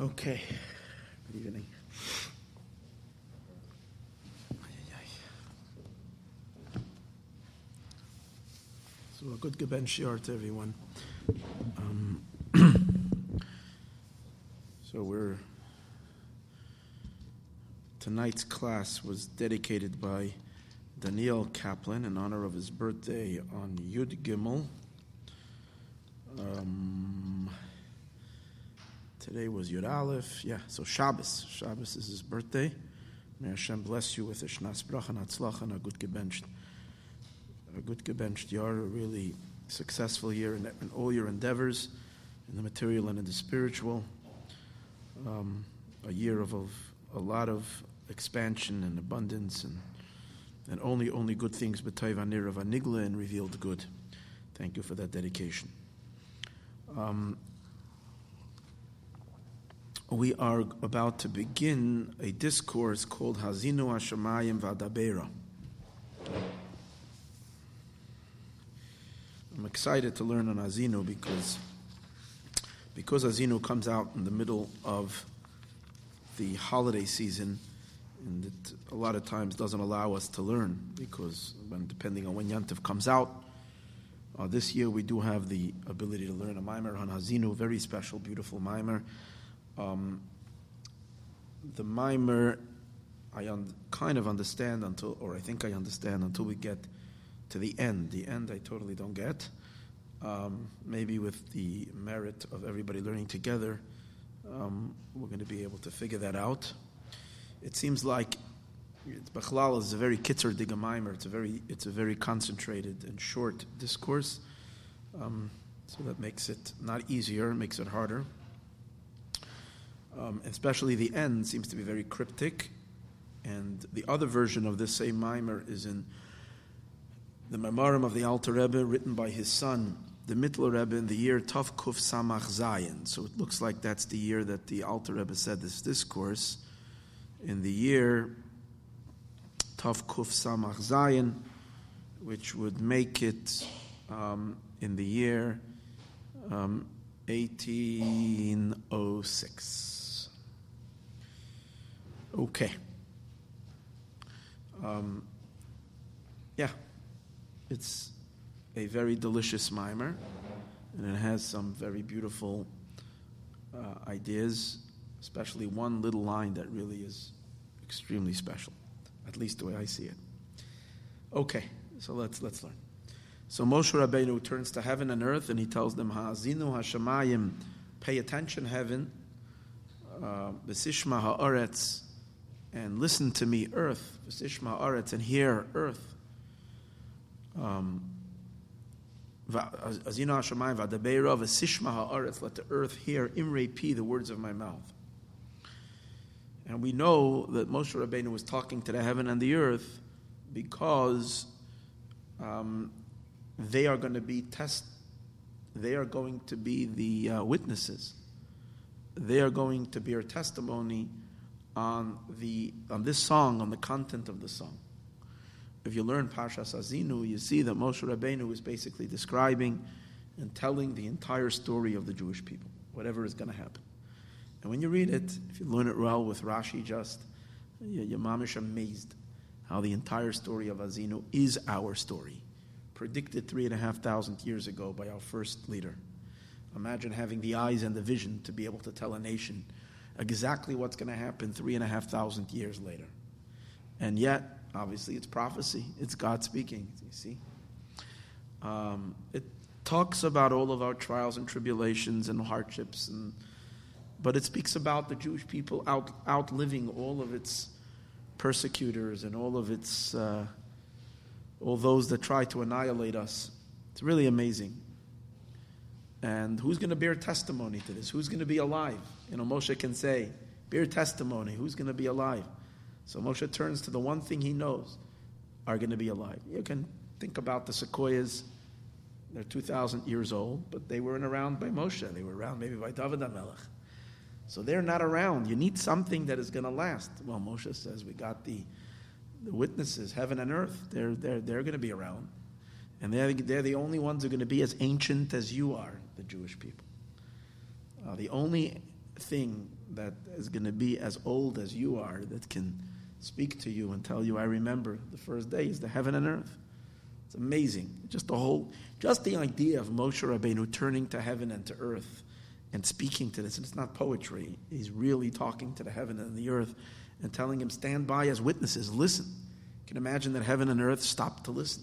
Okay. Good evening. So a good Geben Shiar to everyone. Um, so we're tonight's class was dedicated by Daniel Kaplan in honor of his birthday on Yud Gimel. Um, today was Yud Aleph. Yeah, so Shabbos. Shabbos is his birthday. May Hashem bless you with a Shnas Bracha and and a good gebenched, a good gebenched year, a really successful year in, in, all your endeavors, in the material and in the spiritual. Um, a year of, of a lot of expansion and abundance and and only only good things b'tayv anir of anigla and revealed good. Thank you for that dedication. Um, we are about to begin a discourse called Hazinu Hashemayim Vadabera. I'm excited to learn on Hazinu because because Hazinu comes out in the middle of the holiday season and it a lot of times doesn't allow us to learn because when depending on when Yantiv comes out, uh, this year we do have the ability to learn a mimer on Hazinu, very special, beautiful mimer. Um, the mimer, I un- kind of understand until, or I think I understand until we get to the end. The end I totally don't get. Um, maybe with the merit of everybody learning together, um, we're going to be able to figure that out. It seems like Bechlal is a very kitzer digamaimer. It's a very it's a very concentrated and short discourse, um, so that makes it not easier, makes it harder. Um, especially the end seems to be very cryptic, and the other version of this same mimer is in the Memorim of the Alter Rebbe, written by his son, the Mittler Rebbe, in the year Tav Kuf Samach Zayin. So it looks like that's the year that the Alter Rebbe said this discourse. In the year Tav Kuf Samach Zayin, which would make it um, in the year um, 1806. Okay. Um, yeah, it's a very delicious mimer, and it has some very beautiful uh, ideas, especially one little line that really is extremely special at least the way I see it. Okay, so let's let's learn. So Moshe Rabbeinu turns to heaven and earth, and he tells them, "Ha'azinu Hashemayim, pay attention, heaven, v'sishma ha'aretz, and listen to me, earth, v'sishma ha'aretz, and hear, earth." Um, let the earth hear, imrei pi, the words of my mouth. And we know that Moshe Rabbeinu was talking to the heaven and the earth because um, they are going to be test. They are going to be the uh, witnesses. They are going to bear testimony on the on this song, on the content of the song. If you learn Pashas Azinu, you see that Moshe Rabbeinu is basically describing and telling the entire story of the Jewish people, whatever is going to happen. And when you read it, if you learn it well with Rashi just, you're mamish amazed how the entire story of Azinu is our story, predicted three and a half thousand years ago by our first leader. Imagine having the eyes and the vision to be able to tell a nation exactly what's going to happen three and a half thousand years later. And yet, obviously, it's prophecy, it's God speaking, you see. Um, it talks about all of our trials and tribulations and hardships and but it speaks about the Jewish people out, outliving all of its persecutors and all of its uh, all those that try to annihilate us. It's really amazing. And who's going to bear testimony to this? Who's going to be alive? You know, Moshe can say, "Bear testimony." Who's going to be alive? So Moshe turns to the one thing he knows are going to be alive. You can think about the sequoias. They're 2,000 years old, but they weren't around by Moshe. They were around maybe by David HaMelech. So they're not around. You need something that is going to last. Well, Moshe says we got the, the witnesses, heaven and earth. They're, they're, they're going to be around. And they're, they're the only ones who are going to be as ancient as you are, the Jewish people. Uh, the only thing that is going to be as old as you are that can speak to you and tell you, I remember the first day is the heaven and earth. It's amazing. Just the whole, just the idea of Moshe Rabbeinu turning to heaven and to earth and speaking to this. And it's not poetry. He's really talking to the heaven and the earth and telling him, stand by as witnesses, listen. You can imagine that heaven and earth stopped to listen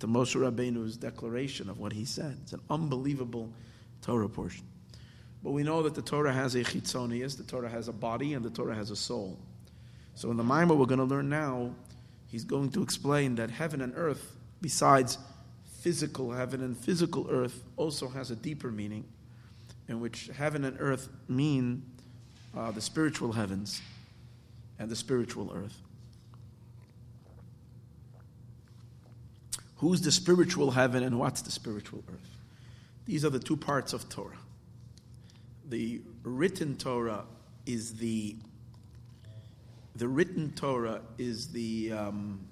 to Moshe Rabbeinu's declaration of what he said. It's an unbelievable Torah portion. But we know that the Torah has a chitzonius, the Torah has a body, and the Torah has a soul. So in the Maimah we're going to learn now, he's going to explain that heaven and earth, besides physical heaven and physical earth, also has a deeper meaning, in which heaven and earth mean uh, the spiritual heavens and the spiritual earth. Who's the spiritual heaven and what's the spiritual earth? These are the two parts of Torah. The written Torah is the the written Torah is the um,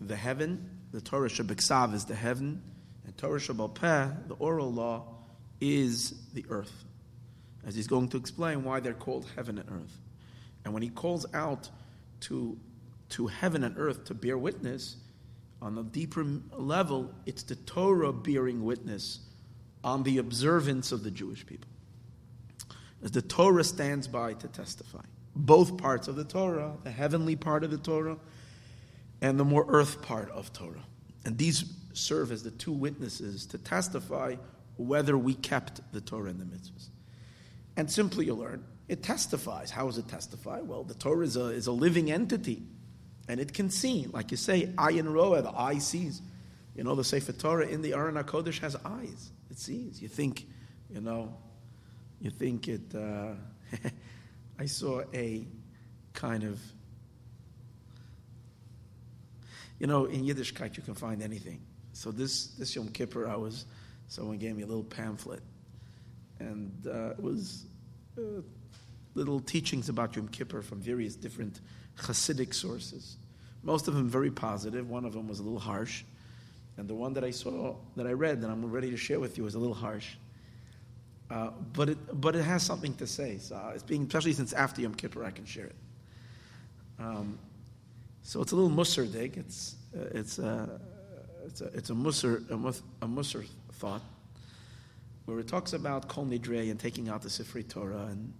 the heaven. The Torah Shabbat is the heaven, and Torah Shabbat the oral law, is the earth. As he's going to explain why they're called heaven and earth. And when he calls out to, to heaven and earth to bear witness, on a deeper level, it's the Torah bearing witness on the observance of the Jewish people. As the Torah stands by to testify. Both parts of the Torah, the heavenly part of the Torah, and the more earth part of Torah. And these serve as the two witnesses to testify whether we kept the Torah and the mitzvahs. And simply you learn it testifies. How does it testify? Well, the Torah is a, is a living entity, and it can see. Like you say, ayin roa, the eye sees. You know, the Sefer Torah in the Aron HaKodesh has eyes. It sees. You think, you know, you think it. Uh, I saw a kind of, you know, in Yiddishkeit you can find anything. So this this Yom Kippur, I was, someone gave me a little pamphlet, and uh, it was. Uh, little teachings about Yom Kippur from various different Hasidic sources. Most of them very positive. One of them was a little harsh. And the one that I saw, that I read, that I'm ready to share with you, was a little harsh. Uh, but, it, but it has something to say. So it's being, especially since after Yom Kippur, I can share it. Um, so it's a little musar dig. It's, uh, it's, uh, it's, a, it's a musar, a, mus, a thought, where it talks about Kol Nidre and taking out the Sifrei Torah and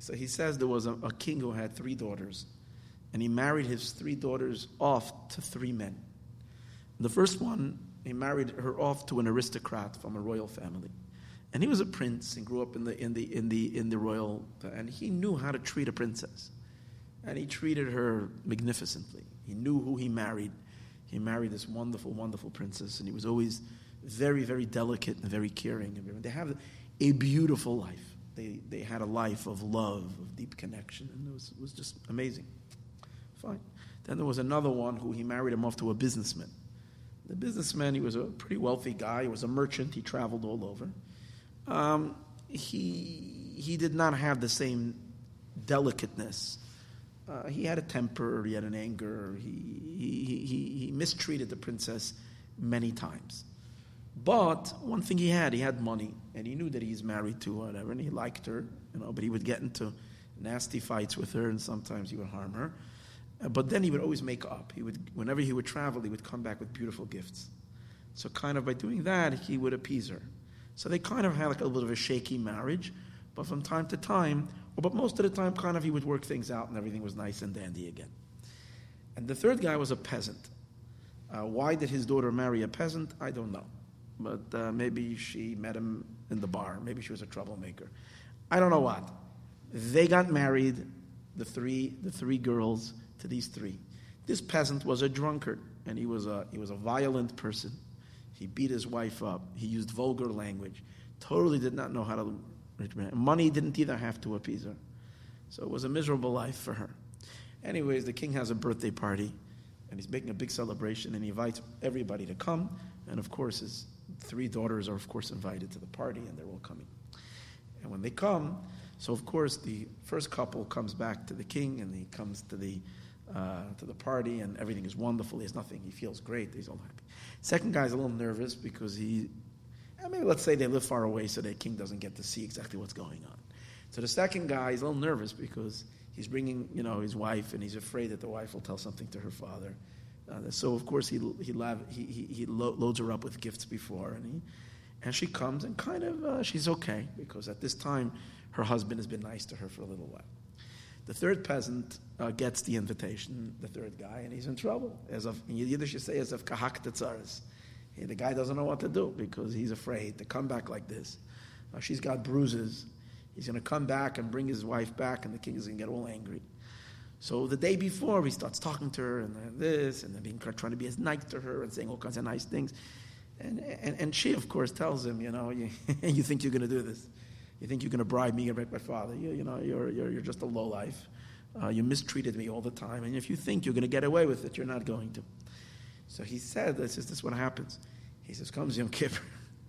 so he says there was a, a king who had three daughters, and he married his three daughters off to three men. The first one, he married her off to an aristocrat from a royal family. And he was a prince and grew up in the, in the, in the, in the royal, and he knew how to treat a princess. And he treated her magnificently. He knew who he married. He married this wonderful, wonderful princess, and he was always very, very delicate and very caring. They have a beautiful life they, they had a life of love, of deep connection, and it was, it was just amazing. Fine. Then there was another one who he married him off to a businessman. The businessman, he was a pretty wealthy guy. He was a merchant. He traveled all over. Um, he, he did not have the same delicateness. Uh, he had a temper, he had an anger, he, he, he, he mistreated the princess many times. But one thing he had, he had money, and he knew that he's married to whatever, and he liked her, you know. But he would get into nasty fights with her, and sometimes he would harm her. Uh, but then he would always make up. He would, whenever he would travel, he would come back with beautiful gifts. So, kind of by doing that, he would appease her. So they kind of had like a little bit of a shaky marriage, but from time to time, or but most of the time, kind of he would work things out, and everything was nice and dandy again. And the third guy was a peasant. Uh, why did his daughter marry a peasant? I don't know but uh, maybe she met him in the bar. Maybe she was a troublemaker. I don't know what. They got married, the three, the three girls, to these three. This peasant was a drunkard, and he was a, he was a violent person. He beat his wife up. He used vulgar language. Totally did not know how to. Money didn't either have to appease her. So it was a miserable life for her. Anyways, the king has a birthday party, and he's making a big celebration, and he invites everybody to come. And of course, his three daughters are, of course, invited to the party, and they're all coming. And when they come, so of course, the first couple comes back to the king, and he comes to the uh, to the party, and everything is wonderful. He has nothing. He feels great. He's all happy. Second guy is a little nervous because he, maybe let's say they live far away, so the king doesn't get to see exactly what's going on. So the second guy is a little nervous because he's bringing, you know, his wife, and he's afraid that the wife will tell something to her father. Uh, so of course he he, he, he, he loads her up with gifts before, and he and she comes and kind of uh, she's okay because at this time her husband has been nice to her for a little while. The third peasant uh, gets the invitation, the third guy, and he's in trouble. As of in Yiddish, you say as of kahak tetzaris. The guy doesn't know what to do because he's afraid to come back like this. Uh, she's got bruises. He's going to come back and bring his wife back, and the king is going to get all angry. So the day before, he starts talking to her and this, and then being trying to be as nice to her and saying all kinds of nice things. And, and, and she, of course, tells him, you know, you, you think you're going to do this. You think you're going to bribe me and break my father. You, you know, you're, you're, you're just a lowlife. Uh, you mistreated me all the time. And if you think you're going to get away with it, you're not going to. So he said, this is, this is what happens. He says, comes Yom Kippur.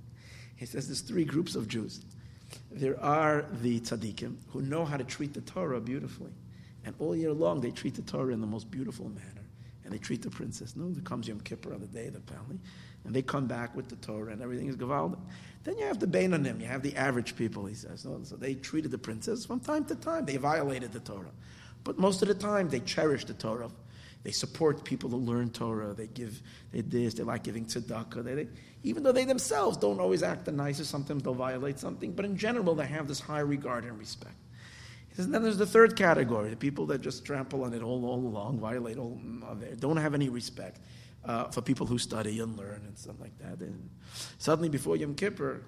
he says, there's three groups of Jews. There are the tzaddikim who know how to treat the Torah beautifully. And all year long, they treat the Torah in the most beautiful manner. And they treat the princess. No, there comes Yom Kippur on the day of the family. And they come back with the Torah and everything is gavaldik. Then you have the Beinanim, you have the average people, he says. So they treated the princess from time to time. They violated the Torah. But most of the time, they cherish the Torah. They support people who learn Torah. They give, they this, they like giving tzedakah. They, they, even though they themselves don't always act the nicest, sometimes they'll violate something, but in general, they have this high regard and respect. And then there's the third category, the people that just trample on it all, all along, violate all, don't have any respect uh, for people who study and learn and stuff like that. And suddenly, before Yom Kippur,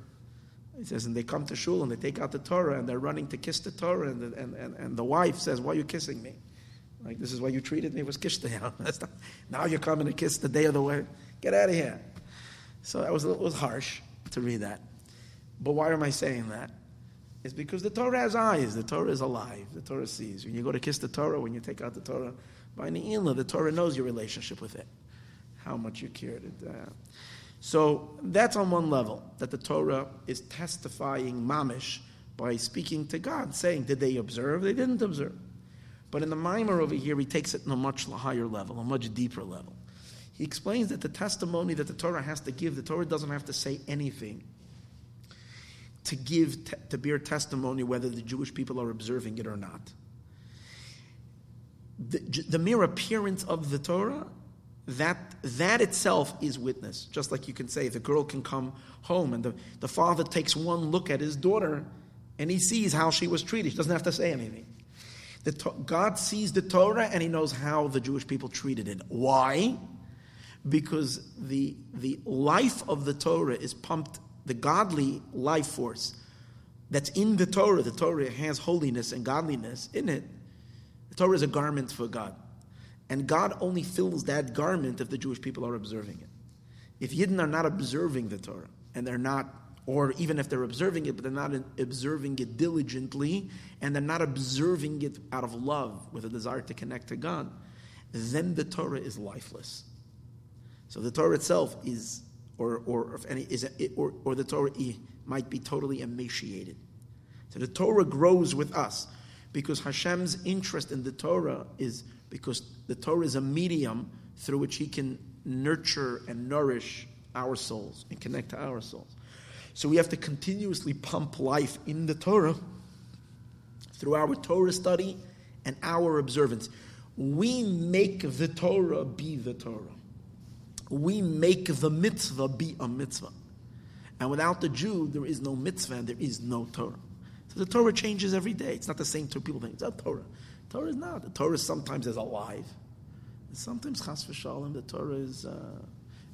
he says, and they come to shul and they take out the Torah and they're running to kiss the Torah, and the, and, and, and the wife says, Why are you kissing me? Like, this is why you treated me was kishtayam. now you're coming to kiss the day of the wedding. Get out of here. So that was, it was harsh to read that. But why am I saying that? It's because the Torah has eyes. The Torah is alive. The Torah sees. When you go to kiss the Torah, when you take out the Torah by Ne'ilah, the Torah knows your relationship with it how much you cared. It, uh, so that's on one level, that the Torah is testifying mamish by speaking to God, saying, Did they observe? They didn't observe. But in the Mimer over here, he takes it in a much higher level, a much deeper level. He explains that the testimony that the Torah has to give, the Torah doesn't have to say anything to give, te- to bear testimony whether the Jewish people are observing it or not. The, the mere appearance of the Torah that that itself is witness. Just like you can say the girl can come home and the, the father takes one look at his daughter and he sees how she was treated. He doesn't have to say anything. The, God sees the Torah and he knows how the Jewish people treated it. Why? Because the, the life of the Torah is pumped, the godly life force that's in the Torah. The Torah has holiness and godliness in it. The Torah is a garment for God. And God only fills that garment if the Jewish people are observing it. If Yidden are not observing the Torah, and they're not, or even if they're observing it, but they're not observing it diligently, and they're not observing it out of love, with a desire to connect to God, then the Torah is lifeless. So the Torah itself is, or, or if any, is, a, or, or the Torah might be totally emaciated. So the Torah grows with us because Hashem's interest in the Torah is because the Torah is a medium through which He can nurture and nourish our souls and connect to our souls. So we have to continuously pump life in the Torah through our Torah study and our observance. We make the Torah be the Torah. We make the mitzvah be a mitzvah. And without the Jew, there is no mitzvah and there is no Torah. So the Torah changes every day. It's not the same to people think it's not Torah. Torah is not. The Torah sometimes is alive. And sometimes, chas v'shalom, the Torah is, uh,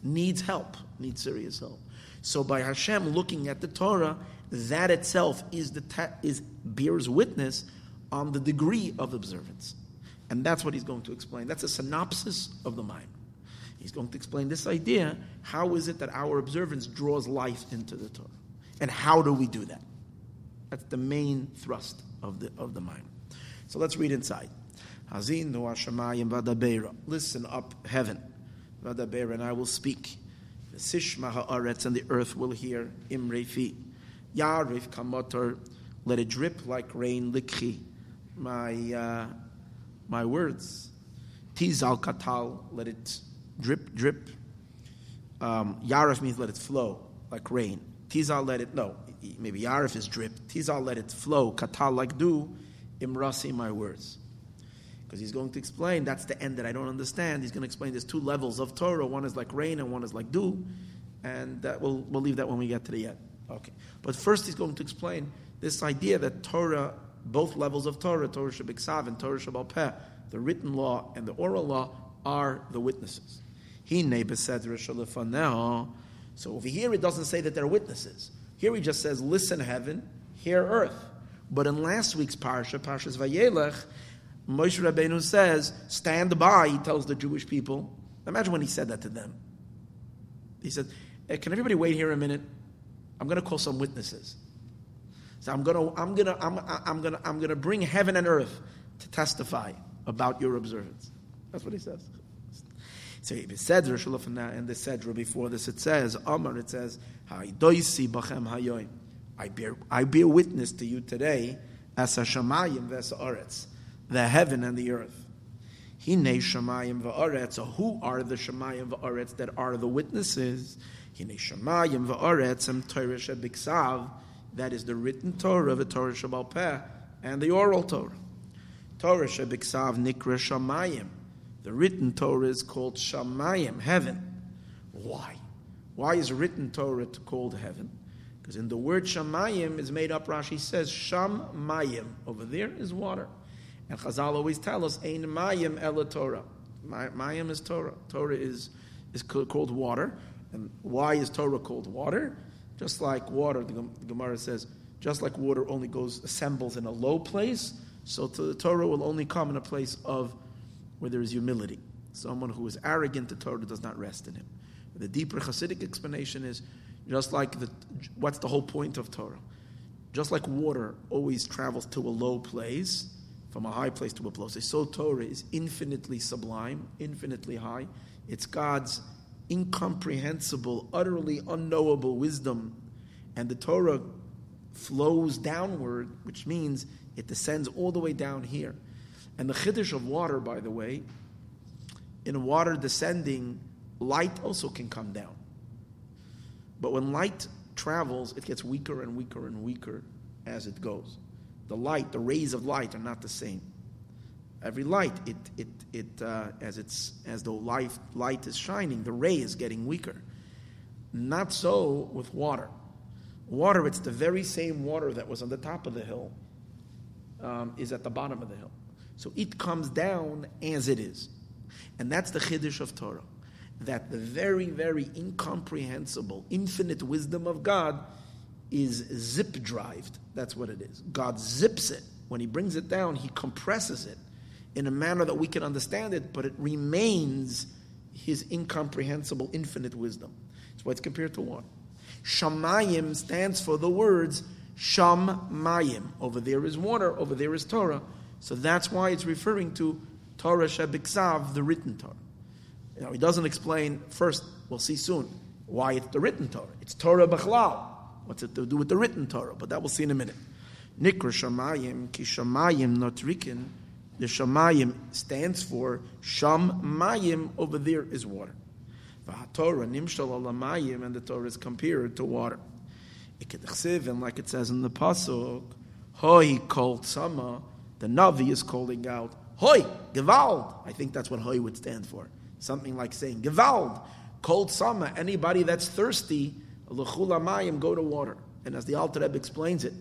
needs help, needs serious help. So by Hashem looking at the Torah, that itself is the te- is bears witness on the degree of observance, and that's what he's going to explain. That's a synopsis of the mind. He's going to explain this idea: how is it that our observance draws life into the Torah, and how do we do that? That's the main thrust of the of the mind. So let's read inside. Listen up, heaven. And I will speak. Sishma and the earth will hear. Yarif. Let it drip like rain. Likhi. My, uh, my words. Tizal katal. Let it drip, drip. Um, yarif means let it flow like rain. Tizal let it, no, maybe Yarif is drip. Tizal let it flow, katal like do, imrasi my words. Because he's going to explain, that's the end that I don't understand. He's going to explain there's two levels of Torah. One is like rain and one is like dew. And that, we'll, we'll leave that when we get to the end. Okay. But first he's going to explain this idea that Torah, both levels of Torah, Torah Shabbat and Torah Shabbat the written law and the oral law, are the witnesses. He said So over here it doesn't say that they're witnesses. Here he just says, listen heaven, hear earth. But in last week's parsha, Parshas Vayelech, Moshe Rabbeinu says, stand by, he tells the Jewish people. Imagine when he said that to them. He said, hey, can everybody wait here a minute? I'm going to call some witnesses. So I'm going to, I'm going to, I'm, I'm going to, I'm going to bring heaven and earth to testify about your observance. That's what he says. So it and the Sedra before this, it says, Amar, it says, I bear, I bear witness to you today as a shamayim ves the heaven and the earth. Hine shamayim va'aretz, so who are the shamayim va'aretz that are the witnesses? Hine shamayim va'aretz, and Torah shebiksav, that is the written Torah, the Torah Shabbal Peh, and the oral Torah. Torah shebiksav nikra shamayim. The written Torah is called shamayim, heaven. Why? Why is written Torah called heaven? Because in the word shamayim is made up, Rashi says, shamayim. Over there is water. And Chazal always tell us, Ein mayim ela Torah. Mayim is Torah. Torah is, is called water. And why is Torah called water? Just like water, the Gemara says, just like water only goes, assembles in a low place, so the Torah will only come in a place of where there is humility. Someone who is arrogant, the Torah does not rest in him. The deeper Hasidic explanation is just like the, what's the whole point of Torah? Just like water always travels to a low place, from a high place to a low place, so Torah is infinitely sublime, infinitely high. It's God's incomprehensible, utterly unknowable wisdom. And the Torah flows downward, which means it descends all the way down here. And the chiddush of water, by the way, in water descending, light also can come down. But when light travels, it gets weaker and weaker and weaker as it goes. The light, the rays of light are not the same. Every light, it, it, it, uh, as it's as though life, light is shining, the ray is getting weaker. Not so with water. Water, it's the very same water that was on the top of the hill um, is at the bottom of the hill. So it comes down as it is. And that's the Chiddush of Torah. That the very, very incomprehensible, infinite wisdom of God is zip drived. That's what it is. God zips it. When He brings it down, He compresses it in a manner that we can understand it, but it remains His incomprehensible, infinite wisdom. That's why it's compared to one. Shamayim stands for the words Sham Mayim. Over there is water, over there is Torah. So that's why it's referring to Torah Shebiksav, the written Torah. Now, he doesn't explain, first, we'll see soon, why it's the written Torah. It's Torah Bechlal. What's it to do with the written Torah? But that we'll see in a minute. Nikra Shamayim, Ki Shamayim Notrikin. The Shamayim stands for Sham Mayim, over there is water. Torah Nimshal Alamayim, and the Torah is compared to water and like it says in the pasuk, Hoi kol sama. The Navi is calling out, Hoi, Gewald. I think that's what Hoi would stand for. Something like saying, Gewald, kol sama, Anybody that's thirsty, Mayim, go to water. And as the Alter Rebbe explains it,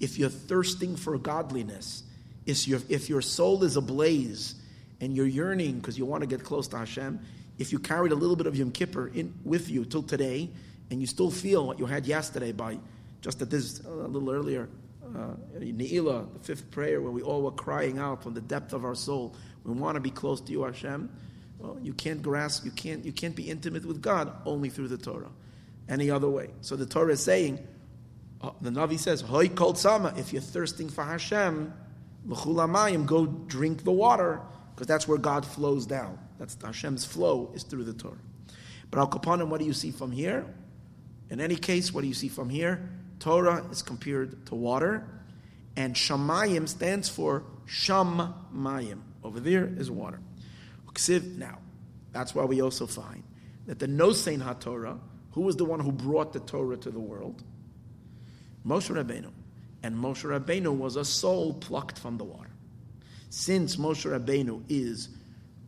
if you're thirsting for godliness, if your, if your soul is ablaze and you're yearning because you want to get close to Hashem, if you carried a little bit of Yom Kippur in, with you till today, and you still feel what you had yesterday by just at this a little earlier, uh, Ne'ilah, the fifth prayer, where we all were crying out from the depth of our soul, we want to be close to you, Hashem. Well, you can't grasp, you can't, you can't be intimate with God only through the Torah, any other way. So the Torah is saying, uh, the Navi says, Hoy kol sama, if you're thirsting for Hashem, l'chulamayim, go drink the water, because that's where God flows down. That's Hashem's flow is through the Torah. But Al Kapanim, what do you see from here? In any case, what do you see from here? Torah is compared to water, and Shamayim stands for Shamayim. Over there is water. Now, that's why we also find that the Nosein HaTorah, who was the one who brought the Torah to the world, Moshe Rabbeinu. And Moshe Rabbeinu was a soul plucked from the water. Since Moshe Rabbeinu is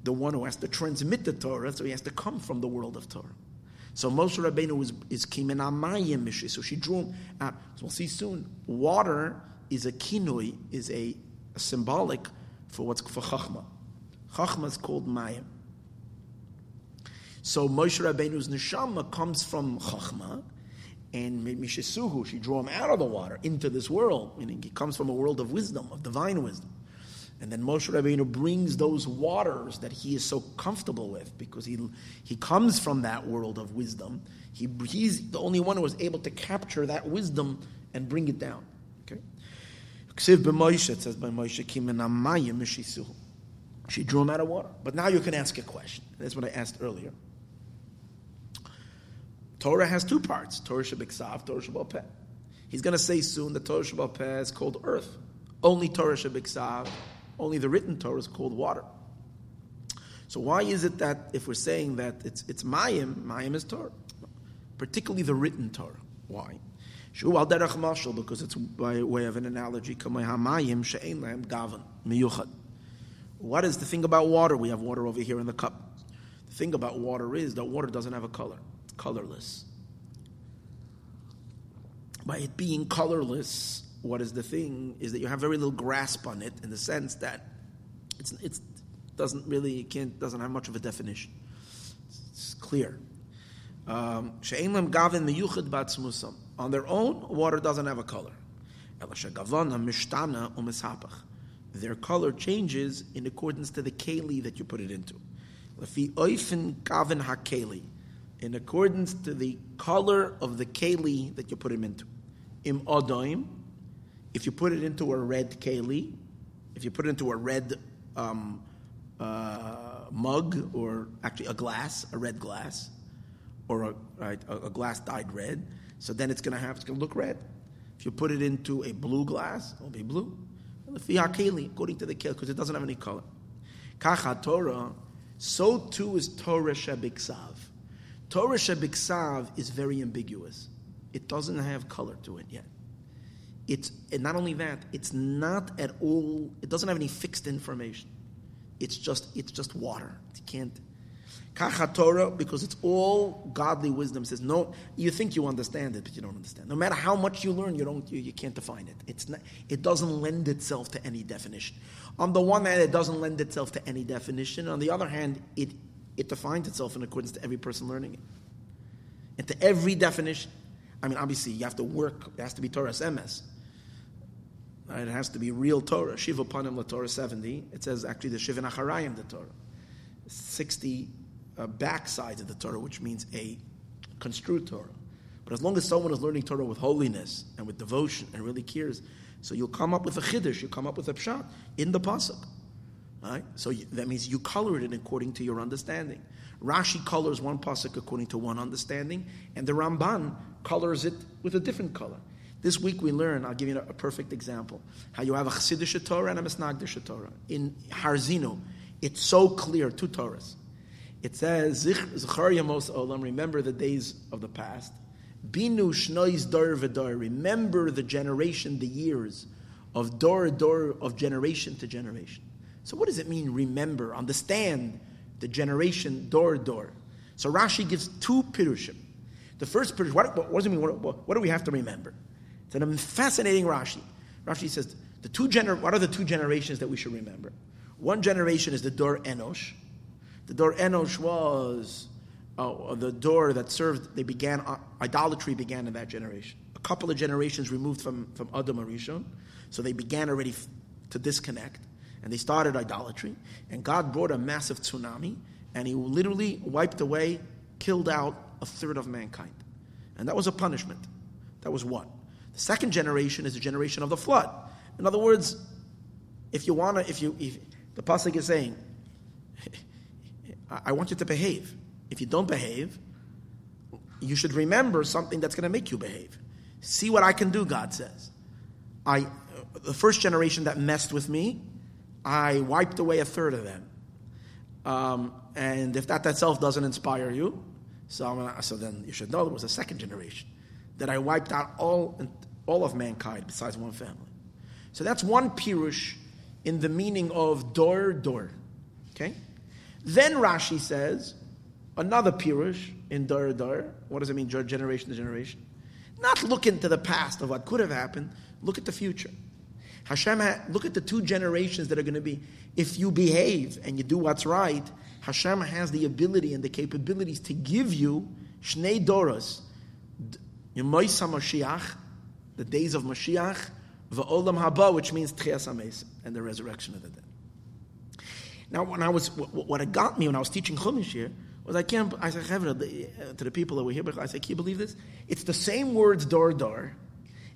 the one who has to transmit the Torah, so he has to come from the world of Torah. So Moshe Rabbeinu is, is kimen amayim mishi. So she drew him out. So we'll see soon. Water is a kinui, is a, a symbolic for what's for chachma. Chachma is called mayim. So Moshe Rabbeinu's neshama comes from chachma, and Mishisuhu, she drew him out of the water into this world, meaning he comes from a world of wisdom, of divine wisdom. And then Moshe Rabbeinu brings those waters that he is so comfortable with because he, he comes from that world of wisdom. He, he's the only one who was able to capture that wisdom and bring it down. Okay? It says by Moshe. She drew him out of water. But now you can ask a question. That's what I asked earlier. Torah has two parts, Torah Shabbat Torah Shabbat He's going to say soon that Torah Shabbat is called earth. Only Torah Shabbat only the written Torah is called water. So why is it that if we're saying that it's it's Mayim, Mayim is Torah, particularly the written Torah? Why? Because it's by way of an analogy. What is the thing about water? We have water over here in the cup. The thing about water is that water doesn't have a color; it's colorless. By it being colorless, what is the thing is that you have very little grasp on it in the sense that it's doesn't really can't doesn't have much of a definition. It's clear. Um, on their own, water doesn't have a color. Their color changes in accordance to the keli that you put it into. In accordance to the color of the keli that you put him into. Im if you put it into a red keli, if you put it into a red um, uh, mug, or actually a glass, a red glass, or a, a, a glass dyed red, so then it's going to have it's going to look red. If you put it into a blue glass, it'll be blue. According to the keli, because it doesn't have any color. Kacha Torah, so too is Torah Shebiksav. Torah Shebiksav is very ambiguous. It doesn't have color to it yet. It's not only that, it's not at all. It doesn't have any fixed information. It's just it's just water. You can't. Torah, because it's all godly wisdom, says no. You think you understand it, but you don't understand. No matter how much you learn, you don't. You, you can't define it. It's not. It doesn't lend itself to any definition. On the one hand, it doesn't lend itself to any definition. On the other hand, it it defines itself in accordance to every person learning it, and to every definition. I mean, obviously, you have to work. It has to be Torah emes. It has to be real Torah. Shiva Panim La Torah 70. It says actually the Shiva Nacharayim the Torah. 60 uh, backsides of the Torah, which means a construed Torah. But as long as someone is learning Torah with holiness and with devotion and really cares, so you'll come up with a chiddush, you'll come up with a pshat in the pasuk. Right? So you, that means you color it according to your understanding. Rashi colors one pasuk according to one understanding, and the Ramban colors it with a different color. This week we learn, I'll give you a, perfect example, how you have a Chassidish Torah and a Mesnagdish Torah. In Ha'azinu, it's so clear, two Torahs. It says, Zechar Yamos Olam, remember the days of the past. Binu Shnois Dor V'Dor, remember the generation, the years of Dor Dor, of generation to generation. So what does it mean, remember, understand the generation Dor Dor? So Rashi gives two pirushim. The first pirush, what, what, does it mean, what, what do we have to remember? It's a fascinating Rashi. Rashi says the two gener- what are the two generations that we should remember? One generation is the Dor Enosh. The Dor Enosh was uh, the door that served. They began uh, idolatry began in that generation. A couple of generations removed from from Adam HaRishon, so they began already f- to disconnect, and they started idolatry. And God brought a massive tsunami, and He literally wiped away, killed out a third of mankind, and that was a punishment. That was one. Second generation is the generation of the flood. In other words, if you want to, if you, if the pasuk is saying, I want you to behave. If you don't behave, you should remember something that's going to make you behave. See what I can do, God says. I, the first generation that messed with me, I wiped away a third of them. Um, and if that itself doesn't inspire you, so, so then you should know there was a second generation that I wiped out all all of mankind besides one family. So that's one pirush in the meaning of dor dor. Okay? Then Rashi says another pirush in dor dor. What does it mean, generation to generation? Not look into the past of what could have happened, look at the future. Hashem, look at the two generations that are going to be. If you behave and you do what's right, Hashem has the ability and the capabilities to give you Shnei Doros, Yemoisa Mashiach, the days of Mashiach, Va'olam Haba, which means Tchias Ames, and the resurrection of the dead. Now, when I was, what it got me when I was teaching Chumash here, was I can't, I said, uh, to the people that were here, I said, can you believe this? It's the same words, Dar Dar,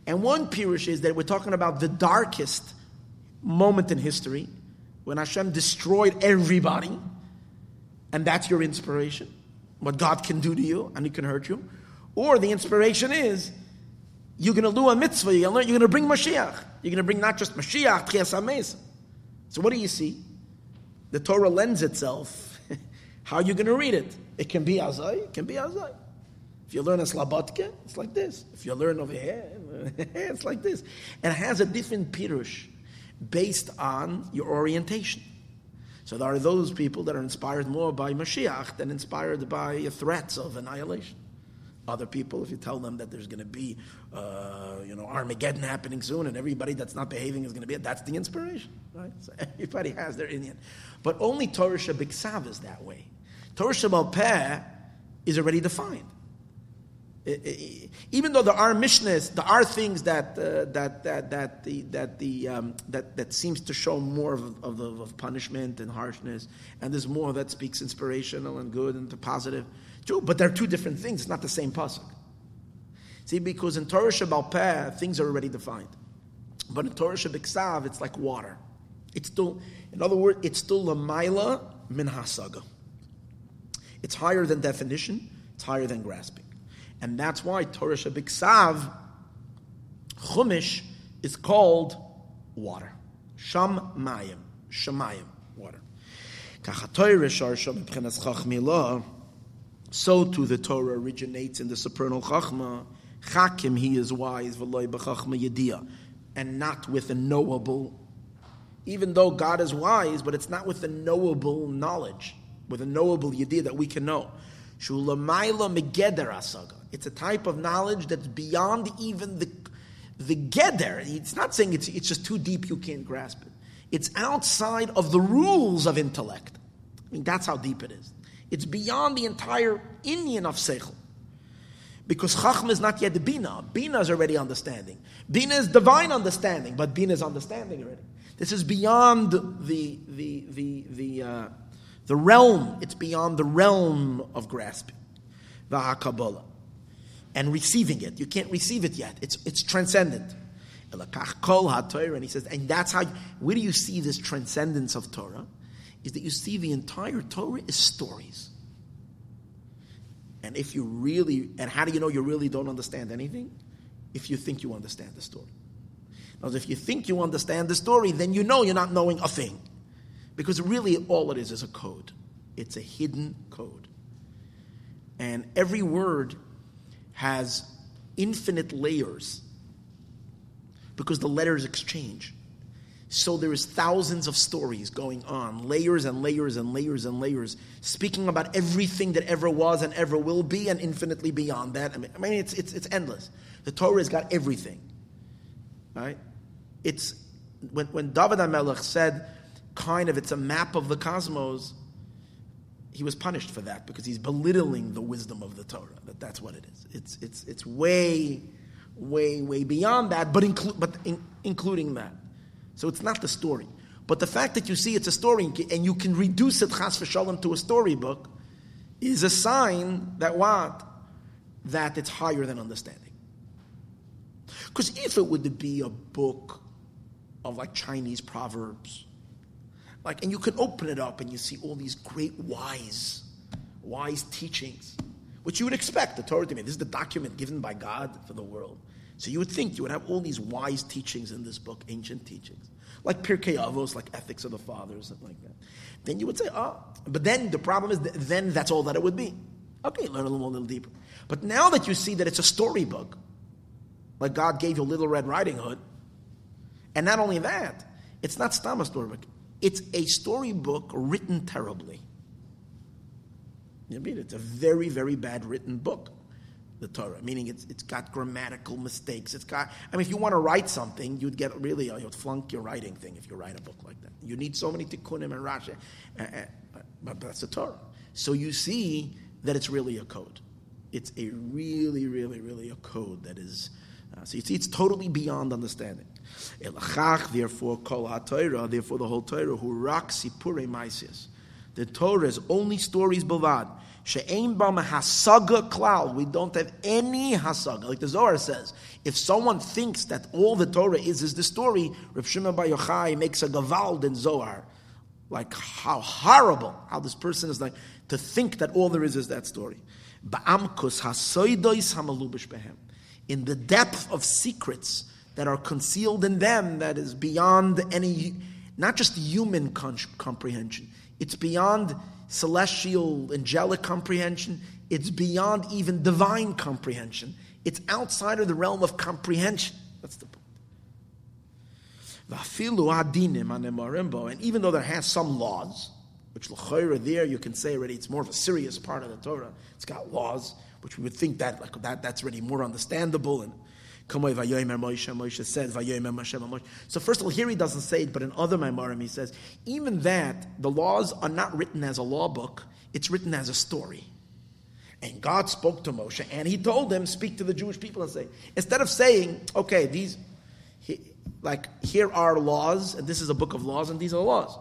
and one Pirush is that we're talking about the darkest moment in history, when Hashem destroyed everybody, and that's your inspiration, what God can do to you, and He can hurt you. Or the inspiration is you're going to do a mitzvah, you're going to bring Mashiach. You're going to bring not just Mashiach, Tchias So what do you see? The Torah lends itself. How are you going to read it? It can be Azai, it can be Azai. If you learn a Slabotke, it's like this. If you learn over here, it's like this. And it has a different pirush based on your orientation. So there are those people that are inspired more by Mashiach than inspired by threats of annihilation. Other people, if you tell them that there's going to be, uh, you know, Armageddon happening soon, and everybody that's not behaving is going to be, that's the inspiration, right? So everybody has their inyan, but only Torah Shabbat is that way. Torah Shabbat is already defined even though there are mishnas, there are things that uh, that that that the that the um, that that seems to show more of, of, of, punishment and harshness, and there's more that speaks inspirational and good and positive. True, but they're two different things. It's not the same pasuk. See, because in Torah Shabbal Peh, things are already defined, but in Torah Shabbat it's like water. It's still, in other words, it's still lamaila min hasaga. It's higher than definition. It's higher than grasping. And that's why Torah Shebiksav, Chumash, is called water. Sham Mayim, Shamayim, water. So too the Torah originates in the supernal Chachma. Chakim, he is wise, v'loy b'chachma yediyah, and not with a knowable. Even though God is wise, but it's not with a knowable knowledge, with a knowable yediyah that we can know. Shulamayla megeder asaga. It's a type of knowledge that's beyond even the the geder. It's not saying it's it's just too deep you can't grasp it. It's outside of the rules of intellect. I mean that's how deep it is. It's beyond the entire inyan of seichel. Because Chachma is not yet Bina. Bina is already understanding. Bina is divine understanding, but Bina is understanding already. This is beyond the, the, the, the, uh, the realm, it's beyond the realm of grasping. Kabbalah. And receiving it. You can't receive it yet. It's, it's transcendent. And he says, and that's how, where do you see this transcendence of Torah? Is that you see the entire Torah is stories. And if you really, and how do you know you really don't understand anything? If you think you understand the story. Now, if you think you understand the story, then you know you're not knowing a thing. Because really, all it is is a code. It's a hidden code. And every word has infinite layers because the letters exchange. So there is thousands of stories going on, layers and layers and layers and layers, speaking about everything that ever was and ever will be, and infinitely beyond that. I mean, I mean it's, it's, it's endless. The Torah has got everything. Right? It's when, when David HaMelech said, kind of, it's a map of the cosmos, he was punished for that because he's belittling the wisdom of the Torah. That that's what it is. It's it's it's way, way, way beyond that, but inclu- but in, including that. So it's not the story. But the fact that you see it's a story and you can reduce it chas v'shalom to a storybook is a sign that what that it's higher than understanding. Because if it would be a book of like Chinese proverbs like, and you can open it up and you see all these great wise, wise teachings, which you would expect the Torah to be. This is the document given by God for the world. So you would think you would have all these wise teachings in this book, ancient teachings, like Pirkei Avos, like Ethics of the Fathers, something like that. Then you would say, oh, but then the problem is, that then that's all that it would be. Okay, learn a little a little deeper. But now that you see that it's a storybook, like God gave you Little Red Riding Hood. And not only that, it's not Stama storybook. It's a storybook written terribly. You mean it's a very, very bad written book, the Torah. Meaning it's it's got grammatical mistakes. It's got. I mean, if you want to write something, you'd get really you'd flunk your writing thing if you write a book like that. You need so many tikkunim and rashi, uh, uh, but that's the Torah. So you see that it's really a code. It's a really, really, really a code that is. Uh, so you see, it's totally beyond understanding. Elachach, Therefore, kol ha Therefore, the whole Torah who rocks sipure. The Torah is only stories bavad. She'ein bam hasaga cloud. We don't have any hasaga. Like the Zohar says, if someone thinks that all the Torah is is the story, Rav Shimon Bar Yochai makes a gavald in Zohar. Like how horrible how this person is like to think that all there is is that story. Ba'amkus hasoidois hamalubish behem. In the depth of secrets that are concealed in them, that is beyond any, not just human comprehension. It's beyond celestial, angelic comprehension. It's beyond even divine comprehension. It's outside of the realm of comprehension. That's the point. And even though there has some laws, which there you can say already it's more of a serious part of the Torah. It's got laws, which we would think that like that that's already more understandable and So first of all, here he doesn't say it, but in other Maimarim he says, even that, the laws are not written as a law book, it's written as a story. And God spoke to Moshe, and he told him, speak to the Jewish people and say, instead of saying, okay, these, like, here are laws, and this is a book of laws, and these are laws.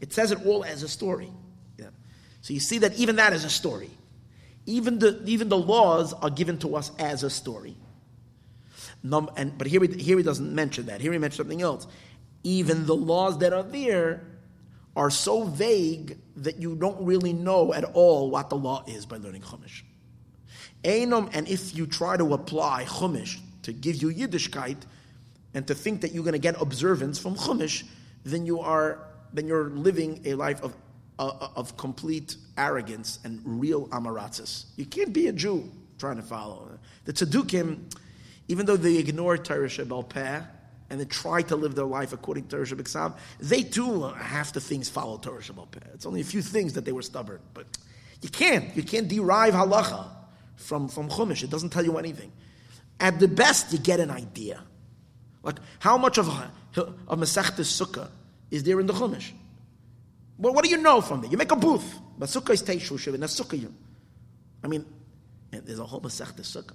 It says it all as a story. Yeah. So you see that even that is a story. Even the, even the laws are given to us as a story. Num, and, but here he, here he doesn't mention that. Here he mentions something else. Even the laws that are there are so vague that you don't really know at all what the law is by learning Chumash. Einom, and if you try to apply Chumash to give you Yiddishkeit and to think that you're going to get observance from Chumash, then you are then you're living a life of uh, of complete arrogance and real amaratzis. You can't be a Jew trying to follow the tzaddukim even though they ignore Torah Shebal Peh and they try to live their life according to Torah Shebal they too half the things follow Torah Shebal Peh. It's only a few things that they were stubborn, but you can't. You can't derive halacha from from Chumash. It doesn't tell you anything. At the best, you get an idea. Like how much of of Masechtas Sukkah is there in the Chumash? Well, what do you know from it? You make a booth. But Sukkah is Teishu Shiv, and that's Sukkah. I mean, there's a whole Masechtas Sukkah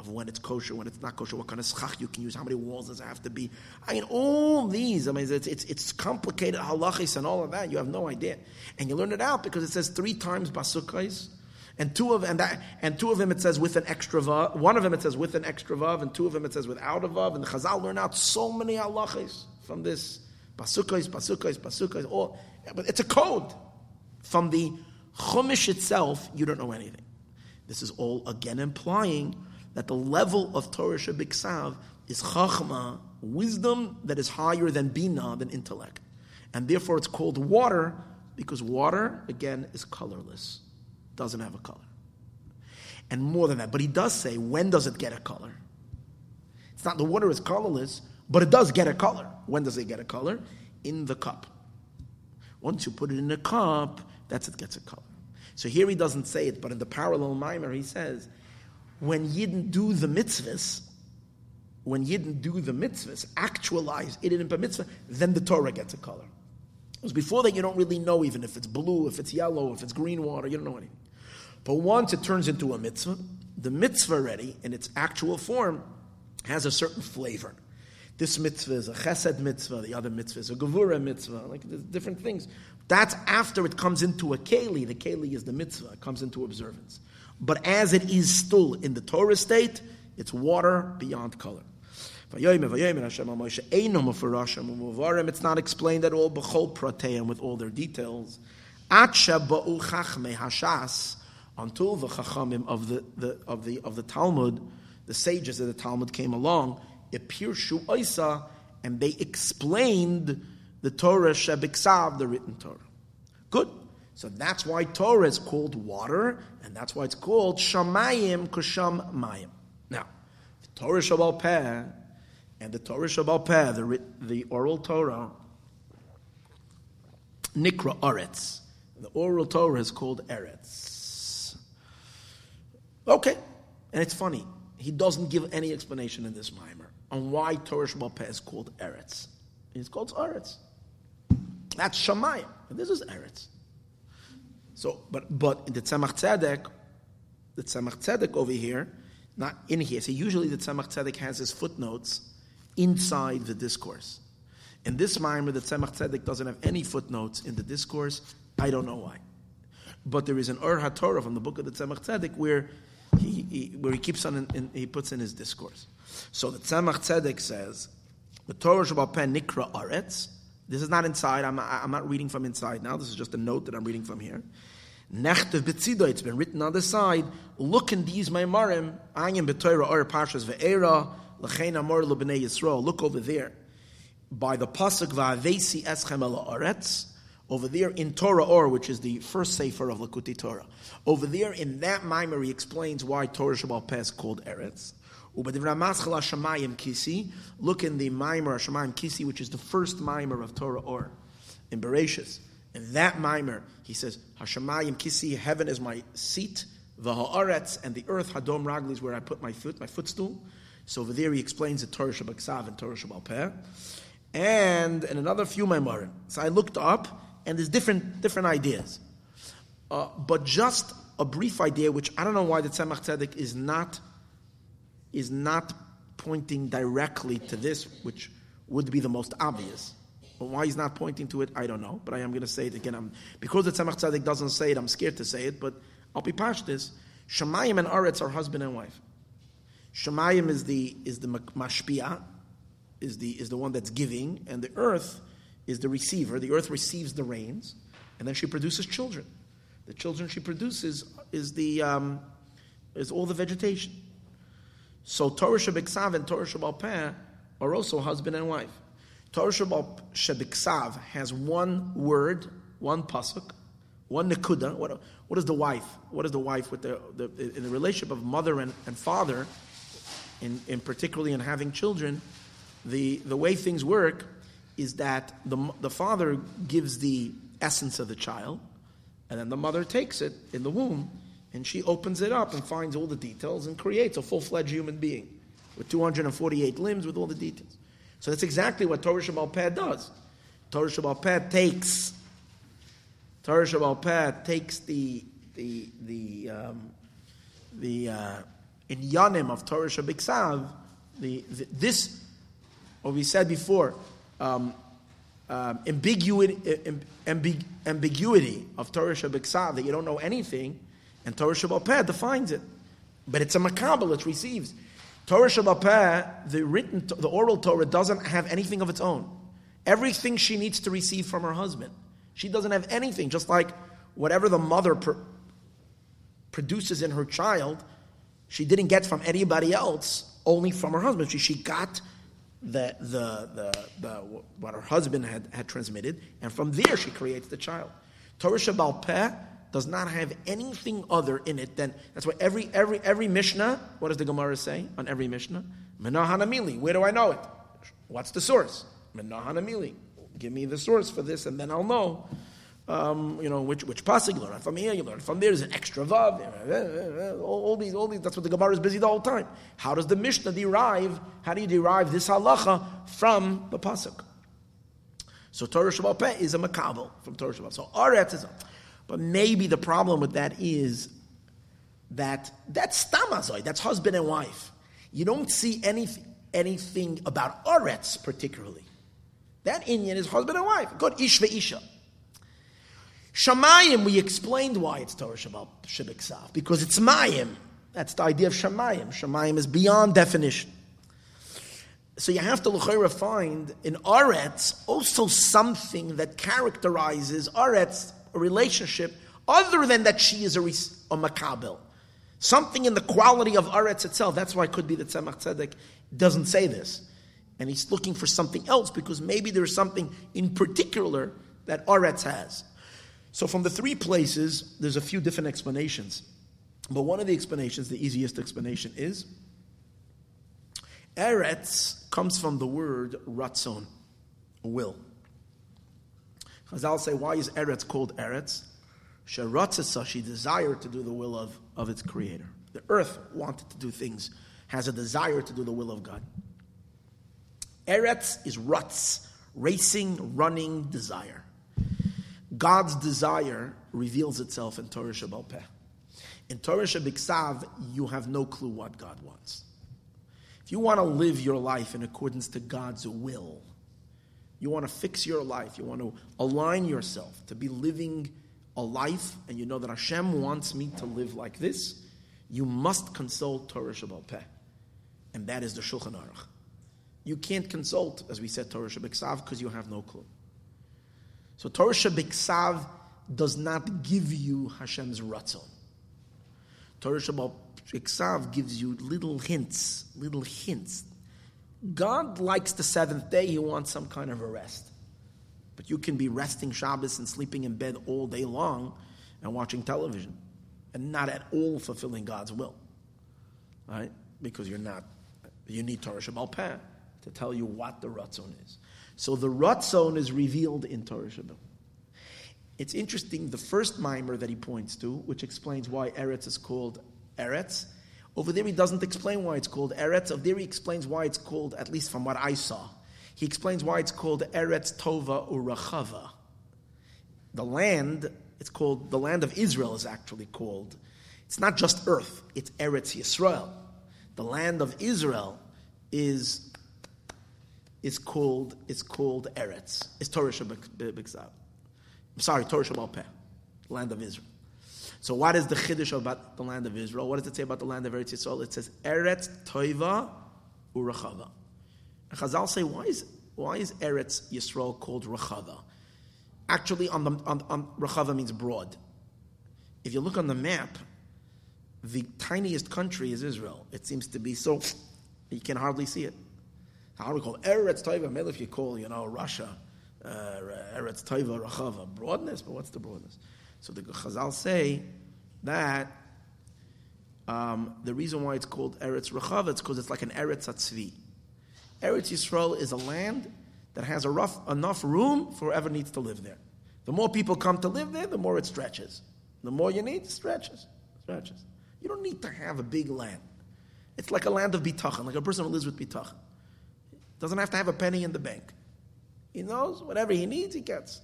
of when it's kosher, when it's not kosher, what kind of schach you can use, how many walls does it have to be. I mean, all these, I mean, it's, it's, it's complicated halachis and all of that. You have no idea. And you learn it out because it says three times basukais. And two of and that and two of them it says with an extra vav. One of them it says with an extra vav, and two of them it says without a vav. And the Chazal learn out so many halachis from this basukais, basukais, basukais. All, but it's a code from the chumash itself. You don't know anything. This is all again implying that the level of Torah Shebiksav is chachma, wisdom that is higher than bina, than intellect. And therefore it's called water, because water, again, is colorless, doesn't have a color. And more than that, but he does say, when does it get a color? It's not the water is colorless, but it does get a color. When does it get a color? In the cup. Once you put it in a cup, that's it gets a color. So here he doesn't say it, but in the parallel mimer he says when Yidden do the mitzvahs, when Yidden do the mitzvahs, actualize it in a mitzvah, then the Torah gets a color. Because before that, you don't really know even if it's blue, if it's yellow, if it's green water, you don't know anything. But once it turns into a mitzvah, the mitzvah already, in its actual form, has a certain flavor. This mitzvah is a chesed mitzvah, the other mitzvah is a gevura mitzvah, like different things. That's after it comes into a keli. The keli is the mitzvah, it comes into observance. But as it is still in the Torah state, it's water beyond color. It's not explained at all with all their details. Until the chachamim of the, the, of the of the Talmud, the sages of the Talmud came along, epirshu oisa, and they explained the Torah shebiksav, the written Torah. Good. So that's why Torah is called water, and that's why it's called Shamayim Kusham Mayim. Now, The Torah Shebal Peh and the Torah Shebal Peh, the, the oral Torah, Nikra Aretz. The oral Torah is called Eretz. Okay, and it's funny. He doesn't give any explanation in this mimer on why Torah Shebal Peh is called Eretz. It's called Eretz. That's Shemayim. And this is Eretz. So, but but in the Tzemach Tzedek, the Tzemach Tzedek over here, not in here. So usually the Tzemach Tzedek has his footnotes inside the discourse. In this Maimer, the Tzemach Tzedek doesn't have any footnotes in the discourse. I don't know why. But there is an Or HaTorah from the book of the Tzemach Tzedek where he, he, where he keeps on, in, in, he puts in his discourse. So the Tzemach Tzedek says, the Torah Shabbat Nikra Aretz. This is not inside. I'm, I'm not reading from inside now. This is just a note that I'm reading from here. Nechtev Betzido, it's been written on the side. Look in these Maimarim, Ayim B'Torah Or Parshas Ve'era, L'chein Amor L'Bnei Yisrael. Look over there. By the Pasuk Va'avesi Eschem El Aretz, over there in Torah Or, which is the first sefer of Likkutei Torah. Over there in that Maimar, he explains why Torah Shebal Peh is called Eretz. Look in the Maimer Shamayim Kisi, which is the first Maimer of Torah Or in Bereshis. In that Maimer, he says, Hashemayim Kisi, heaven is my seat, the Haaretz, and the earth, Hadom Ragli, is where I put my foot, my footstool. So over there he explains the Torah Shabbat and Torah Shebal Peh. And in another few Maimarim. So I looked up, and there's different, different ideas. Uh, but just a brief idea, which I don't know why the Tzemach Tzedek is not, is not pointing directly to this, which would be the most obvious. But why he's not pointing to it, I don't know. But I am going to say it again. I'm, because the Tzemach Tzedek doesn't say it, I'm scared to say it, but I'll be this. Shemayim and Aretz are husband and wife. Shemayim is the, is the mashpia, is the, is the one that's giving, and the earth is the receiver. The earth receives the rains, and then she produces children. The children she produces is, the, um, is all the vegetation. So Torah Shabbat and Torah Peh are also husband and wife. Torah Shebiksav has one word, one pasuk, one nekuda. What, what is the wife? What is the wife with the, the in the relationship of mother and, and father, in, in particularly in having children? The the way things work is that the the father gives the essence of the child, and then the mother takes it in the womb, and she opens it up and finds all the details and creates a full fledged human being with 248 limbs with all the details. So that's exactly what Torah Shebal Peh does. Torah Shebal Peh takes Torah Shebal Peh takes the the the um, the uh, inyanim of Torah Shabbat the, the this what we said before um, um, ambiguity, ambig, ambiguity of Torah Shabbat that you don't know anything, and Torah Shabbat defines it, but it's a makabel it receives. Torah Shabbat the written, the oral Torah doesn't have anything of its own. Everything she needs to receive from her husband. She doesn't have anything, just like whatever the mother pr- produces in her child, she didn't get from anybody else, only from her husband. She, she got the, the, the, the, what her husband had, had transmitted, and from there she creates the child. Torah Shebal Peh does not have anything other in it than that's why every every every Mishnah, what does the Gemara say on every Mishnah? Menahanamili. Where do I know it? What's the source? Menahanamili. Give me the source for this, and then I'll know. Um, you know which which pasuk you learn from here. You learn from there. There's an extra vav. Eh, eh, eh, all, all, these, all these. That's what the Gemara is busy the whole time. How does the Mishnah derive? How do you derive this halacha from the pasuk? So Torah Shabbat is a makabel from Torah Shabbat. So Aretz is. A, but maybe the problem with that is that that's stamazoi, that's husband and wife. You don't see any, anything about Oretz particularly. That inyan is husband and wife. Good, Ish Isha. Shamayim, we explained why it's Torah Shabbat because it's Mayim. That's the idea of Shamayim. Shamayim is beyond definition. So you have to L'chayra find in Aretz also something that characterizes Aretz a relationship other than that she is a, a makabel. Something in the quality of Aretz itself. That's why it could be that Tzemach Tzedek doesn't say this. And he's looking for something else because maybe there's something in particular that Aretz has. So from the three places, there's a few different explanations. But one of the explanations, the easiest explanation is Eretz comes from the word ratzon, will. Chazal say, why is Eretz called Eretz? Sheratzasa, she desired to do the will of, of its creator. The earth wanted to do things, has a desire to do the will of God. Eretz is rutz, racing, running desire. God's desire reveals itself in Torah Shabbal Peh. In Torah Shabbat you have no clue what God wants. If you want to live your life in accordance to God's will, you want to fix your life, you want to align yourself to be living a life, and you know that Hashem wants me to live like this, you must consult Torah Shabbal Peh. And that is the Shulchan Aruch. You can't consult, as we said, Torah Shabbat because you have no clue. So Torah Shabbat does not give you Hashem's ratzon. Torah Shabbat gives you little hints, little hints. God likes the seventh day, He wants some kind of a rest. But you can be resting Shabbos and sleeping in bed all day long and watching television and not at all fulfilling God's will. Right? Because you're not, you need Torah Shabbal to tell you what the Ratzon is. So the Ratzon is revealed in Torah Shabbal. It's interesting, the first mimer that he points to, which explains why Eretz is called Eretz, over there he doesn't explain why it's called Eretz. Over there he explains why it's called, at least from what I saw, he explains why it's called Eretz Tova Urachava. The land, it's called, the land of Israel is actually called, it's not just earth, it's Eretz Yisrael. The land of Israel is, is called, is called Eretz. It's Torah Shabbat I'm sorry, Torah Shabbat land of Israel. So what is the chiddush about the land of Israel? What does it say about the land of Eretz Yisrael? It says Eretz Toiva Urachava. And Chazal say, why is, why is Eretz Yisrael called Rachava? Actually, on the, on, on, Rachava means broad. If you look on the map, the tiniest country is Israel. It seems to be so, you can hardly see it. How do we call? Eretz Taiva? Maybe if you call, you know, Russia, uh, Eretz Taiva, Rachava. Broadness, but what's the broadness? So the Chazal say that um, the reason why it's called Eretz Rachava is because it's like an Eretz Atzvi. Eretz Yisrael is a land that has rough, enough room for whoever needs to live there. The more people come to live there, the more it stretches. The more you need, it stretches. Stretches. You don't need to have a big land. It's like a land of bitachon, like a person who lives with bitachon. Doesn't have to have a penny in the bank. He knows whatever he needs, he gets.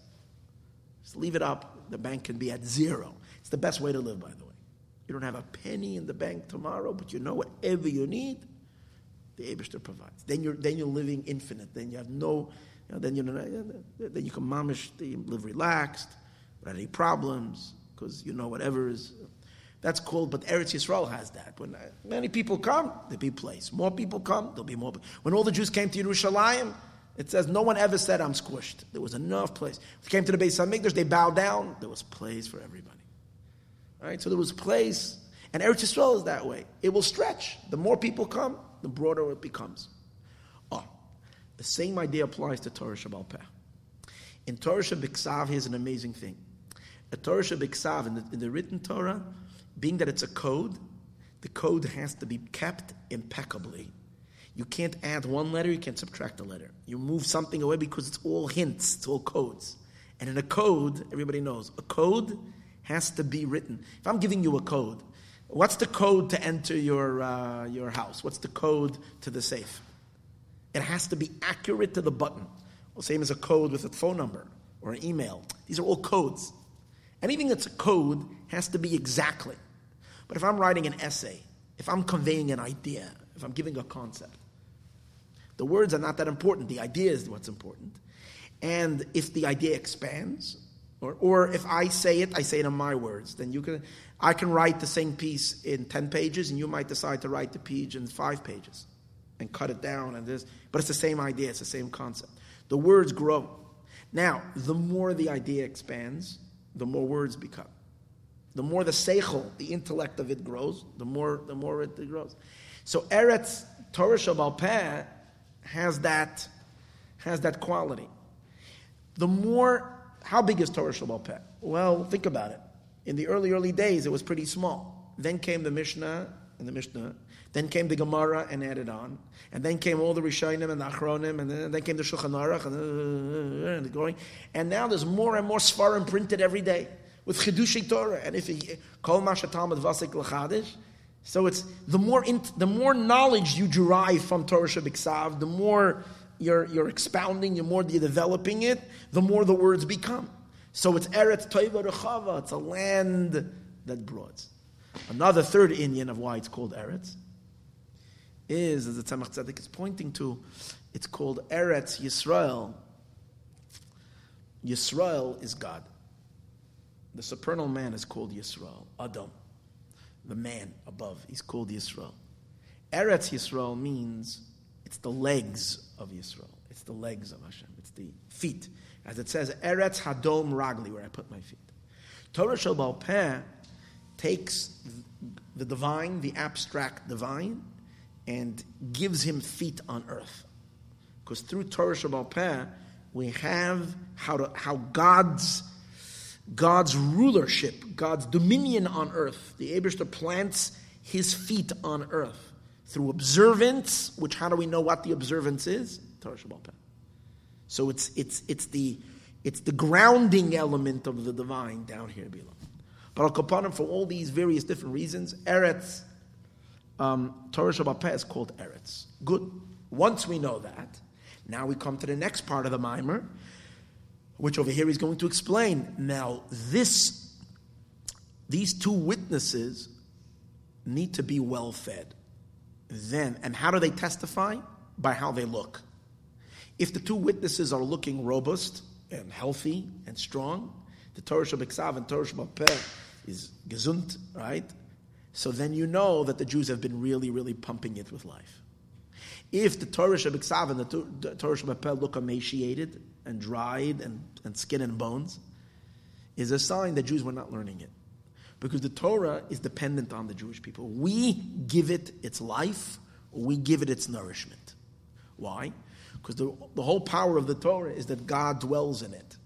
Just leave it up. The bank can be at zero. It's the best way to live, by the way. You don't have a penny in the bank tomorrow, but you know whatever you need, the Abishter provides. Then you're then you're living infinite. Then you have no, you know, then you then you can mamish, live relaxed, without any problems, because you know whatever is. That's called, but Eretz Yisrael has that. When uh, many people come, there'll be place. More people come, there'll be more. When all the Jews came to Yerushalayim, it says no one ever said I'm squished. There was enough place. They came to the Beis Hamikdash, they bowed down. There was place for everybody. All right, so there was place, and Eretz Yisrael is that way. It will stretch. The more people come, the broader it becomes. Oh, the same idea applies to Torah Shabbal Peh. In Torah Shabbat here's an amazing thing. A Torah Shabbat in, in the written Torah, being that it's a code, the code has to be kept impeccably. You can't add one letter, you can't subtract a letter. You move something away because it's all hints, it's all codes. And in a code, everybody knows, a code has to be written. If I'm giving you a code, What's the code to enter your, uh, your house? What's the code to the safe? It has to be accurate to the button. Well, same as a code with a phone number or an email. These are all codes. Anything that's a code has to be exactly. But if I'm writing an essay, if I'm conveying an idea, if I'm giving a concept, the words are not that important. The idea is what's important. And if the idea expands, or, or if I say it, I say it in my words, then you can, I can write the same piece in 10 pages, and you might decide to write the page in five pages and cut it down and this. But it's the same idea, it's the same concept. The words grow. Now, the more the idea expands, the more words become. The more the seichel, the intellect of it grows, the more the more it grows. So Eretz Torah Shabbal Peh has that has that quality. The more, how big is Torah Shabbal Peh? Well, think about it. In the early, early days, it was pretty small. Then came the Mishnah and the Mishnah. Then came the Gemara and added on. And then came all the Rishonim and the Achronim, and then, came the Shulchan Aruch, and, going. And now there's more and more Svarim printed every day with Chidushi Torah. And if you call Masha Talmud Vasik Lachadish, so it's the more in, the more knowledge you derive from Torah Shabbat the more you're, you're expounding, the more you're developing it, the more the words become. So it's Eretz Toiva Rechava, it's a land that broads. Another third inyan of why it's called Eretz is, as the Tzemach Tzedek is pointing to, it's called Eretz Yisrael. Yisrael is God. The supernal man is called Yisrael, Adam. The man above, he's called Yisrael. Eretz Yisrael means it's the legs of Yisrael. It's the legs of Hashem. It's the feet. As it says, Eretz Hadom Ragli, where I put my feet. Torah Shel Peh takes the divine, the abstract divine, and gives him feet on earth. Because through Torah Shel Peh, we have how, to, how God's, God's rulership, God's dominion on earth. The Abishter plants his feet on earth through observance, which how do we know what the observance is? Torah. So it's, it's, it's, the, it's the grounding element of the divine down here below. But Al Kapanim, for all these various different reasons, Eretz, um, Torah Shabbat is called Eretz. Good. Once we know that, now we come to the next part of the mimer, which over here he's going to explain. Now, this, these two witnesses need to be well fed. Then, and how do they testify? By how they look. If the two witnesses are looking robust and healthy and strong, the Torah Shabbat and Torah Shabbat is gesund, right? So then you know that the Jews have been really, really pumping it with life. If the Torah Shabbat and the Torah Shabbat look emaciated and dried and, and skin and bones, is a sign that Jews were not learning it. Because the Torah is dependent on the Jewish people. We give it its life, we give it its nourishment. Why? Because the, the whole power of the Torah is that God dwells in it.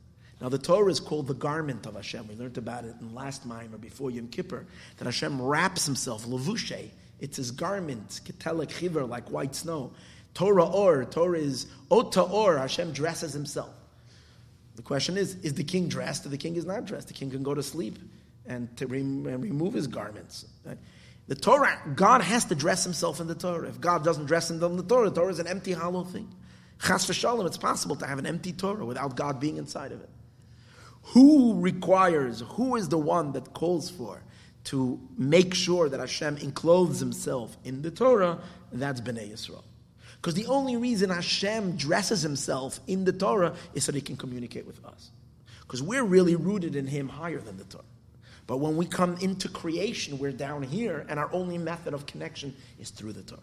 Now, the Torah is called the garment of Hashem. We learned about it in last Maamar before Yom Kippur, that Hashem wraps himself, levushe. It's his garment, ketelek chiver, like white snow. Torah or, Torah is ota or, Hashem dresses himself. The question is, is the king dressed? Or the king is not dressed. The king can go to sleep and to re- remove his garments. The Torah, God has to dress himself in the Torah. If God doesn't dress in the Torah, the Torah is an empty, hollow thing. Chas v'shalom, it's possible to have an empty Torah without God being inside of it. Who requires, who is the one that calls for to make sure that Hashem enclothes himself in the Torah? That's Bnei Yisrael. Because the only reason Hashem dresses himself in the Torah is so that he can communicate with us. Because we're really rooted in him higher than the Torah. But when we come into creation, we're down here, and our only method of connection is through the Torah.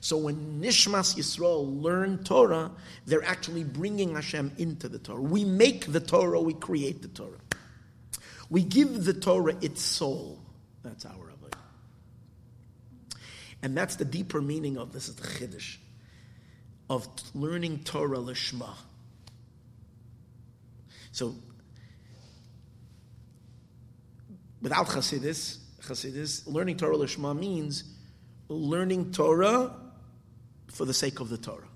So when Nishmas Yisrael learn Torah, they're actually bringing Hashem into the Torah. We make the Torah, we create the Torah. We give the Torah its soul. That's our. And that's the deeper meaning of this is the Chiddush of learning Torah Lishma. So, without Chassidus, Chassidus, learning Torah Lishma means learning Torah for the sake of the Torah.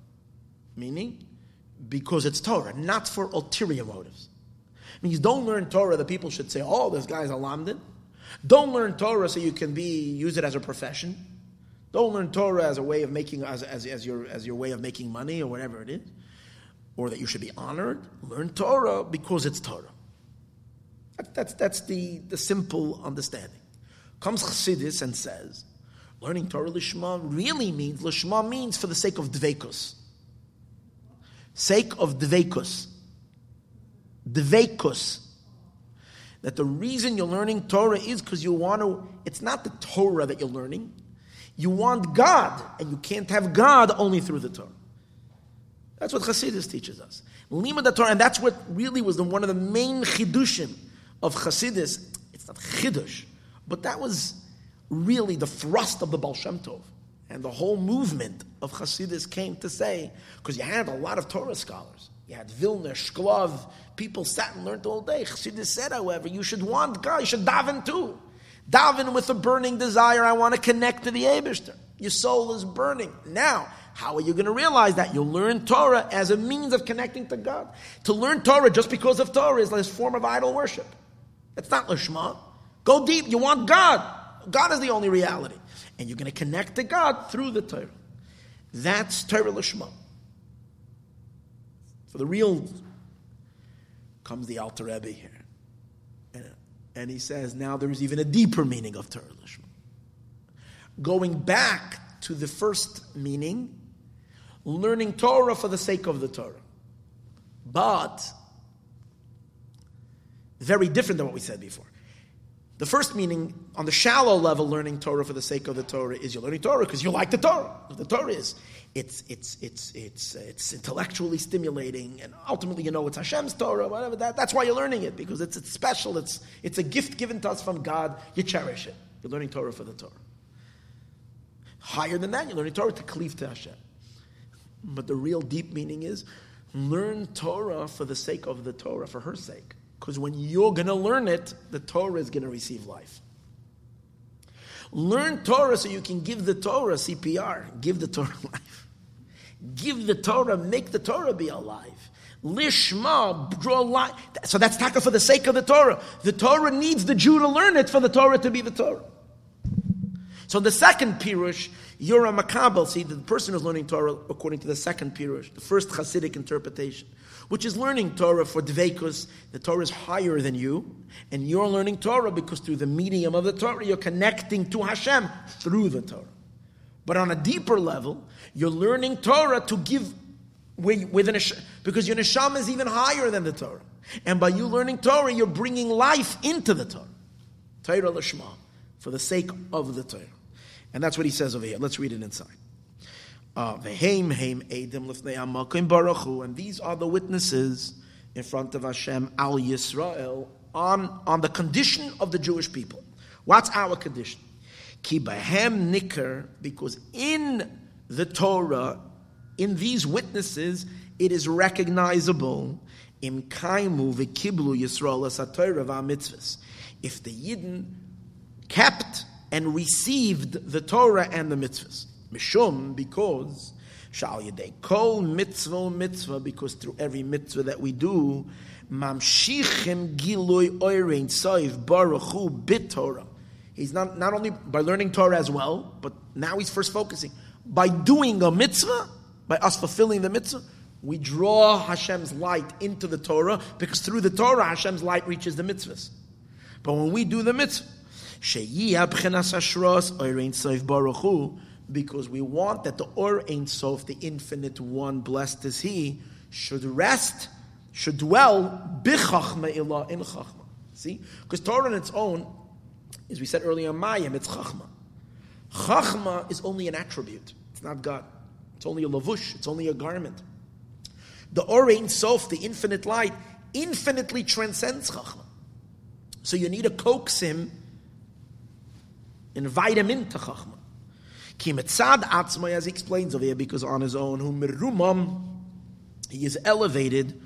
Meaning, because it's Torah, not for ulterior motives. It means don't learn Torah that people should say, oh, this guy's a lamdin. Don't learn Torah so you can be use it as a profession. Don't learn Torah as a way of making as, as, as, your as your way of making money or whatever it is, or that you should be honored. Learn Torah because it's Torah. That, that's that's the, the simple understanding. Comes Chassidus and says, Learning Torah Lishma really means, Lishma means for the sake of Dveikus. Sake of Dveikus. Dveikus. That the reason you're learning Torah is because you want to, it's not the Torah that you're learning. You want God, and you can't have God only through the Torah. That's what Chassidus teaches us. Lima the Torah, and that's what really was the, one of the main chidushim of Chassidus. It's not chidush, but that was really the thrust of the Baal Shem Tov. And the whole movement of Hasidus came to say, because you had a lot of Torah scholars. You had Vilna, Shklov, people sat and learned all day. Chassidus said, however, you should want God, you should daven too. Daven with a burning desire, I want to connect to the Abishter. Your soul is burning. Now, how are you going to realize that? You'll learn Torah as a means of connecting to God. To learn Torah just because of Torah is a form of idol worship. It's not Lishma. Go deep. You want God. God is the only reality. And you're going to connect to God through the Torah. That's Torah Lishma. For the real comes the Alter Rebbe here. And he says, now there is even a deeper meaning of Torah Lishma. Going back to the first meaning, learning Torah for the sake of the Torah. But, very different than what we said before. The first meaning, on the shallow level, learning Torah for the sake of the Torah is you're learning Torah because you like the Torah. The Torah is it's it's it's it's it's intellectually stimulating, and ultimately you know it's Hashem's Torah. Whatever that, that's why you're learning it because it's it's special. It's it's a gift given to us from God. You cherish it. You're learning Torah for the Torah. Higher than that, you're learning Torah to cleave to Hashem. But the real deep meaning is learn Torah for the sake of the Torah, for her sake. Because when you're going to learn it, the Torah is going to receive life. Learn Torah so you can give the Torah CPR, give the Torah life. Give the Torah, make the Torah be alive. Lishma, draw life. So that's taka for the sake of the Torah. The Torah needs the Jew to learn it for the Torah to be the Torah. So the second pirush, you're a makabel. See, the person who's learning Torah according to the second pirush, the first Hasidic interpretation, which is learning Torah for dveikus. The Torah is higher than you, and you're learning Torah because through the medium of the Torah, you're connecting to Hashem through the Torah. But on a deeper level, you're learning Torah to give within a because your neshama is even higher than the Torah. And by you learning Torah, you're bringing life into the Torah. Torah lishma, for the sake of the Torah. And that's what he says over here. Let's read it inside. Uh, and these are the witnesses in front of Hashem al Yisrael on, on the condition of the Jewish people. What's our condition? Ki nikr, because in the Torah, in these witnesses, it is recognizable im kaimu v'kiblu Yisrael v'amitzvahs. If the Yidden kept and received the Torah and the mitzvahs. Mishum, because shal yedei kol mitzvah mitzvah, because through every mitzvah that we do, mamshichim giloy oirein soiv baruchu bit Torah. He's not, not only by learning Torah as well, but now he's first focusing. By doing a mitzvah, by us fulfilling the mitzvah, we draw Hashem's light into the Torah because through the Torah, Hashem's light reaches the mitzvahs. But when we do the mitzvah, because we want that the Or Ein Sof, the infinite one, blessed is He, should rest, should dwell bichachma ilah in chachma. See, because Torah on its own as we said earlier, Mayim, it's Chachma. Chachma is only an attribute. It's not God. It's only a lavush. It's only a garment. The Orein Sof, the infinite light, infinitely transcends Chachma. So you need to coax him, invite him into Chachma. Kimetzad Atzmai, as he explains over here, because on his own, whom he is elevated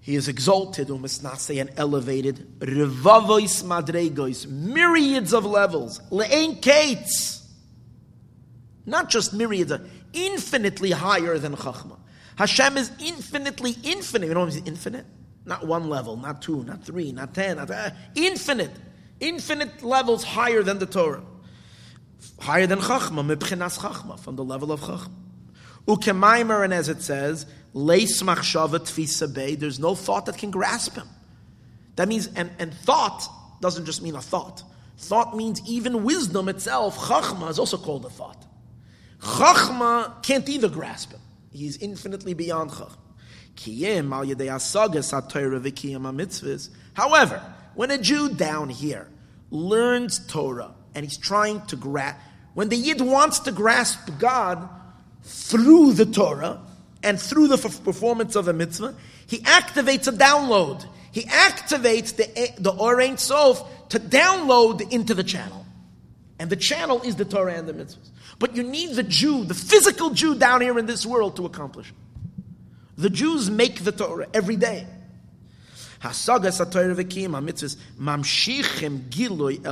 he is exalted, umisnase, and elevated. Revavois madregois, myriads of levels. Le'en kates. Not just myriads, infinitely higher than Chachma. Hashem is infinitely infinite. You know what I mean? Infinite? Not one level, not two, not three, not ten, not uh, infinite. Infinite levels higher than the Torah. Higher than Chachma, Chachma, from the level of Chachma. Ukemaimer, and as it says, There's no thought that can grasp him. That means, and, and thought doesn't just mean a thought. Thought means even wisdom itself. Chachma is also called a thought. Chachma can't either grasp him. He's infinitely beyond Chachma. However, when a Jew down here learns Torah and he's trying to grasp, when the Yid wants to grasp God through the Torah, and through the f- performance of a mitzvah, he activates a download. He activates the, eh, the Orain Sof to download into the channel. And the channel is the Torah and the mitzvahs. But you need the Jew, the physical Jew down here in this world to accomplish it. The Jews make the Torah every day. Hasagas mamshichim giloi.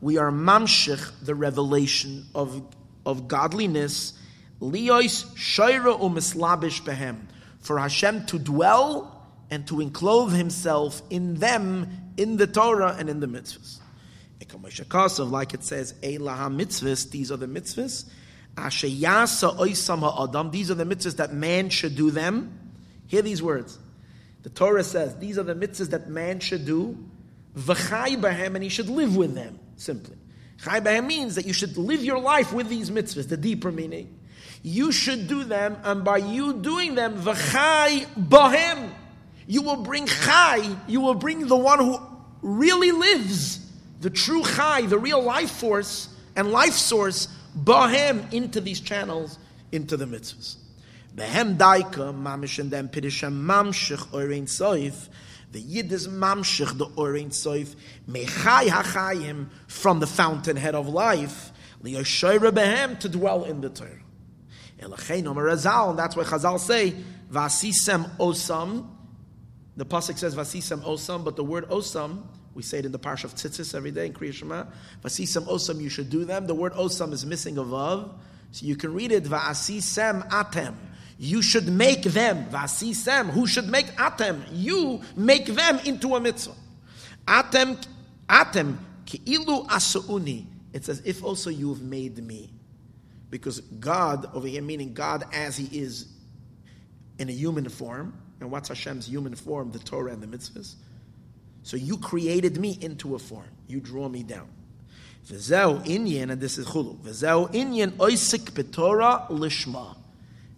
We are mamshich the revelation of, of godliness. Liois shayra umislabish behem. For Hashem to dwell and to enclose Himself in them, in the Torah and in the mitzvahs. Like it says, Elaha mitzvahs, these are the mitzvahs. Ashayasa oisam ha'adam, these are the mitzvahs that man should do them. Hear these words. The Torah says these are the mitzvahs that man should do, v'chai b'hem, and he should live with them, simply. Chai b'hem means that you should live your life with these mitzvahs, the deeper meaning. You should do them, and by you doing them, v'chai b'hem, you will bring chai, you will bring the one who really lives, the true chai, the real life force and life source, b'hem, into these channels, into the mitzvahs. Behem daika, mamish and then pirishem mamshich orein soif. The yid is mamshich, the orein soif, mechai hachayim, from the fountainhead of life, liyoshoyre behem, to dwell in the Torah. And that's why Chazal say, vasisem osam, the pasuk says vasisem osam, but the word osam, we say it in the parsha of tzitzis every day in Kriya Shema. Vasisem osam, you should do them. The word osam is missing a vav, so you can read it vasisem atem. You should make them, vasisem, who should make atem? You make them into a mitzvah. Atem, atem, ki'ilu asuuni. It's as if also you have made me. Because God, over here meaning God as He is in a human form, and what's Hashem's human form? The Torah and the mitzvahs. So you created me into a form. You draw me down. V'zeu inyan, and this is chulu. V'zeu inyan oisik b'torah lishma.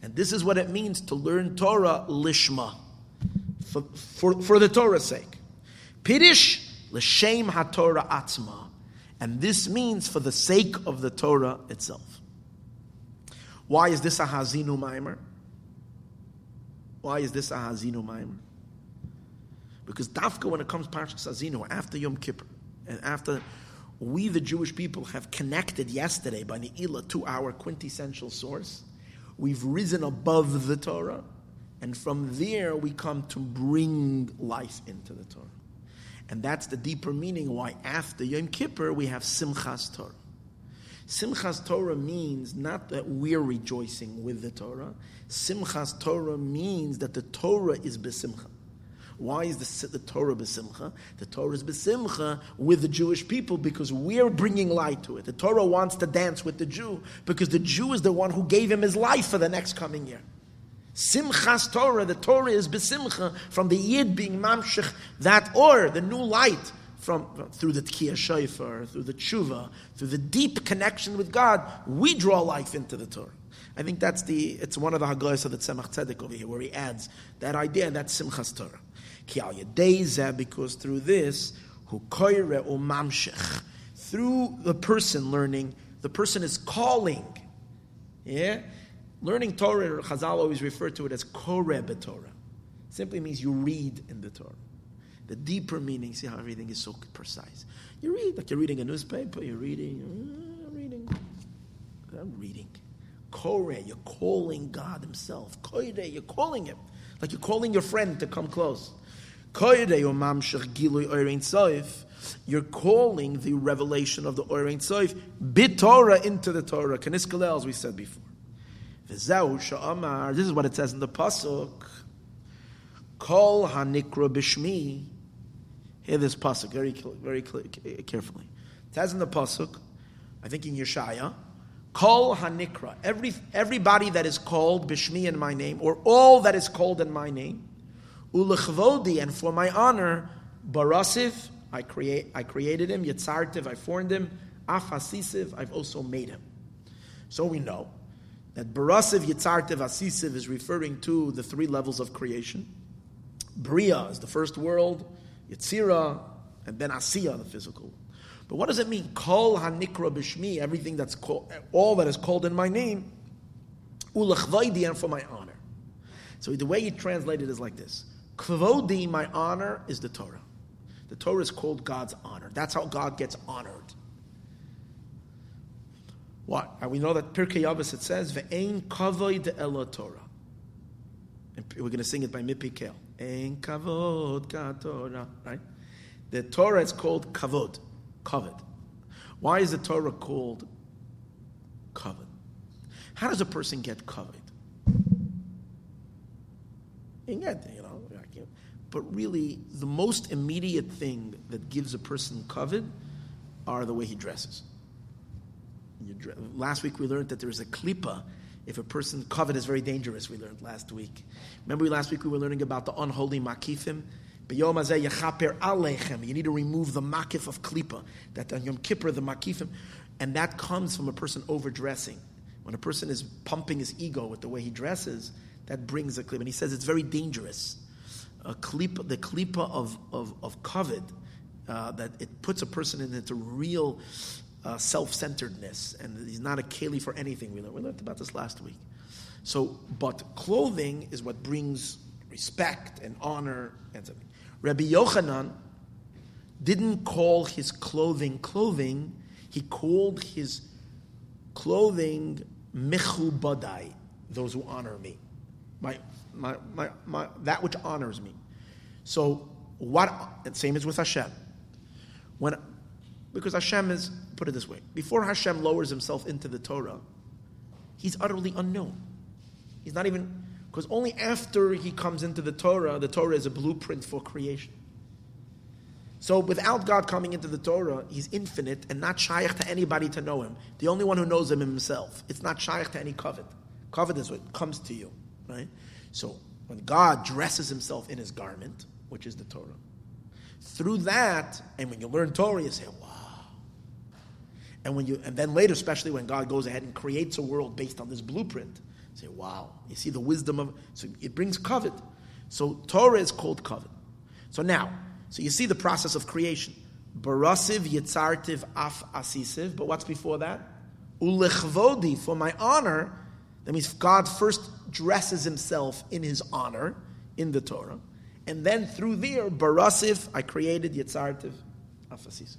And this is what it means to learn Torah lishma, for, for, for the Torah's sake. Pirish l'shem haTorah atzma. And this means for the sake of the Torah itself. Why is this a Ha'azinu Maimer? Why is this a Ha'azinu Maimer? Because Dafka, when it comes to Parshas Ha'azinu, after Yom Kippur, and after we, the Jewish people, have connected yesterday by Ne'ilah to our quintessential source, we've risen above the Torah, and from there we come to bring life into the Torah. And that's the deeper meaning why after Yom Kippur we have Simchas Torah. Simchas Torah means not that we're rejoicing with the Torah. Simchas Torah means that the Torah is besimcha. Why is the, the Torah besimcha? The Torah is besimcha with the Jewish people because we're bringing light to it. The Torah wants to dance with the Jew because the Jew is the one who gave him his life for the next coming year. Simchas Torah, the Torah is besimcha from the Yid being mamshich, that or, the new light from, through the Tkiyah Shofar, through the Tshuva, through the deep connection with God, we draw life into the Torah. I think that's the, it's one of the Haggoyas of the Tzemach Tzedek over here, where he adds that idea, that's Simchas Torah because through this, through the person learning, the person is calling. Yeah? Learning Torah, Chazal always refer to it as Koreh Torah. Simply means you read in the Torah. The deeper meaning, see how everything is so precise. You read, like you're reading a newspaper, you're reading, uh, reading, I'm reading. Koreh, you're calling God Himself. Koire, you're calling Him. Like you're calling your friend to come close. You're calling the revelation of the Orein Soif bit Torah into the Torah. Kaniskalel, as we said before. This is what it says in the pasuk. Kol hanikra bishmi. Hear this pasuk very, very carefully. It says in the pasuk, I think in Yeshaya, Kol hanikra. Every everybody that is called bishmi in my name, or all that is called in my name. Ulechvodi, and for my honor, Barasiv, I create, I created him. Yitzartiv, I formed him. Afasisiv, I've also made him. So we know that Barasiv, Yitzartiv, Asisiv is referring to the three levels of creation. Bria is the first world, Yitzira, and then Asiya, the physical. But what does it mean? Kol hanikra bishmi, everything that's called, all that is called in my name, ulachvaidi, and for my honor. So the way you translate it is like this: Kvodi, my honor, is the Torah. The Torah is called God's honor. That's how God gets honored. What? And we know that Pirkei Avos it says, Ve'ein kavod ela Torah. And we're going to sing it by Mipi Kel. Ein kavod Torah. Right? The Torah is called kavod, kavod. Why is the Torah called kavod? How does a person get kavod? You get, you know, but really, the most immediate thing that gives a person kavod are the way he dresses. Last week we learned that there is a klipa. If a person kavod is very dangerous, we learned last week. Remember last week we were learning about the unholy makifim. You need to remove the makif of klipa. That on Yom Kippur the makifim, and that comes from a person overdressing. When a person is pumping his ego with the way he dresses, that brings a klipa. And he says it's very dangerous a klipa, the klipa of, of, of kavod, uh, that it puts a person into real uh, self-centeredness, and he's not a keli for anything. We learned, we learned about this last week. So, but clothing is what brings respect and honor and something. Rabbi Yochanan didn't call his clothing clothing; he called his clothing mechubadai, those who honor me. My my, my, my, that which honors me. So what? Same as with Hashem. When, because Hashem is put it this way: before Hashem lowers himself into the Torah, he's utterly unknown. He's not even because only after he comes into the Torah, the Torah is a blueprint for creation. So without God coming into the Torah, he's infinite and not shaykh to anybody to know him. The only one who knows him himself. It's not shaykh to any kavod. Kavod is what comes to you, right? So when God dresses himself in his garment, which is the Torah, through that, and when you learn Torah, you say, wow. And when you and then later, especially when God goes ahead and creates a world based on this blueprint, say, wow. You see the wisdom of so it brings kavod. So Torah is called kavod. So now, so you see the process of creation. Barasiv yitzartiv af asisiv, but what's before that? Ulechvodi, for my honor, that means God first dresses himself in his honor in the Torah. And then through there, Barasif, I created Yitzartiv Afasis.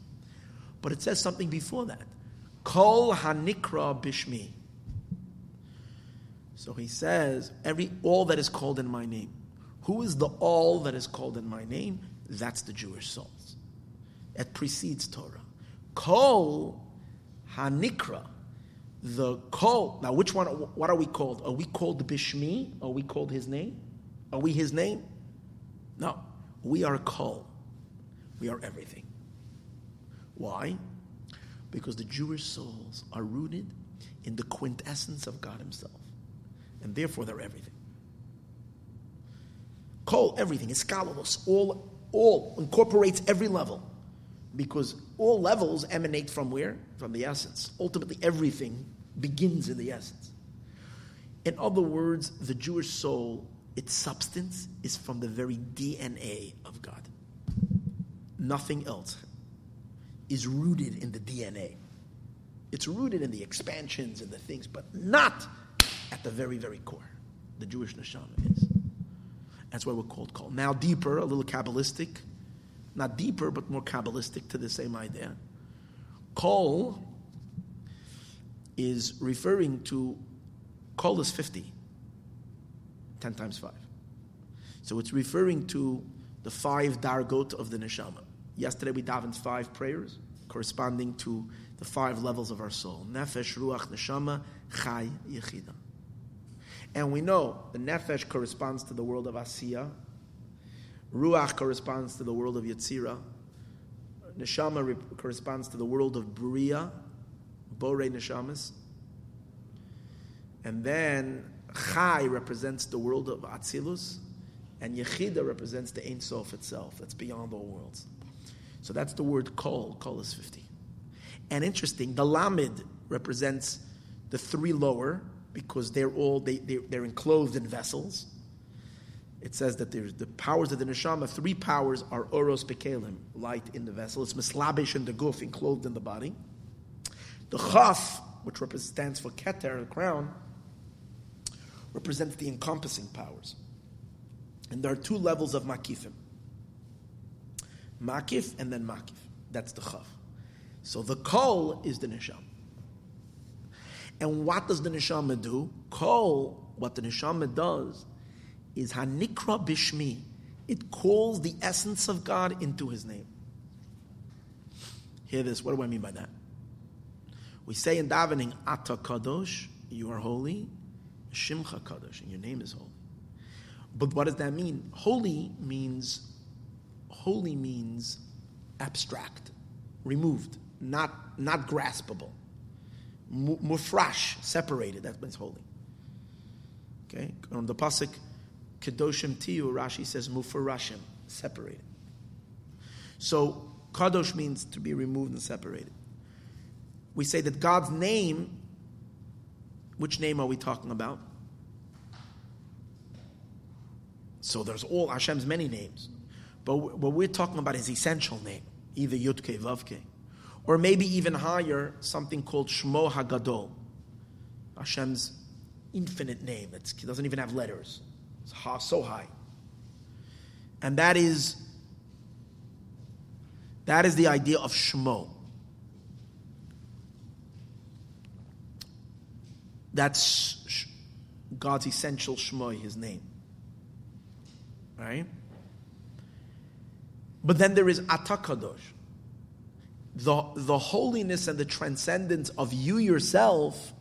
But it says something before that. Kol Hanikra Bishmi. So he says, every all that is called in my name. Who is the all that is called in my name? That's the Jewish souls. It precedes Torah. Kol Hanikra the call. Now, which one? What are we called? Are we called Bishmi? Are we called His name? Are we His name? No, we are called. We are everything. Why? Because the Jewish souls are rooted in the quintessence of God Himself, and therefore they're everything. Call everything. Eskalos, all, all incorporates every level because all levels emanate from where? From the essence. Ultimately, everything begins in the essence. In other words, the Jewish soul, its substance, is from the very DNA of God. Nothing else is rooted in the DNA. It's rooted in the expansions and the things, but not at the very, very core. The Jewish neshama is. That's why we're called call. Now, deeper, a little Kabbalistic, not deeper, but more Kabbalistic to the same idea. Kol is referring to, Kol is 50, 10 times 5. So it's referring to the five dargot of the neshama. Yesterday we davened five prayers corresponding to the five levels of our soul. Nefesh, Ruach, Neshama, Chai, Yechida. And we know the Nefesh corresponds to the world of Asiya, Ruach corresponds to the world of Yetzira. Neshama re- corresponds to the world of Bria, Bore Neshamas. And then Chai represents the world of Atzilus, and Yechida represents the Ein Sof itself, that's beyond all worlds. So that's the word Kol. Kol is 50. And interesting, the Lamed represents the three lower, because they're all, they, they, they're enclosed in vessels it says that there's the powers of the neshama. Three powers are oros bekelim, light in the vessel. It's mislabish in the guf, enclosed in the body. The chaf, which stands for keter, the crown, represents the encompassing powers. And there are two levels of makifim. Makif and then makif. That's the chaf. So the kol is the neshama. And what does the neshama do? Kol, what the neshama does is Hanikra Bishmi. It calls the essence of God into his name. Hear this. What do I mean by that? We say in davening, Ata Kadosh, you are holy. Shimcha Kadosh, and your name is holy. But what does that mean? Holy means holy means abstract, removed, not not graspable. Mufrash, separated. That means holy. Okay, on the pasuk Kedoshim Tiyu, Rashi says Mufarashim, separated. So Kadosh means to be removed and separated. We say that God's name, which name are we talking about? So there's all Hashem's many names. But what we're talking about is essential name, either Yudke, Vavke, or maybe even higher, something called Shmo Hagadol, Hashem's infinite name. It's, it doesn't even have letters. It's ha, so high. And that is that is the idea of Shmo. That's God's essential Shmo, his name. Right? But then there is Atakadosh. The, the holiness and the transcendence of you yourself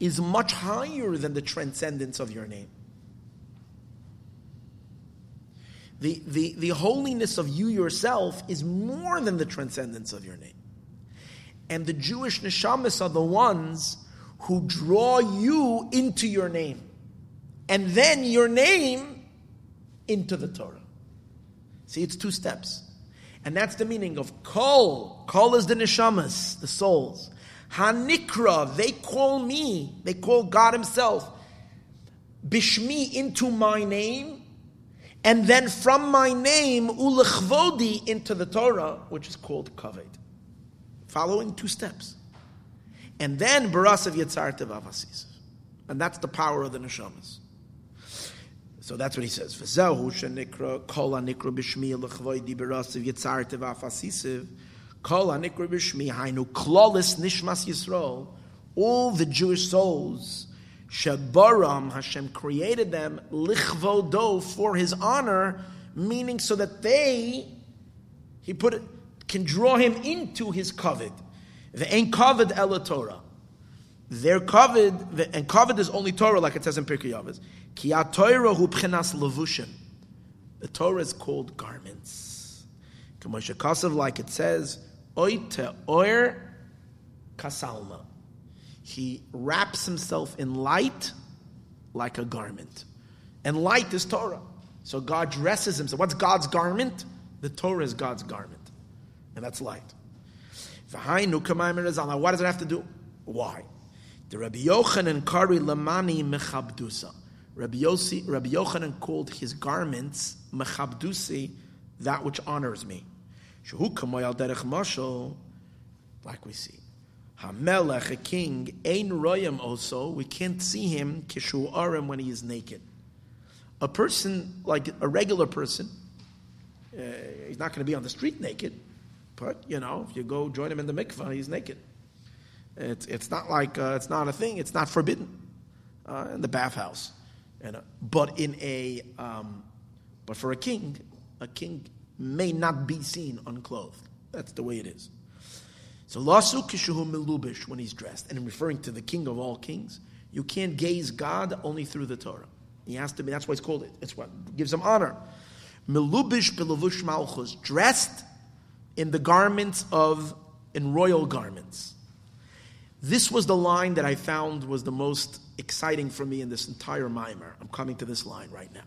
is much higher than the transcendence of your name. The, the, the holiness of you yourself is more than the transcendence of your name. And the Jewish neshamas are the ones who draw you into your name. And then your name into the Torah. See, it's two steps. And that's the meaning of kol. Kol is the neshamas, the souls. Hanikra, they call me, they call God Himself. Bishmi into my name. And then from my name, ulechvodi into the Torah, which is called kavod. Following two steps. And then barasav yitzar tevavasis. And that's the power of the neshamas. So that's what he says. V'zehu shenikra kol hanikra b'shmi lechvoidi berasav yitzar tevafasisiv kol hanikra b'shmi hainu klolis nishmas Yisrael. All the Jewish souls shebaram Hashem created them lichvodo for His honor, meaning so that they He put can draw him into His kavod. The ain't kavod ela They're kavod, and kavod is only Torah, like it says in Pirkei Avos. Ki Torah hu pchenas levushim. The Torah is called garments. Kamosha Kasav, like it says, oite oir kasalma. He wraps himself in light like a garment. And light is Torah. So God dresses himself. What's God's garment? The Torah is God's garment. And that's light. Why does it have to do? Why? The Rabbi Yochanan Kari Lamani Mechabdusa. Rabbi, Yossi, Rabbi Yochanan called his garments Mechabdusi, that which honors me. Shehu Kamoyal Derech Mashal, like we see. Hamelech, a king, Ein Royam also, we can't see him, Kishu Arim, when he is naked. A person, like a regular person, uh, he's not going to be on the street naked, but, you know, if you go join him in the mikvah, he's naked. It's, it's not like, uh, it's not a thing, it's not forbidden uh, in the bathhouse. And, uh, but in a, um, but for a king, a king may not be seen unclothed. That's the way it is. So lasu kishuhu milubish when he's dressed, and I'm referring to the king of all kings. You can't gaze God only through the Torah. He has to be. That's why it's called it. It's what gives him honor. Milubish bilavush malchus, dressed in the garments of in royal garments. This was the line that I found was the most exciting for me in this entire mimer. I'm coming to this line right now.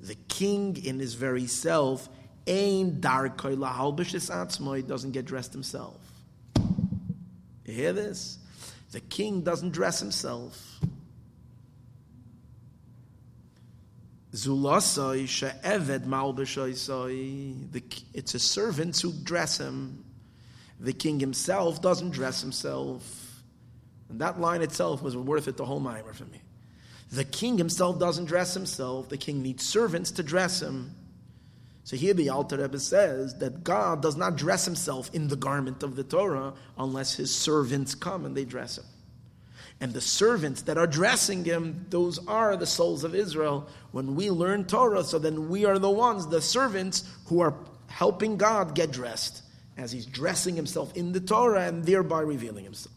The king in his very self, ain doesn't get dressed himself. You hear this? The king doesn't dress himself. Zulasai she'eved. It's a servant who dress him. The king himself doesn't dress himself. And that line itself was worth it the whole mimer for me. The king himself doesn't dress himself. The king needs servants to dress him. So here the Alter Rebbe says that God does not dress himself in the garment of the Torah unless his servants come and they dress him. And the servants that are dressing him, those are the souls of Israel. When we learn Torah, so then we are the ones, the servants, who are helping God get dressed as he's dressing himself in the Torah and thereby revealing himself.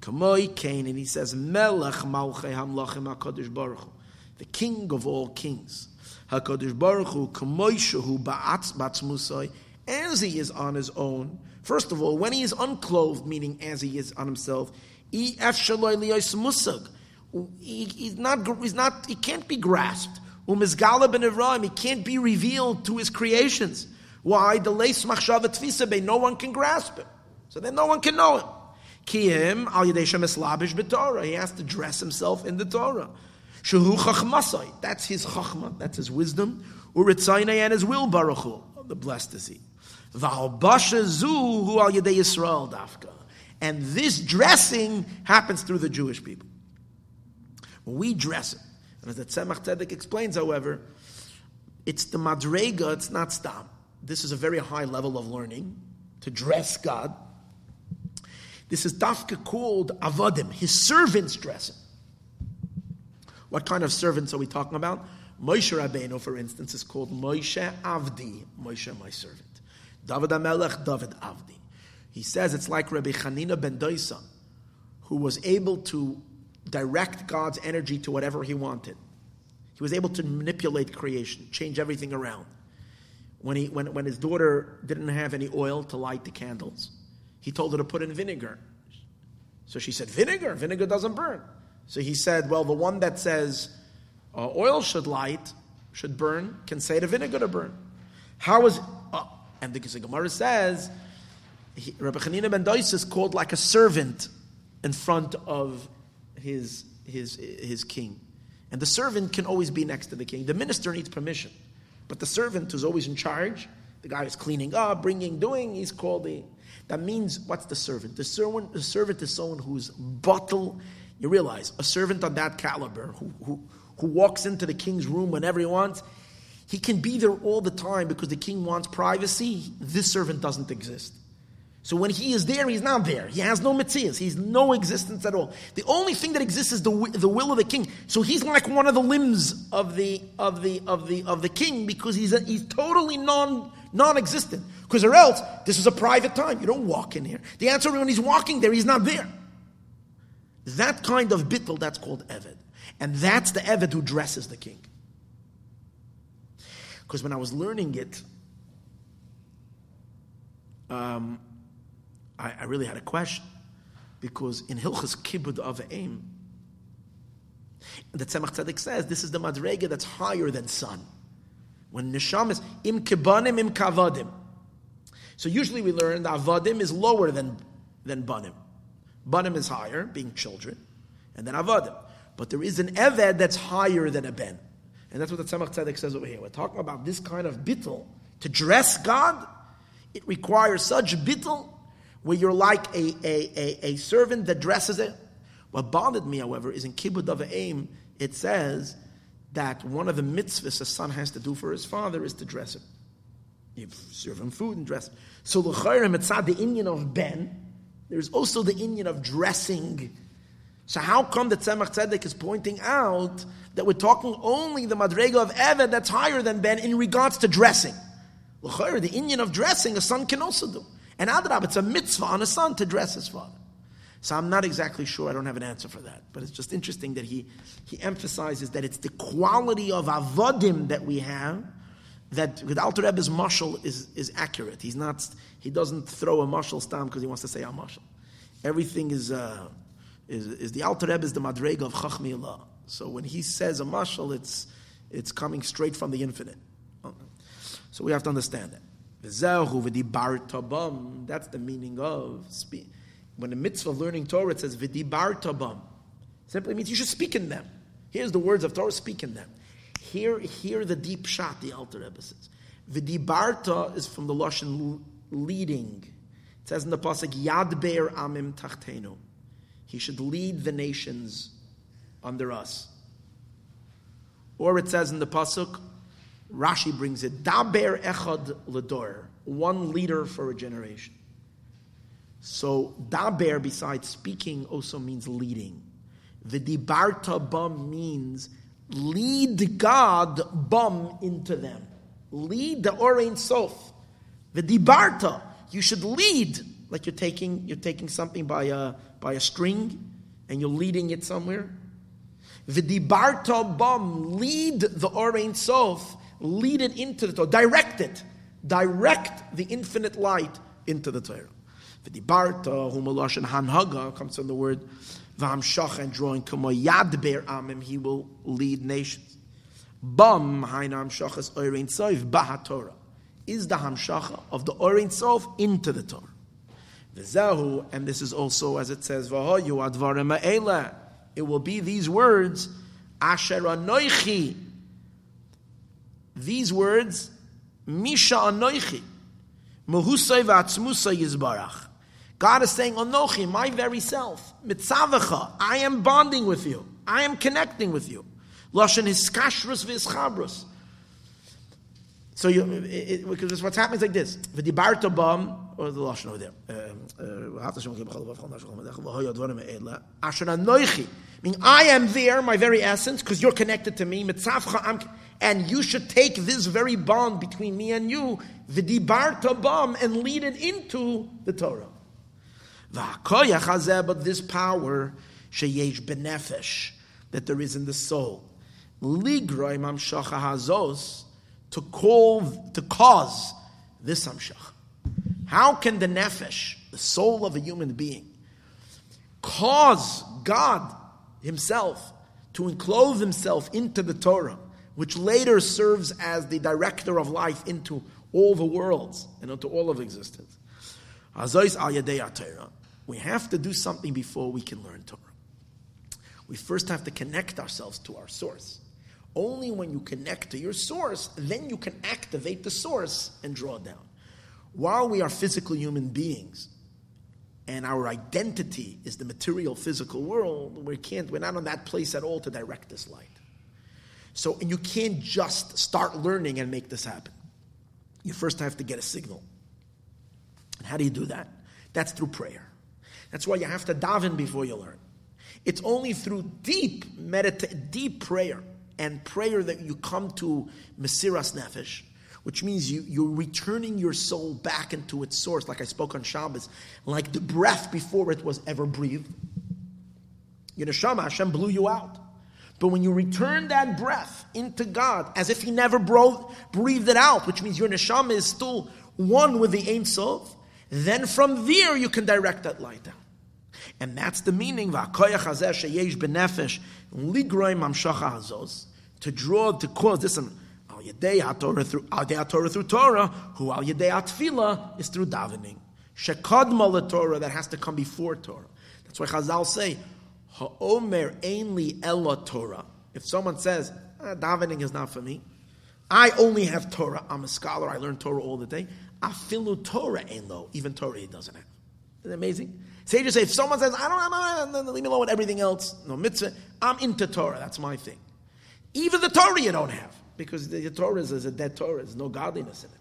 Kamoi Cain, and he says, Melech Malchei Hamlachim HaKadosh Baruch Hu, the King of all kings. HaKadosh Baruch Hu, Kamoi Shehu Ba'atz Batzmusai, as he is on his own. First of all, when he is unclothed, meaning as he is on himself, he, he's not, he's not, he can't be grasped. Umizgala ben he can't be revealed to his creations. Why? The leis machshava no one can grasp it. So then no one can know it. Kiyim al yadeshem eslabish b'Torah. He has to dress himself in the Torah. Shehu chachmasai. That's his chachma. That's his wisdom. Uritzayne and his will baruchu. Oh, the blessed is he. V'albasha zu hu al yadei Yisrael dafka. And this dressing happens through the Jewish people. We dress it, and as the Tzemach Tzedek explains, however, it's the madrega, it's not stam. This is a very high level of learning to dress God. This is dafka called avodim, his servants dressing. What kind of servants are we talking about? Moshe Rabbeinu, for instance, is called Moshe Avdi, Moshe my servant. David Amelech, David Avdi. He says it's like Rabbi Chanina ben Doisa, who was able to direct God's energy to whatever he wanted. He was able to manipulate creation, change everything around when, he, when, when his daughter didn't have any oil to light the candles, he told her to put in vinegar. So she said, Vinegar? Vinegar doesn't burn. So he said, Well, the one that says uh, oil should light, should burn, can say the vinegar to burn. How is. Uh, and the Gemara says, he, Rabbi Hanina ben Dois is called like a servant in front of his, his, his king. And the servant can always be next to the king. The minister needs permission. But the servant who's always in charge, the guy who's cleaning up, bringing, doing, he's called the. That means what's the servant? The servant, the servant is someone who's bottle. You realize a servant on that caliber who, who, who walks into the king's room whenever he wants, he can be there all the time because the king wants privacy. This servant doesn't exist. So when he is there, he's not there. He has no mitzias. He's no existence at all. The only thing that exists is the, the will of the king. So he's like one of the limbs of the of the of the of the king because he's a, he's totally non non-existent. Because or else this is a private time. You don't walk in here. The answer when he's walking there, he's not there. That kind of bittel, that's called eved, and that's the eved who dresses the king. Because when I was learning it. Um, I, I really had a question because in Hilchas Kibud of Aim, the Tzemach Tzedek says this is the madrega that's higher than sun. When nisham is im kibanim im kavadim. So usually we learn that avadim is lower than, than banim. Banim is higher, being children, and then avadim. But there is an eved that's higher than a ben. And that's what the Tzemach Tzedek says over here. We're talking about this kind of bittel. To dress God, it requires such bittel where you're like a, a, a, a servant that dresses it. What bothered me, however, is in Kibbud of Aim, it says that one of the mitzvahs a son has to do for his father is to dress him. You serve him food and dress him. So l'chayrim, it's not the inyan of Ben. There's also the inyan of dressing. So how come the Tzemach Tzedek is pointing out that we're talking only the Madrega of Eved that's higher than Ben in regards to dressing? L'chayr, the inyan of dressing, a son can also do. And Adrab, it's a mitzvah on a son to dress his father. So I'm not exactly sure. I don't have an answer for that. But it's just interesting that he, he emphasizes that it's the quality of avodim that we have that with Alter Rebbe's mashal is, is accurate. He's not, he doesn't throw a mashal stam because he wants to say a mashal. Everything is, uh, is, is the Alter Rebbe is the madrega of Chachmi Allah. So when he says a mashal, it's, it's coming straight from the infinite. So we have to understand that. That's the meaning of speak. When the mitzvah of learning Torah it says v'dibar tabam, simply means you should speak in them. Here's the words of Torah, speak in them. Here, hear the deep shot the Alter Rebbe says. V'dibarta is from the lashon leading. It says in the pasuk Yad Be'er Amim Tachtenu. He should lead the nations under us. Or it says in the pasuk Rashi brings it, Daber Echad Lador, one leader for a generation. So Daber, besides speaking, also means leading. V'dibarta bum means lead God bum into them. Lead the Orein Sof. V'dibarta, you should lead, like you're taking, you're taking something by a, by a string and you're leading it somewhere. V'dibarta bum, lead the Orein Sof, lead it into the Torah, direct it, direct the infinite light into the Torah. V'dibarta, humaloshan hanhaga, comes from the word v'hamshach, and drawing kamo yadber amim, he will lead nations. Bum, hainam shachas oirein soif, baha Torah, is the hamshacha of the oirein sof into the Torah. V'zehu, and this is also, as it says, v'hoyu advarim ha'ela, it will be these words, Asher Anoichi. These words, Misha Anoichi. Mehusay v'atzmusay yizbarach. God is saying, Anochi, my very self, mitzavacha, I am bonding with you. I am connecting with you. Lashon hiskashrus v'ischabrus. So you, it, it, because what's happening is like this. V'dibarta bam, or the lashon over there. Meaning I am there, my very essence, because you're connected to me. And you should take this very bond between me and you, v'dibarta bam, and lead it into the Torah. But this power, sheyesh benefesh, that there is in the soul, ligroy mamshacha hazos, to call, to cause this hamshach. How can the nefesh, the soul of a human being, cause God Himself to enclose Himself into the Torah, which later serves as the director of life into all the worlds and into all of existence? We have to do something before we can learn Torah. We first have to connect ourselves to our source. Only when you connect to your source, then you can activate the source and draw down. While we are physical human beings, and our identity is the material physical world, we can't, we're not on that place at all to direct this light. So, and you can't just start learning and make this happen. You first have to get a signal. And how do you do that? That's through prayer. That's why you have to daven before you learn. It's only through deep medita- deep prayer and prayer that you come to Mesiras Nefesh, which means you, you're returning your soul back into its source, like I spoke on Shabbos, like the breath before it was ever breathed. Your neshama, Hashem blew you out. But when you return that breath into God, as if He never bro- breathed it out, which means your neshama is still one with the Ein Sof, then from there you can direct that light down. And that's the meaning, to draw, to cause this al haTorah through al haTorah through Torah, who al yedei is through davening. Shekadma Torah that has to come before Torah. That's why Chazal say ha'omer ainli ella Torah. If someone says ah, davening is not for me, I only have Torah. I'm a scholar. I learn Torah all the day. Afilu Torah ain't low. Even Torah he doesn't have. Isn't amazing? Sages say if someone says I don't, I'm, I'm, leave me alone with everything else. No mitzvah. I'm into Torah. That's my thing. Even the Torah you don't have, because the Torah is a dead Torah. There's no godliness in it.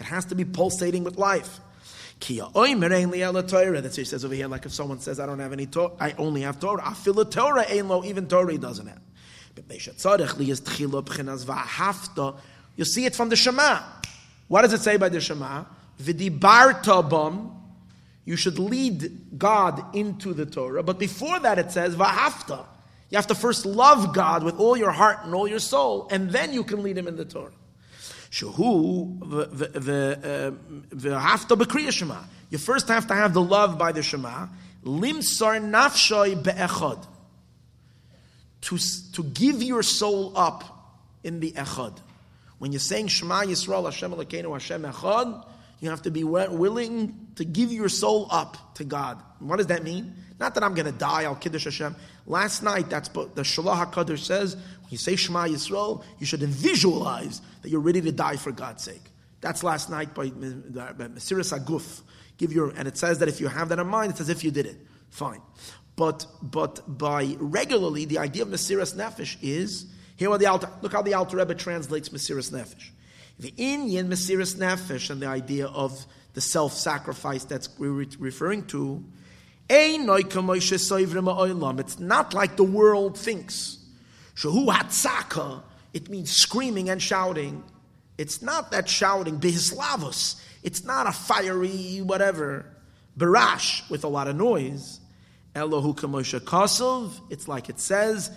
It has to be pulsating with life. That's what he says over here. Like if someone says, I don't have any Torah, I only have Torah. I feel a Torah ain't low, even Torah he doesn't have. You see it from the Shema. What does it say by the Shema? Vidibarta You should lead God into the Torah. But before that it says. You have to first love God with all your heart and all your soul, and then you can lead him in the Torah. Uh, you first have to have the love by the Shema. Limsar nafshoy be'echad. To, to give your soul up in the echad. When you're saying Shema Yisrael Hashem Elokeinu Hashem Echad, you have to be willing to give your soul up to God. what does that mean? Not that I'm going to die, I'll Kiddush Hashem. Last night, that's but the Shalah HaKadosh says, when you say Shema Yisrael, you should visualize that you're ready to die for God's sake. That's last night by Mesiris Aguf. Give your, and it says that if you have that in mind, it's as if you did it. Fine. But, but by regularly, the idea of Mesiris Nefesh is, here what the Alter, look how the Alter Rebbe translates Mesiris Nefesh. The Inyan Mesiris Nefesh and the idea of the self-sacrifice that's we're referring to It's not like the world thinks. Shehu hatzaka, it means screaming and shouting. It's not that shouting, bihislavus. It's not a fiery whatever, barash with a lot of noise. Elohu kamosha kosov, it's like it says,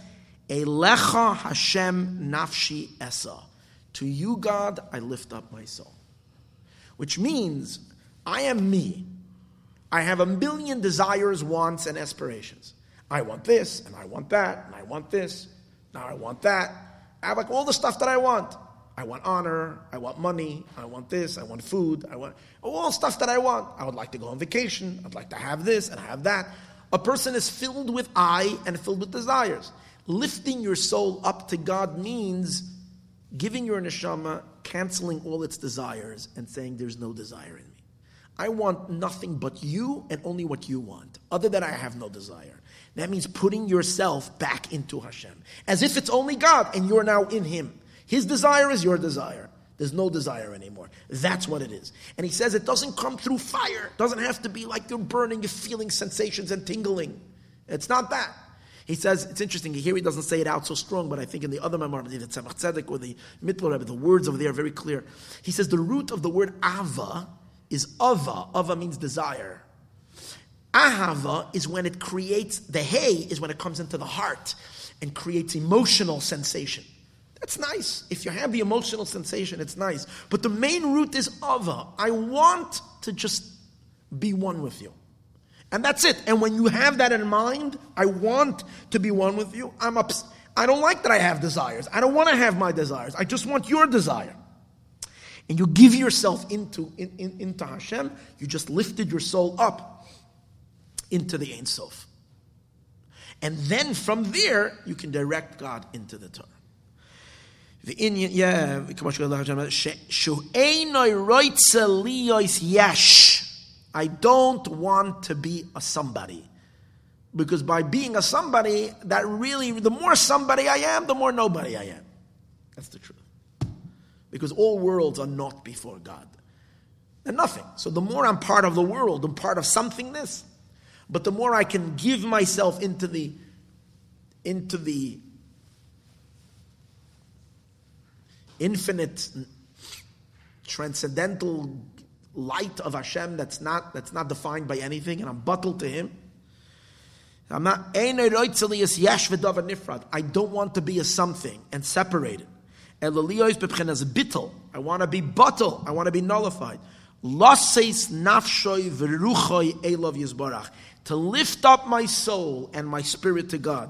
Elecha Hashem nafshi esa. To you, God, I lift up my soul. Which means, I am me. I have a million desires, wants, and aspirations. I want this, and I want that, and I want this, now I want that. I have like all the stuff that I want. I want honor, I want money, I want this, I want food, I want all stuff that I want. I would like to go on vacation, I'd like to have this and have that. A person is filled with I and filled with desires. Lifting your soul up to God means giving your neshama, canceling all its desires, and saying, There's no desire in me. I want nothing but you and only what you want. Other than I have no desire. That means putting yourself back into Hashem. As if it's only God and you're now in Him. His desire is your desire. There's no desire anymore. That's what it is. And he says it doesn't come through fire. It doesn't have to be like you're burning, you're feeling sensations and tingling. It's not that. He says, it's interesting, here he doesn't say it out so strong, but I think in the other maamar, the Tzemach Tzedek or the Mittler Rebbe, the words over there are very clear. He says the root of the word ava is ava. Ava means desire. Ahava is when it creates, the hay is when it comes into the heart and creates emotional sensation. That's nice. If you have the emotional sensation, it's nice. But the main root is ava. I want to just be one with you. And that's it. And when you have that in mind, I want to be one with you, I'm ups- I don't like that I have desires. I don't want to have my desires. I just want your desire. And you give yourself into, in, in, into Hashem, you just lifted your soul up into the Ein Sof. And then from there, you can direct God into the Torah. The inyan, yeah, I don't want to be a somebody. Because by being a somebody, that really, the more somebody I am, the more nobody I am. That's the truth. Because all worlds are not before God. They're nothing. So the more I'm part of the world, I'm part of somethingness, but the more I can give myself into the into the infinite transcendental light of Hashem that's not that's not defined by anything, and I'm bottled to Him. I'm not I don't want to be a something and separated. I want to be bottled. I want to be nullified to lift up my soul and my spirit to God.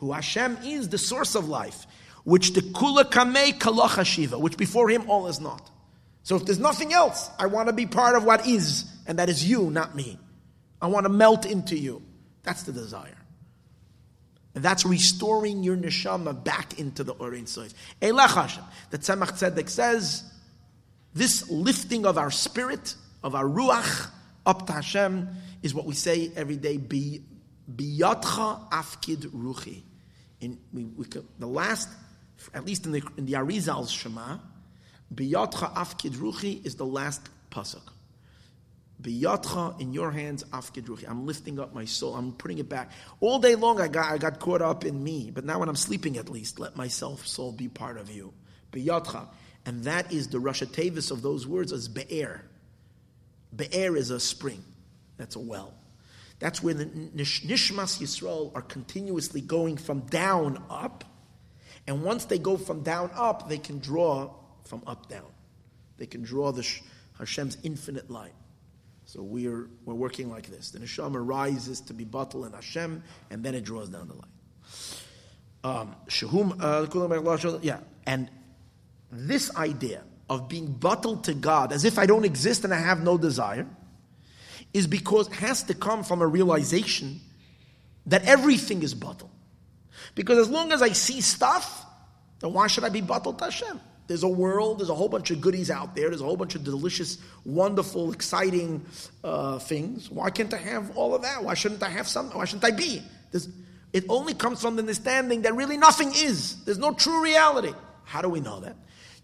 Who Hashem is the source of life, which the kula kamei kalacha shiva, which before him all is not. So if there's nothing else, I want to be part of what is, and that is you, not me. I want to melt into you. That's the desire. And that's restoring your neshama back into the Orin Soif. Elach Hashem. The Tzemach Tzedek says, this lifting of our spirit, of our ruach, up to Hashem is what we say every day, Biyatcha afkid ruchi. In, we, we, the last, at least in the, in the Arizal's Shema, Biyatcha afkid ruchi is the last pasuk. Biyatcha in your hands, afkid ruchi. I'm lifting up my soul. I'm putting it back. All day long, I got I got caught up in me, but now when I'm sleeping, at least let myself soul be part of you. Biyatcha, and that is the Roshei Teivos of those words as be'er. Be'er is a spring. That's a well. That's where the Nishmas Yisrael are continuously going from down up. And once they go from down up, they can draw from up down. They can draw the Hashem's infinite light. So we're, we're working like this. The neshama rises to be bottled in Hashem, and then it draws down the light. Um, uh, yeah, and this idea of being bottled to God as if I don't exist and I have no desire is because has to come from a realization that everything is bottled. Because as long as I see stuff, then why should I be bottled to Hashem? There's a world, there's a whole bunch of goodies out there, there's a whole bunch of delicious, wonderful, exciting uh, things. Why can't I have all of that? Why shouldn't I have some? Why shouldn't I be? There's, it only comes from the understanding that really nothing is. There's no true reality. How do we know that?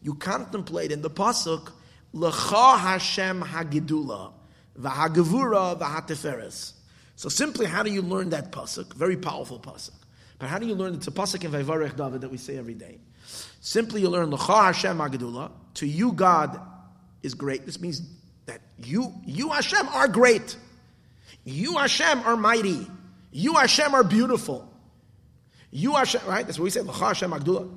you contemplate in the pasuk, L'cha Hashem Hagidula, v'hagavura v'hateferes. So simply, how do you learn that pasuk? Very powerful pasuk. But how do you learn? It's a pasuk in Vayvarech David that we say every day. Simply, you learn L'cha Hashem Agadula. To you, God is great. This means that you, you Hashem, are great. You Hashem are mighty. You Hashem are beautiful. You Hashem, right? That's what we say. L'cha Hashem Agadula.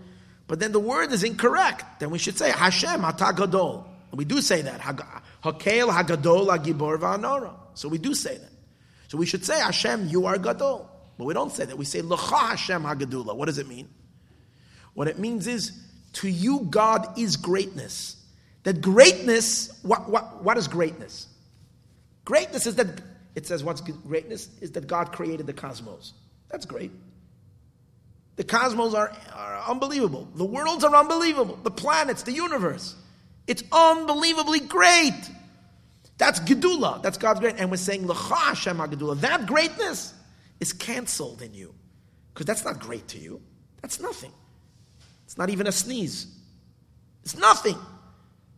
But then the word is incorrect. Then we should say Hashem Atagadol. We do say that. Hakel Hagadol Hagibor Va'anora. So we do say that. So we should say Hashem, you are Gadol. But we don't say that. We say L'cha Hashem Hagadula. What does it mean? What it means is, to you God is greatness. That greatness, what, what, what is greatness? Greatness is that, it says what's greatness? Is that God created the cosmos. That's great. The cosmos are, are unbelievable. The worlds are unbelievable. The planets, the universe. It's unbelievably great. That's Gedula. That's God's great. And we're saying, L'cha Hashem. That greatness is canceled in you. Because that's not great to you. That's nothing. It's not even a sneeze. It's nothing.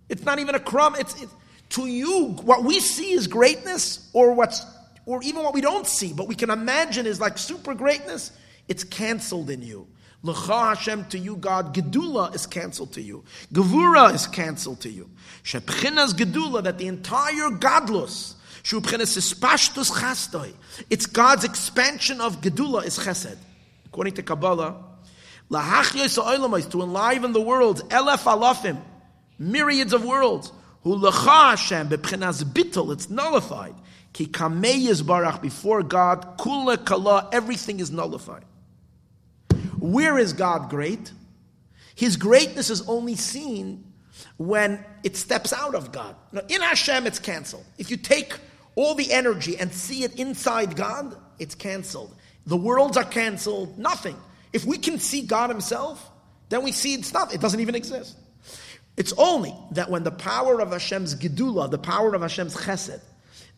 It's not even a crumb. It's, it's to you, what we see is greatness, or what's or even what we don't see, but we can imagine is like super greatness, it's canceled in you. L'cha Hashem to you, God. Gedula is canceled to you. Gevura is canceled to you. Shepchinas Gedula, that the entire godless, Shubchinas is pashtus chastoi. it's God's expansion of Gedula is chesed. According to Kabbalah, to enliven the world, elef alafim, myriads of worlds, who lecha Hashem, it's nullified. Ki kamei barach, before God, kula kala, everything is nullified. Where is God great? His greatness is only seen when it steps out of God. Now, in Hashem, it's canceled. If you take all the energy and see it inside God, it's canceled. The worlds are canceled, nothing. If we can see God Himself, then we see it's not, it doesn't even exist. It's only that when the power of Hashem's Gedula, the power of Hashem's Chesed,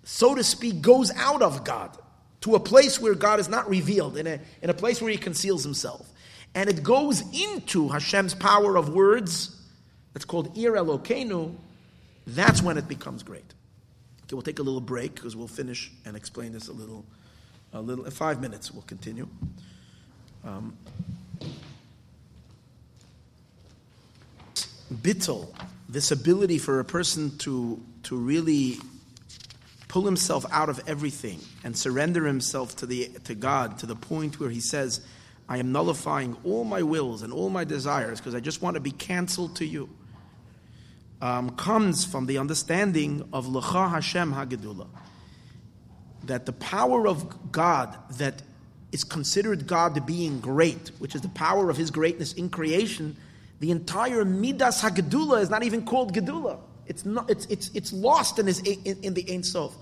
so to speak, goes out of God to a place where God is not revealed, in a, in a place where He conceals Himself, and it goes into Hashem's power of words, that's called Ir Elokeinu, that's when it becomes great. Okay, we'll take a little break because we'll finish and explain this a little, a little. In five minutes, we'll continue. Um, this ability for a person to to really pull himself out of everything and surrender himself to the to God to the point where he says, I am nullifying all my wills and all my desires because I just want to be canceled to you. Um, comes from the understanding of L'cha Hashem Hagedullah. That the power of God that is considered God to being great, which is the power of His greatness in creation, the entire Midas Hagedullah is not even called Gedullah. It's, not, it's, it's, it's lost in, his, in, in the Ein Sof.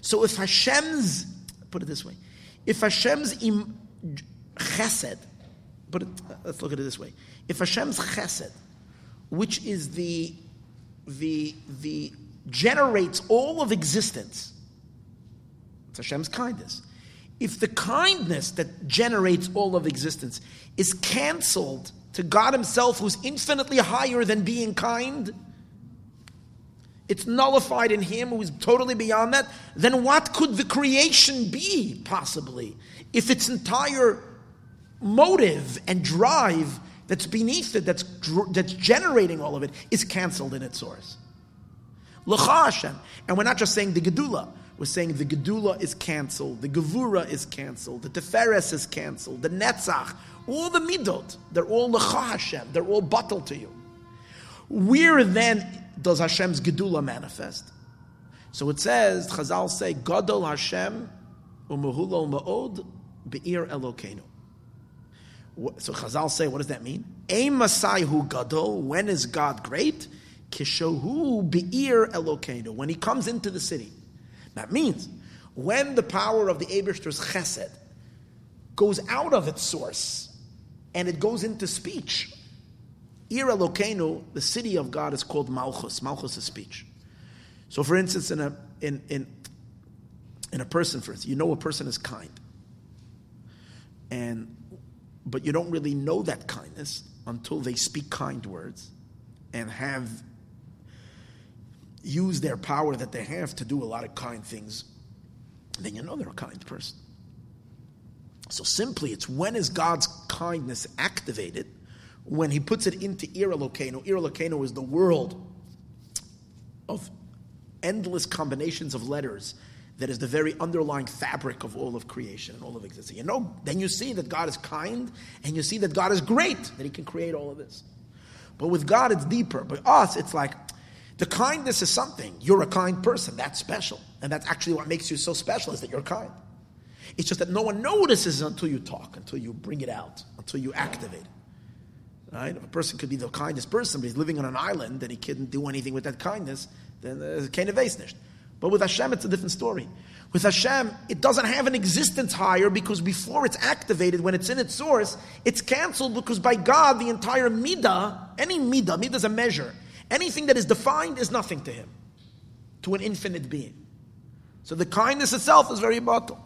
So if Hashem's, put it this way, if Hashem's im, chesed, put it, uh, let's look at it this way. If Hashem's chesed, which is the, the, the, generates all of existence, it's Hashem's kindness if the kindness that generates all of existence is canceled to God Himself, who's infinitely higher than being kind, it's nullified in Him who is totally beyond that, then what could the creation be, possibly, if its entire motive and drive that's beneath it, that's, that's generating all of it, is canceled in its source? L'cha Hashem. And we're not just saying the Gedula. We're saying the Gedula is canceled, the Gevura is canceled, the Teferes is canceled, the Netzach, all the Midot, they're all L'cha Hashem, they're all bottled to you. Where then does Hashem's Gedula manifest? So it says, Chazal say, Gadol Hashem umuhulo ma'od be'ir Elokeinu. So Chazal say, what does that mean? Hu Gadol, when is God great? Kishohu be'ir Elokeinu, when he comes into the city. That means when the power of the Abishter's chesed goes out of its source and it goes into speech, Ir Elokeinu, the city of God, is called Malchus. Malchus is speech. So, for instance, in a in in in a person, for instance, you know a person is kind, and but you don't really know that kindness until they speak kind words and have use their power that they have to do a lot of kind things, then you know they're a kind person. So simply, it's when is God's kindness activated? When He puts it into Ir Elokeinu. Ir Elokeinu is the world of endless combinations of letters that is the very underlying fabric of all of creation and all of existence. You know, then you see that God is kind and you see that God is great, that He can create all of this. But with God, it's deeper. But us, it's like the kindness is something. You're a kind person. That's special. And that's actually what makes you so special is that you're kind. It's just that no one notices until you talk, until you bring it out, until you activate. Right? If a person could be the kindest person, but he's living on an island and he couldn't do anything with that kindness, then uh, there's kind of But with Hashem, it's a different story. With Hashem, it doesn't have an existence higher because before it's activated, when it's in its source, it's canceled because by God, the entire midah, any midah, midah is a measure, anything that is defined is nothing to him, to an infinite being. So the kindness itself is very bottle.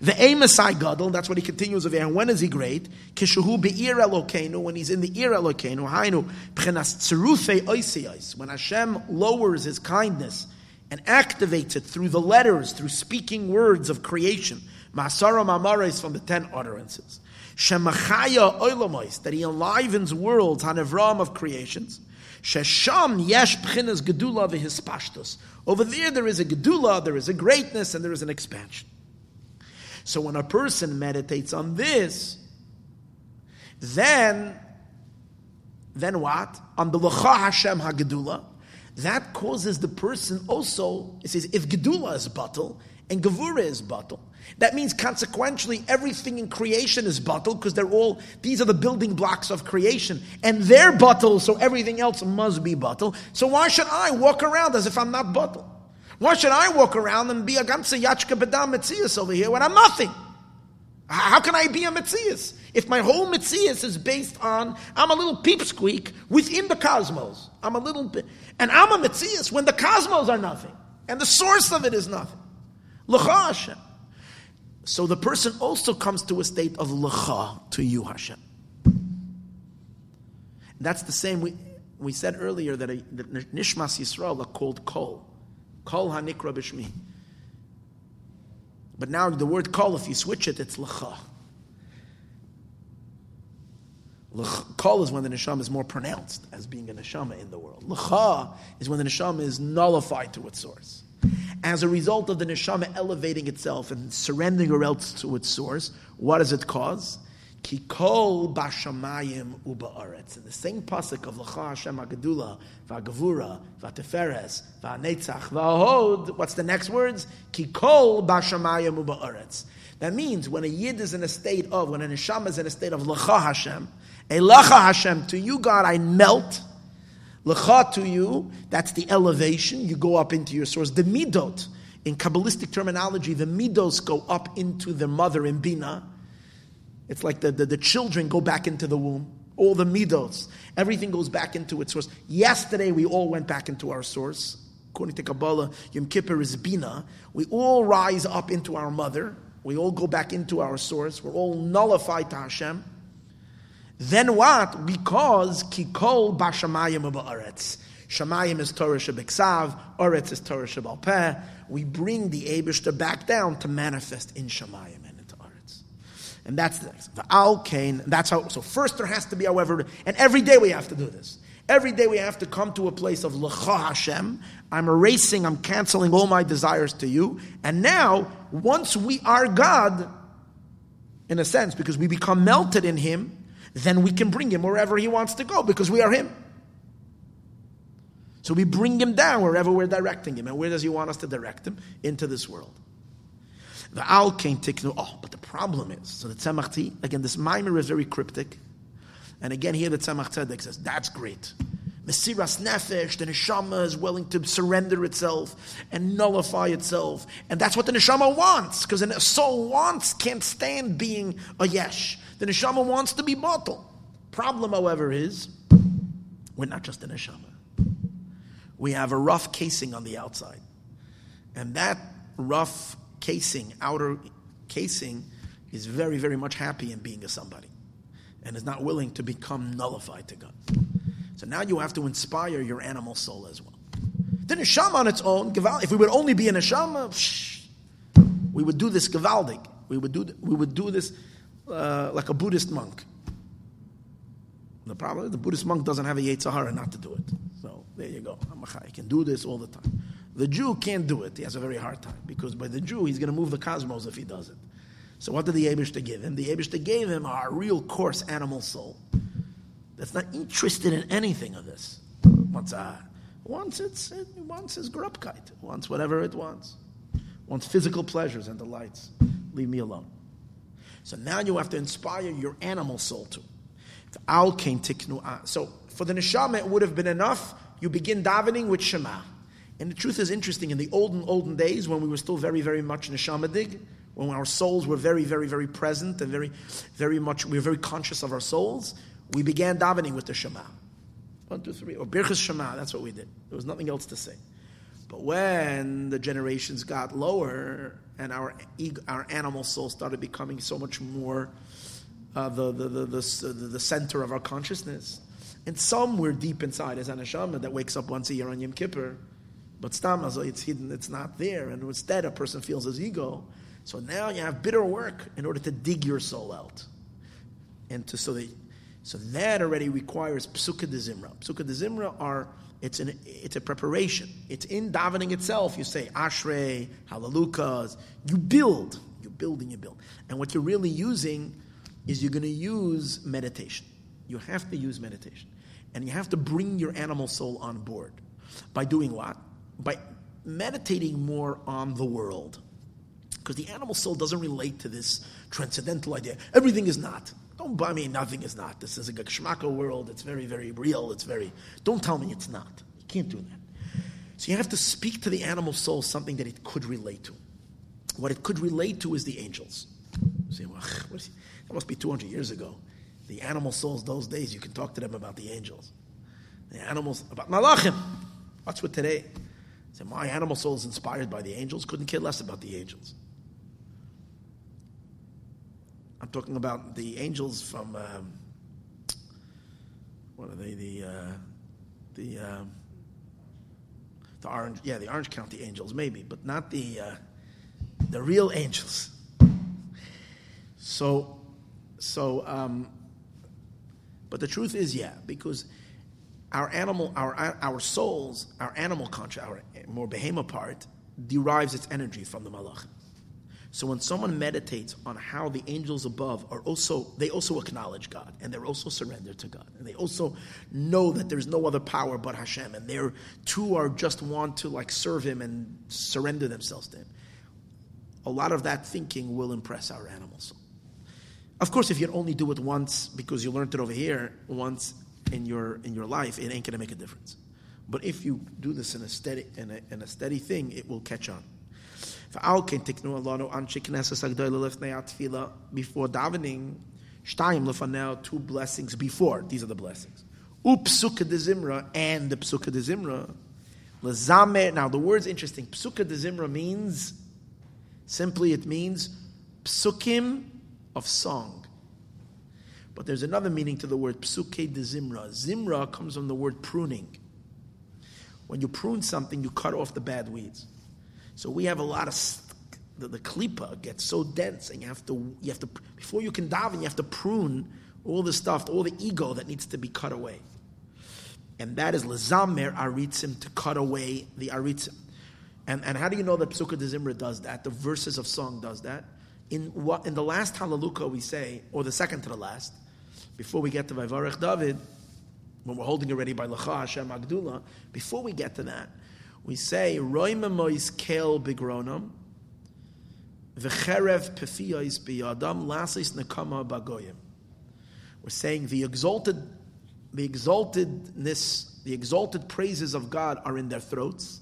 The Amosai Gadol, that's what he continues over here. And when is he great? Kishuhu be'ir Elokeinu, when he's in the ear Elokeinu, hainu, pchenas tzerufe oisiyos, when Hashem lowers his kindness and activates it through the letters, through speaking words of creation. Masara Mamares from the ten utterances. Shemachaya oilamois, that he enlivens worlds, hanevram of creations. Shesham yesh pchinas gedula v'hispashtus. Over there, there is a gedula, there is a greatness, and there is an expansion. So when a person meditates on this, then, then what? On the L'cha Hashem HaGedula, that causes the person also, it says, if Gedula is batal and Gevura is batal, that means consequentially everything in creation is batal because they're all, these are the building blocks of creation. And they're batal, so everything else must be batal. So why should I walk around as if I'm not batal? Why should I walk around and be a ganze yachka bedam metzias over here when I'm nothing? How can I be a metzias if my whole metzias is based on I'm a little peepsqueak within the cosmos? I'm a little bit, and I'm a metzias when the cosmos are nothing and the source of it is nothing. L'cha Hashem. So the person also comes to a state of l'cha to you Hashem. That's the same. We, we said earlier that, a, that Nishmas Yisrael are called kol. Kol hanikra b'shmi. But now the word kol, if you switch it, it's l'cha. Kol is when the neshama is more pronounced as being a neshama in the world. L'cha is when the neshama is nullified to its source. As a result of the neshama elevating itself and surrendering or else to its source, what does it cause? Kikol bashamayim uba'aretz. In the same pasuk of L'cha Hashem HaGedula, V'agavura, V'ateferes, V'anetzach, V'ahod, what's the next words? Kikol bashamayim uba'aretz. That means when a yid is in a state of, when a neshama is in a state of L'cha Hashem, a L'cha Hashem, to you God I melt, L'cha to you, that's the elevation, you go up into your source. The midot, in Kabbalistic terminology, the midos go up into the mother in Bina, it's like the, the, the, children go back into the womb. All the midos, everything goes back into its source. Yesterday, we all went back into our source. According to Kabbalah, Yom Kippur is Bina. We all rise up into our mother. We all go back into our source. We're all nullified to Hashem. Then what? Because Kikol Bashamayim Ba'aretz. Shamayim is Torah Shebiksav, Oretz is Torah Shebal Peh. We bring the Abishter back down to manifest in Shamayim. And into Oretz. And that's the, Al Kain. That's how. So first there has to be, however, and every day we have to do this. Every day we have to come to a place of L'cha Hashem. I'm erasing, I'm canceling all my desires to you. And now, once we are God, in a sense, because we become melted in Him, then we can bring Him wherever He wants to go because we are Him. So we bring Him down wherever we're directing Him. And where does He want us to direct Him? Into this world. The al can't no. Oh, but the problem is so the tzemach again. This mimer is very cryptic, and again here the tzemach tzedek says that's great. Mesiras nefesh, the neshama is willing to surrender itself and nullify itself, and that's what the neshama wants because the soul wants can't stand being a yesh. The neshama wants to be bottle. Problem, however, is we're not just a neshama. We have a rough casing on the outside, and that rough casing, outer casing, is very, very much happy in being a somebody and is not willing to become nullified to God. So now you have to inspire your animal soul as well. The neshama on its own, if we would only be a neshama, we would do this gevaldig. We would do, we would do this uh, like a Buddhist monk. The problem is the Buddhist monk doesn't have a Yetzirah not to do it. So there you go. I can do this all the time. The Jew can't do it. He has a very hard time because by the Jew he's going to move the cosmos if he does it. So what did the Abishta give him? The Abishta gave him a real coarse animal soul that's not interested in anything of this. Wants, uh, wants its, it wants his grubkite, wants whatever it wants, wants physical pleasures and delights. Leave me alone. So now you have to inspire your animal soul to. So for the neshama, it would have been enough. You begin davening with Shema. And the truth is interesting. In the olden, olden days, when we were still very, very much neshamadig, when our souls were very, very, very present and very, very much, we were very conscious of our souls, we began davening with the Shema. One, two, three. Or Birchas Shema, that's what we did. There was nothing else to say. But when the generations got lower and our, our animal soul started becoming so much more uh, the, the, the, the, center of our consciousness, and some were deep inside as Anashama that wakes up once a year on Yom Kippur, but Stamazo, it's hidden, it's not there, and instead a person feels his ego. So now you have bitter work in order to dig your soul out. And to, so, that, so that already requires psukkah de zimra. Psukkah de zimra are, it's, an, it's a preparation. It's in davening itself. You say ashrei, hallelujahs. You build. You build and you build. And what you're really using is you're going to use meditation. You have to use meditation. And you have to bring your animal soul on board. By doing what? By meditating more on the world because the animal soul doesn't relate to this transcendental idea. Everything is not. Don't buy me nothing is not. This is a geshmaka world. It's very, very real. It's very. Don't tell me it's not. You can't do that. So you have to speak to the animal soul something that it could relate to. What it could relate to is the angels. You say, well, that must be 200 years ago. The animal souls those days, you can talk to them about the angels. The animals, about malachim. What's with today? Say, my animal soul is inspired by the angels. Couldn't care less about the angels. I'm talking about the angels from um, what are they? The uh, the uh, the orange, yeah, the Orange County angels, maybe, but not the uh, the real angels. So, so, um, but the truth is, yeah, because our animal, our our souls, our animal conscious, our more behemoth part, derives its energy from the malachim. So when someone meditates on how the angels above are also, they also acknowledge God and they're also surrendered to God. And they also know that there's no other power but Hashem. And they're too are just want to like serve Him and surrender themselves to Him. A lot of that thinking will impress our animals. Of course, if you only do it once because you learned it over here once in your in your life, it ain't gonna make a difference. But if you do this in a steady in a, in a steady thing, it will catch on. Before davening, two blessings before. These are the blessings. Upsuka de zimra and the psuka de zimra. Now the word's interesting. Psuka de zimra means simply it means psukim of song. But there's another meaning to the word psuke de zimra. Zimra comes from the word pruning. When you prune something, you cut off the bad weeds. So we have a lot of the, the klipa gets so dense, and you have to you have to before you can daven, you have to prune all the stuff, all the ego that needs to be cut away. And that is lezamer aritzim to cut away the aritzim. And, and how do you know that Psukkah de Zimra does that? The verses of song does that. In what in the last Hallelujah we say, or the second to the last, before we get to Vayvarech David, when we're holding it ready by Lacha Hashem Agdula, before we get to that, we say, Roimamois kel bigronam, v'cherev pefiyais biyadam, lasis nekama bagoyim. We're saying the exalted, the exaltedness, the exalted praises of God are in their throats,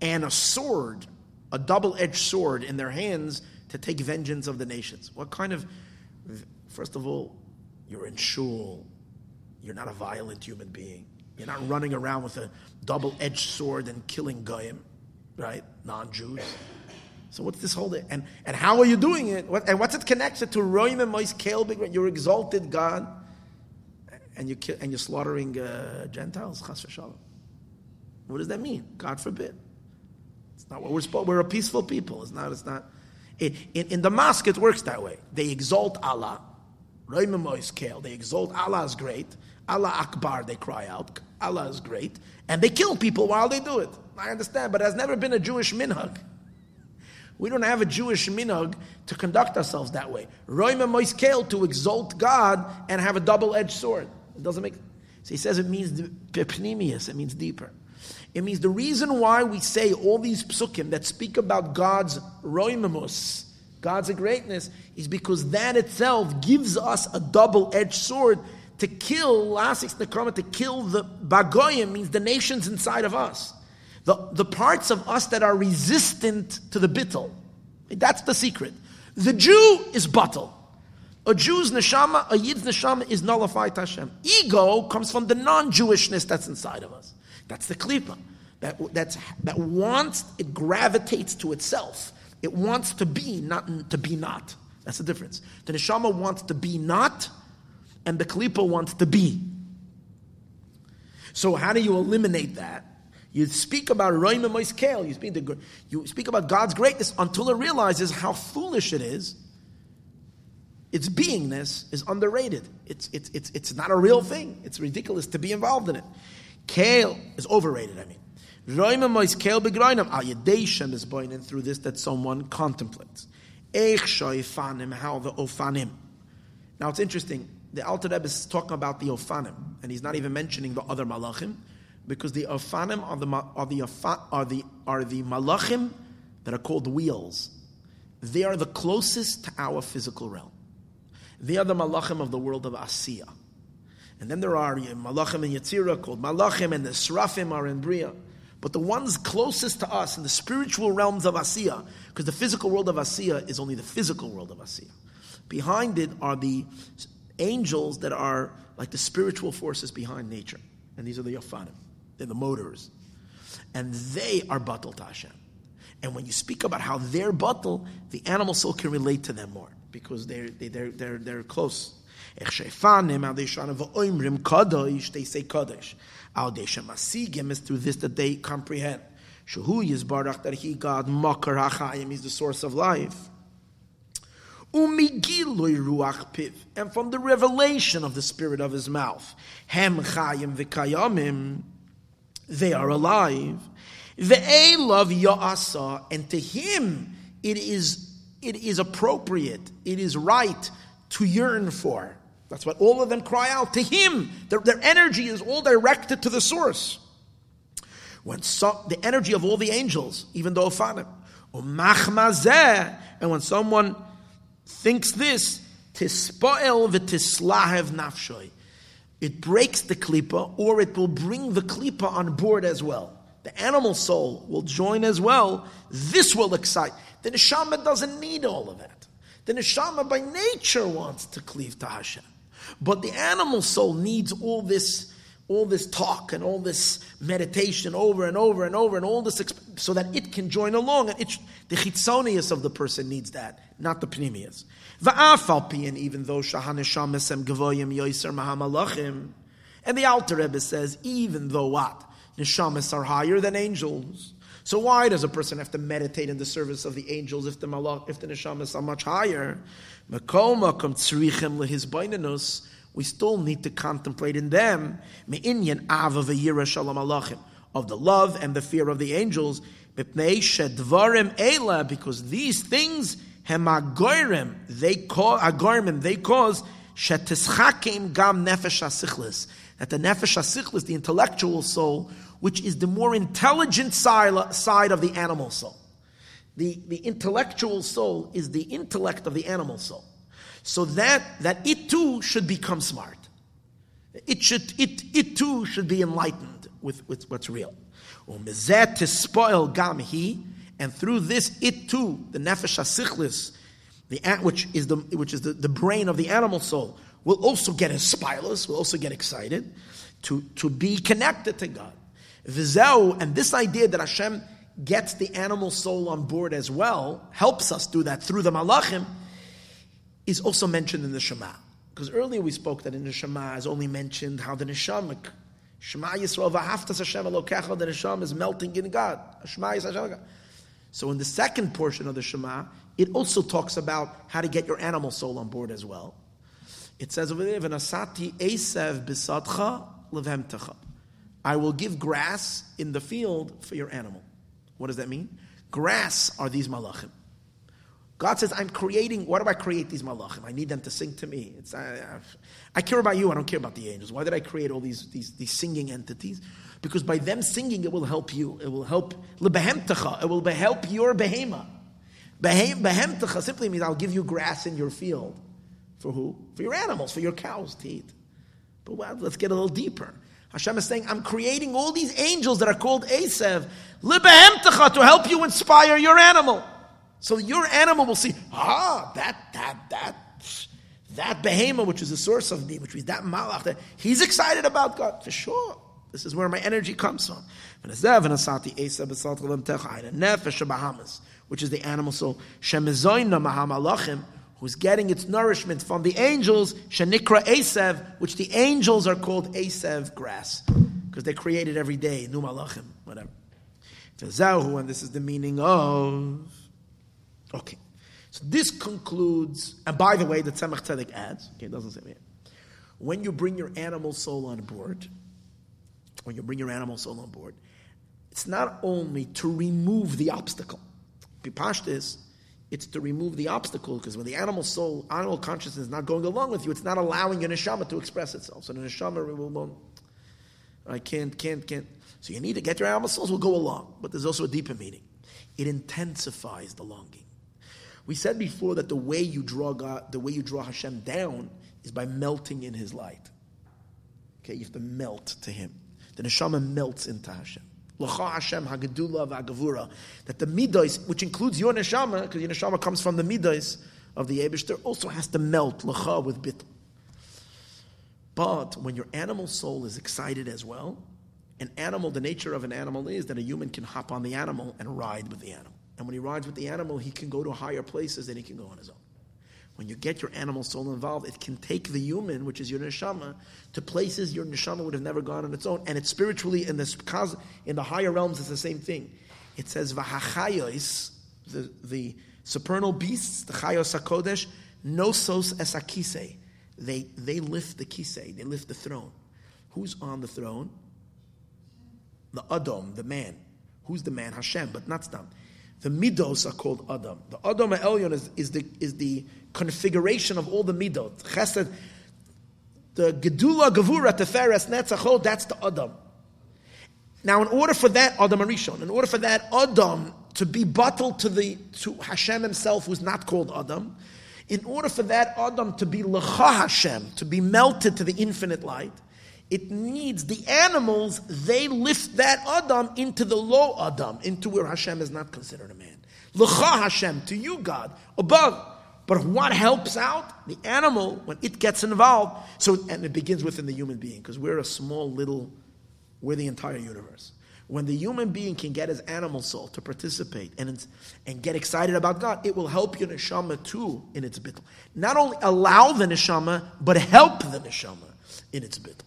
and a sword, a double-edged sword in their hands to take vengeance of the nations. What kind of, first of all, you're in shul, you're not a violent human being. You're not running around with a double-edged sword and killing goyim, right? Non-Jews. So what's this whole thing? And, and how are you doing it? What, and what's it connected to? Roim and Mois Kelbig, you're exalted God, and, you and you're slaughtering uh, Gentiles, chas v'shalom. What does that mean? God forbid. It's not what we're supposed. We're a peaceful people. It's not. It's not. in, in the mosque, it works that way. They exalt Allah. Roy Mois Kale, they exalt Allah great. Allah Akbar, they cry out. Allah is great. And they kill people while they do it. I understand, but it has never been a Jewish minhag. We don't have a Jewish minhag to conduct ourselves that way. Roima moiskel to exalt God and have a double-edged sword. It doesn't make. So he says it means pnimius. It means deeper. It means the reason why we say all these psukim that speak about God's roimamus, God's greatness, is because that itself gives us a double-edged sword to kill lasis nekama, to kill the bagoyim means the nations inside of us. The, the parts of us that are resistant to the bittel. That's the secret. The Jew is battle. A Jew's neshama, a Yid's neshama is nullified to Hashem. Ego comes from the non-Jewishness that's inside of us. That's the klipa. That, that's, that wants, it gravitates to itself. It wants to be, not to be not. That's the difference. The neshama wants to be not, and the klipa wants to be. So how do you eliminate that? You speak about Roima Moiskel, you speak, the, you speak about God's greatness until it realizes how foolish it is. Its beingness is underrated. It's, it's, it's, it's not a real thing. It's ridiculous to be involved in it. Kale is overrated, I mean. Roima Moiskel begroinam. Al ah, Yadeshem is boining through this that someone contemplates. Eich shoifanim, how the ofanim. Now it's interesting. The Alter Rebbe is talking about the ofanim, and he's not even mentioning the other malachim because the Ofanim are the, are the, are the, are the Malachim that are called wheels. They are the closest to our physical realm. They are the Malachim of the world of Asiya. And then there are Malachim and Yetzirah called Malachim, and the Srafim are in Bria. But the ones closest to us in the spiritual realms of Asiya, because the physical world of Asiya is only the physical world of Asiya. Behind it are the angels that are like the spiritual forces behind nature. And these are the Yafanim. They're the motors. And they are batal to Hashem. And when you speak about how they're batal, the animal soul can relate to them more because they're, they, they're, they're, they're close. They say Kadosh. is through this that they comprehend. Shahu Yizbarach, that he, God, Mekor HaChayim, is the source of life. And from the revelation of the spirit of his mouth. Hem Chayim V'Kayamim they are alive. The love Ya'asa, and to him it is it is appropriate, it is right to yearn for. That's what all of them cry out to him. Their, their energy is all directed to the source. When so, the energy of all the angels, even though Ofanim, and when someone thinks this, tispoel v'tislahev nafshoy, it breaks the klipa, or it will bring the klipa on board as well. The animal soul will join as well. This will excite. The neshama doesn't need all of that. The neshama by nature wants to cleave to Hashem. But the animal soul needs all this, all this talk and all this meditation over and over and over and all this, exp- so that it can join along. And it, the chitzonius of the person needs that, not the pnimius. Va'afal even though shahaneshamesem gavoyim yoiser and the Alter Rebbe says, even though what? Neshamas are higher than angels. So why does a person have to meditate in the service of the angels if the malach, if the neshamas are much higher? We still need to contemplate in them of the love and the fear of the angels because these things they cause they cause gam. That the nefesh asichlis, the intellectual soul, which is the more intelligent side of the animal soul. The, the intellectual soul is the intellect of the animal soul. So that, that it too should become smart. It should, it, it too should be enlightened with, with what's real. to spoil gam he, and through this, it too, the nefesh asichlis, the which is the which is the, the brain of the animal soul, will also get inspired, will also get excited to, to be connected to God. Vizeu, and this idea that Hashem gets the animal soul on board as well, helps us do that through the malachim, is also mentioned in the Shema. Because earlier we spoke that in the Shema is only mentioned how the neshama Shema Yisrael v'haftas Hashem Elokecha, the neshama is melting in God. Shema Yisrael. So in the second portion of the Shema, it also talks about how to get your animal soul on board as well. It says over there, "V'nasati esev b'sadcha levemtecha." I will give grass in the field for your animal. What does that mean? Grass are these malachim. God says, I'm creating, why do I create these malachim? I need them to sing to me. It's, I, I, care about you, I don't care about the angels. Why did I create all these, these, these singing entities? Because by them singing, it will help you. It will help, it will help your behema. Behemtecha simply means I'll give you grass in your field. For who? For your animals, for your cows to eat. But well, let's get a little deeper. Hashem is saying, I'm creating all these angels that are called Asev, to help you inspire your animal. So your animal will see, ah, that, that, that, that behema, which is the source of me, which means that malach, that he's excited about God, for sure. This is where my energy comes from. Which is the animal soul. Who's getting its nourishment from the angels, Shanikra which the angels are called Asev grass. Because they create it every day, Numalachim, whatever. And this is the meaning of Okay. So this concludes, and by the way, the Tzemach Tzedek adds, okay, it doesn't say it. When you bring your animal soul on board, when you bring your animal soul on board, it's not only to remove the obstacle. Pipashtis, it's to remove the obstacle because when the animal soul, animal consciousness is not going along with you, it's not allowing your neshama to express itself. So the neshama will, um, I can't, can't, can't. So you need to get your animal souls will go along, but there's also a deeper meaning. It intensifies the longing. We said before that the way you draw God, the way you draw Hashem down is by melting in His light. Okay, you have to melt to Him. The neshama melts into Hashem. L'cha Hashem v'agavura. That the midos, which includes your neshama, because your neshama comes from the midos of the Eibushter, also has to melt l'cha with bitl. But when your animal soul is excited as well, an animal, the nature of an animal is that a human can hop on the animal and ride with the animal. And when he rides with the animal, he can go to higher places than he can go on his own. When you get your animal soul involved, it can take the human, which is your neshama, to places your neshama would have never gone on its own. And it's spiritually in the in the higher realms. It's the same thing. It says v'hachayos, the the supernal beasts, the chayos hakodesh, nosos esakise. They they lift the kisei, they lift the throne. Who's on the throne? The Adam, the man. Who's the man? Hashem, but not Stam. The midos are called Adam. The Adam Elyon is, is, the, is the configuration of all the midot. Chesed, the Gedula, Gevura, Teferes, Netzachol, oh, that's the Adam. Now, in order for that Adam HaRishon, in order for that Adam to be bottled to the to Hashem himself, who's not called Adam, in order for that Adam to be Lecha Hashem, to be melted to the infinite light, it needs the animals, they lift that Adam into the low Adam, into where Hashem is not considered a man. L'cha Hashem, to you, God, above. But what helps out? The animal, when it gets involved, so and it begins within the human being, because we're a small little, we're the entire universe. When the human being can get his animal soul to participate and, and get excited about God, it will help your neshama too in its bittul. Not only allow the neshama, but help the neshama in its bittul.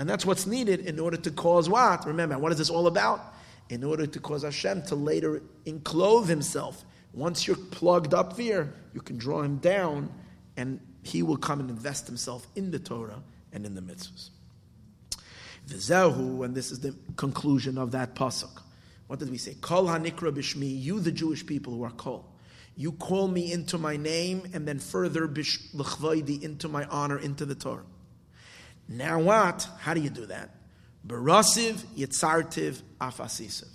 And that's what's needed in order to cause what? Remember, what is this all about? In order to cause Hashem to later enclose himself. Once you're plugged up there, you can draw him down and he will come and invest himself in the Torah and in the mitzvahs. V'zehu, and this is the conclusion of that pasuk. What did we say? Kol hanikra bishmi, you the Jewish people who are called. You call me into my name, and then further bish into my honor, into the Torah. Now what? How do you do that? Barasiv, Yitzartiv, Afasisiv.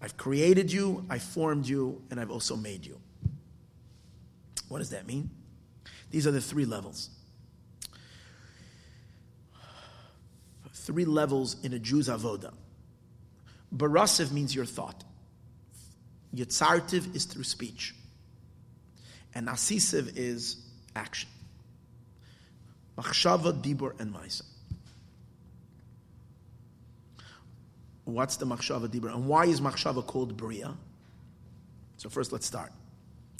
I've created you, I formed you, and I've also made you. What does that mean? These are the three levels. Three levels in a Jew's avoda. Barasiv means your thought. Yitzartiv is through speech. And Asisiv is action. Machshava, Dibur, and Maisa. What's the Machshava, Dibur? And why is Machshava called Bria? So first let's start.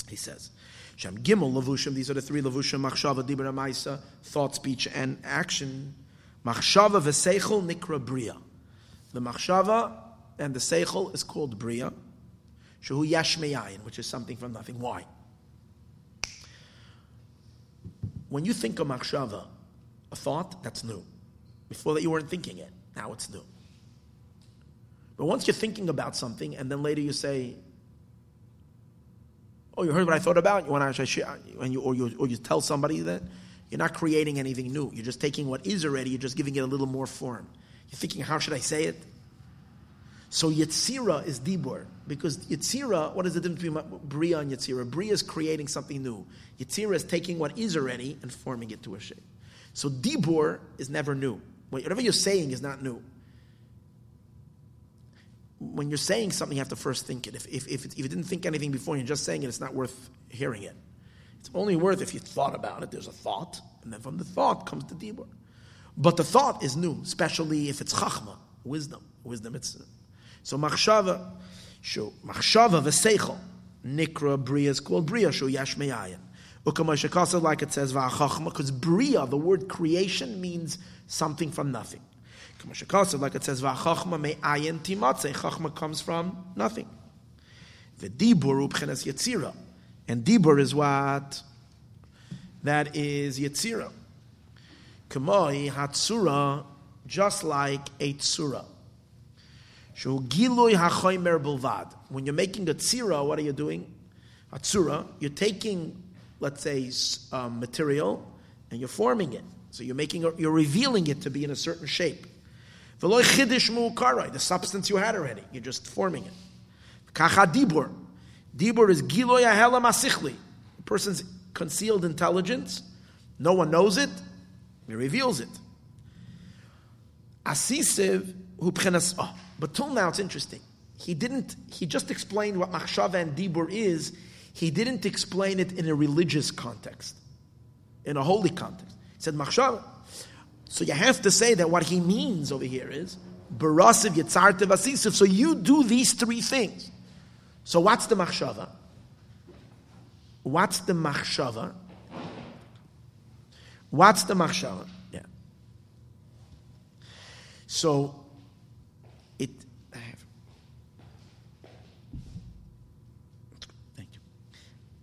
He says, Shem Gimel Lavushim, these are the three Lavushim, Machshava, Dibur, and Maisa, thought, speech, and action. Machshava v'seichel nikra bria. The machshava and the seichel is called bria. Shehu yash which is something from nothing. Why? When you think of machshava, a thought, that's new. Before that, you weren't thinking it. Now it's new. But once you're thinking about something, and then later you say, "Oh, you heard what I thought about," you want to share, and you or you or you tell somebody that you're not creating anything new. You're just taking what is already. You're just giving it a little more form. You're thinking, "How should I say it?" So Yetzira is Dibur. Because Yetzira, what is the difference between Bria and Yetzira? Bria is creating something new. Yetzira is taking what is already and forming it to a shape. So Dibur is never new. Whatever you're saying is not new. When you're saying something, you have to first think it. If, if, if, if you didn't think anything before and you're just saying it, it's not worth hearing it. It's only worth if you thought about it. There's a thought, and then from the thought comes the Dibur. But the thought is new, especially if it's Chachma, wisdom. Wisdom, it's so machshava, shu machshava v'seichel nikra bria is called bria shu yash meyayin. Ukamashakasa, like it says va'achachma, because bria, the word creation means something from nothing. Kamashakasa, like it says va'achachma me'ayin timatze, chachma comes from nothing. V'dibur ubchenes yetzira, and dibur is what that is yetzira. Kamoi hatsura, just like a tsura. When you're making a tzira, what are you doing? A tzura, you're taking, let's say, um, material and you're forming it. So you're making, you're revealing it to be in a certain shape. The substance you had already, you're just forming it. Dibur. Dibur is giloy ahela masichli. A person's concealed intelligence. No one knows it. He reveals it. Asisiv hu oh, but till now, it's interesting. He didn't. He just explained what machshava and dibur is. He didn't explain it in a religious context, in a holy context. He said machshava. So you have to say that what he means over here is barasiv yitzartev asisiv. So you do these three things. So what's the machshava? What's the machshava? What's the machshava? Yeah. So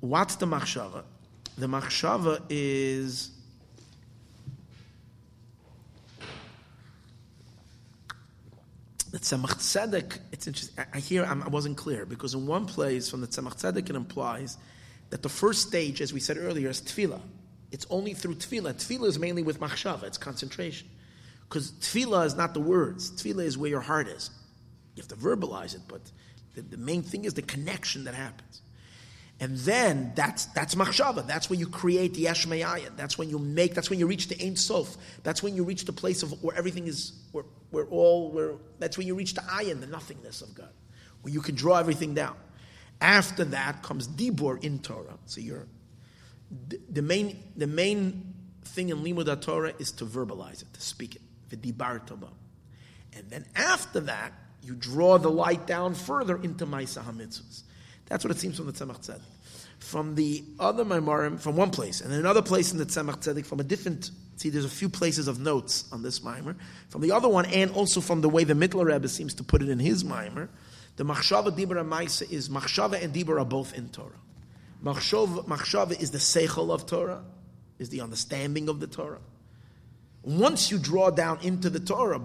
What's the machshava? The machshava is the Tzemach Tzedek. It's interesting. I, hear I'm, I was not clear because in one place from the Tzemach Tzedek it implies that the first stage, as we said earlier, is tefillah. It's only through tefillah. Tefillah is mainly with machshava. It's concentration. Because tefillah is not the words. Tefillah is where your heart is. You have to verbalize it, but the, the main thing is the connection that happens. And then that's that's machshava. That's when you create the yeshmeyayin. That's when you make. That's when you reach the Ein Sof. That's when you reach the place of where everything is. Where, we're all. Where that's when you reach the ayin, the nothingness of God, where you can draw everything down. After that comes dibur in Torah. So you're the, the main the main thing in limud Torah is to verbalize it, to speak it. And then after that, you draw the light down further into Maisa HaMitzvahs. That's what it seems from the Tzemach Tzedek. From the other Maimarim, from one place, and another place in the Tzemach Tzedek, from a different, see, there's a few places of notes on this Maimer. From the other one, and also from the way the Mittler Rebbe seems to put it in his Maimer, the Machshava Dibra Maisa is Machshava and Dibra are both in Torah. Machshava, Machshava is the Seichel of Torah, is the understanding of the Torah. Once you draw down into the Torah,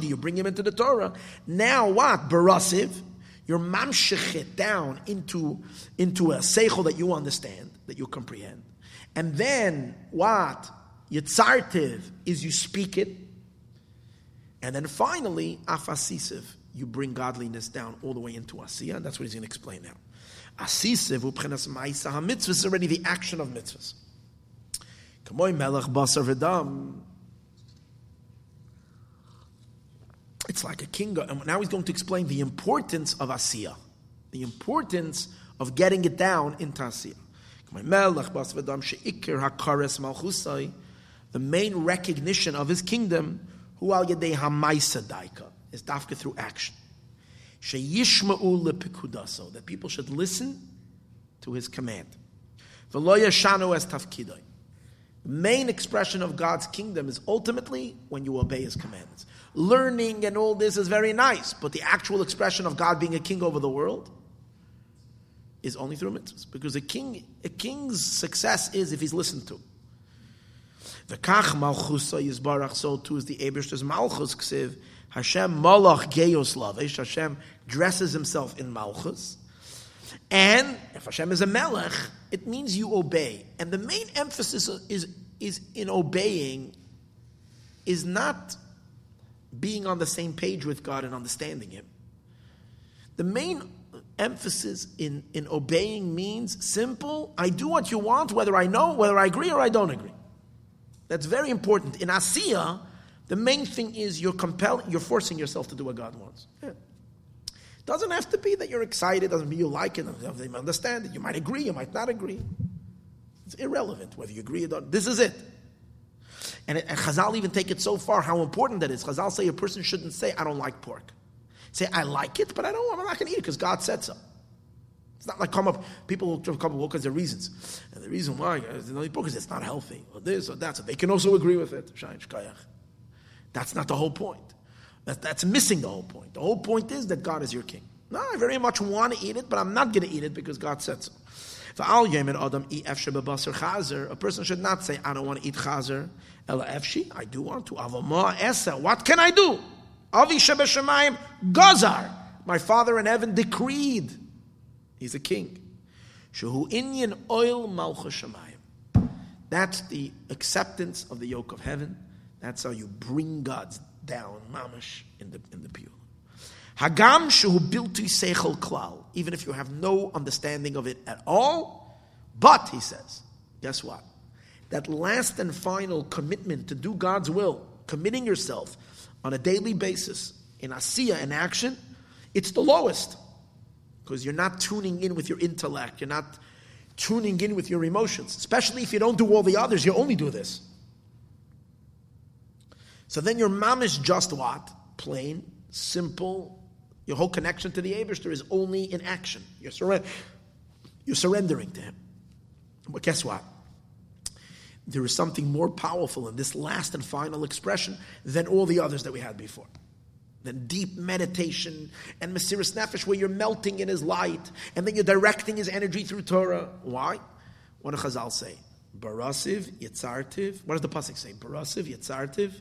you bring him into the Torah. Now what? Barasiv, you're mamshech it down into, into a seichel that you understand, that you comprehend. And then what? Yitzartiv is you speak it. And then finally, afasisiv, you bring godliness down all the way into asiya. And that's what he's going to explain now. Asisiv, upchenas ma'isa ha-mitzvah, is already the action of mitzvahs. Kamoy melech basar v'dam, It's like a king. And now he's going to explain the importance of Asiya, the importance of getting it down in Asiya. The main recognition of his kingdom, hu al yedei hamaisa daika, is dafka through action. That people should listen to his command. The main expression of God's kingdom is ultimately when you obey His commandments. Learning and all this is very nice, but the actual expression of God being a king over the world is only through mitzvahs. Because a king, a king's success is if he's listened to. The kach malchusa yizbarach, so too is the Ebershter's malchus ksiv. Hashem malach geos lavish. Hashem dresses himself in malchus. And if Hashem is a melech, it means you obey. And the main emphasis is, is in obeying is not being on the same page with God and understanding Him. The main emphasis in, in obeying means simple I do what you want, whether I know, whether I agree or I don't agree. That's very important. In Asiya, the main thing is you're compelling, you're forcing yourself to do what God wants. Yeah. Doesn't have to be that you're excited, doesn't mean you like it, doesn't you understand it. You might agree, you might not agree. It's irrelevant whether you agree or not. This is it. And, and Chazal even take it so far how important that is. Chazal say a person shouldn't say, I don't like pork. Say, I like it, but I don't, I'm not going to eat it because God said so. It's not like come up, people will come up with all kinds of reasons. And the reason why uh, is because it's not healthy, or this or that. So they can also agree with it. That's not the whole point. That, that's missing the whole point. The whole point is that God is your king. No, I very much want to eat it, but I'm not going to eat it because God said so. A person should not say, I don't want to eat chazer. I do want to. Avam more essa what can I do? Avi Shebeshemayim Gazar. My father in heaven decreed. He's a king. Shehu inyan oil malchushamayim. That's the acceptance of the yoke of heaven. That's how you bring God's down, mamish, in the in the pew. Hagam shehu bilti seichel klal. Even if you have no understanding of it at all, but he says, guess what? That last and final commitment to do God's will, committing yourself on a daily basis in asiya and action, it's the lowest because you're not tuning in with your intellect. You're not tuning in with your emotions, especially if you don't do all the others. You only do this. So then your mom is just what? Plain, simple. Your whole connection to the Abishter is only in action. You're, surre- you're surrendering to him. But guess what? There is something more powerful in this last and final expression than all the others that we had before. Than deep meditation and Mesiris Nefesh, where you're melting in his light, and then you're directing his energy through Torah. Why? What does Chazal say? Barasiv, Yitzartiv. What does the Pasuk say? Barasiv, Yitzartiv,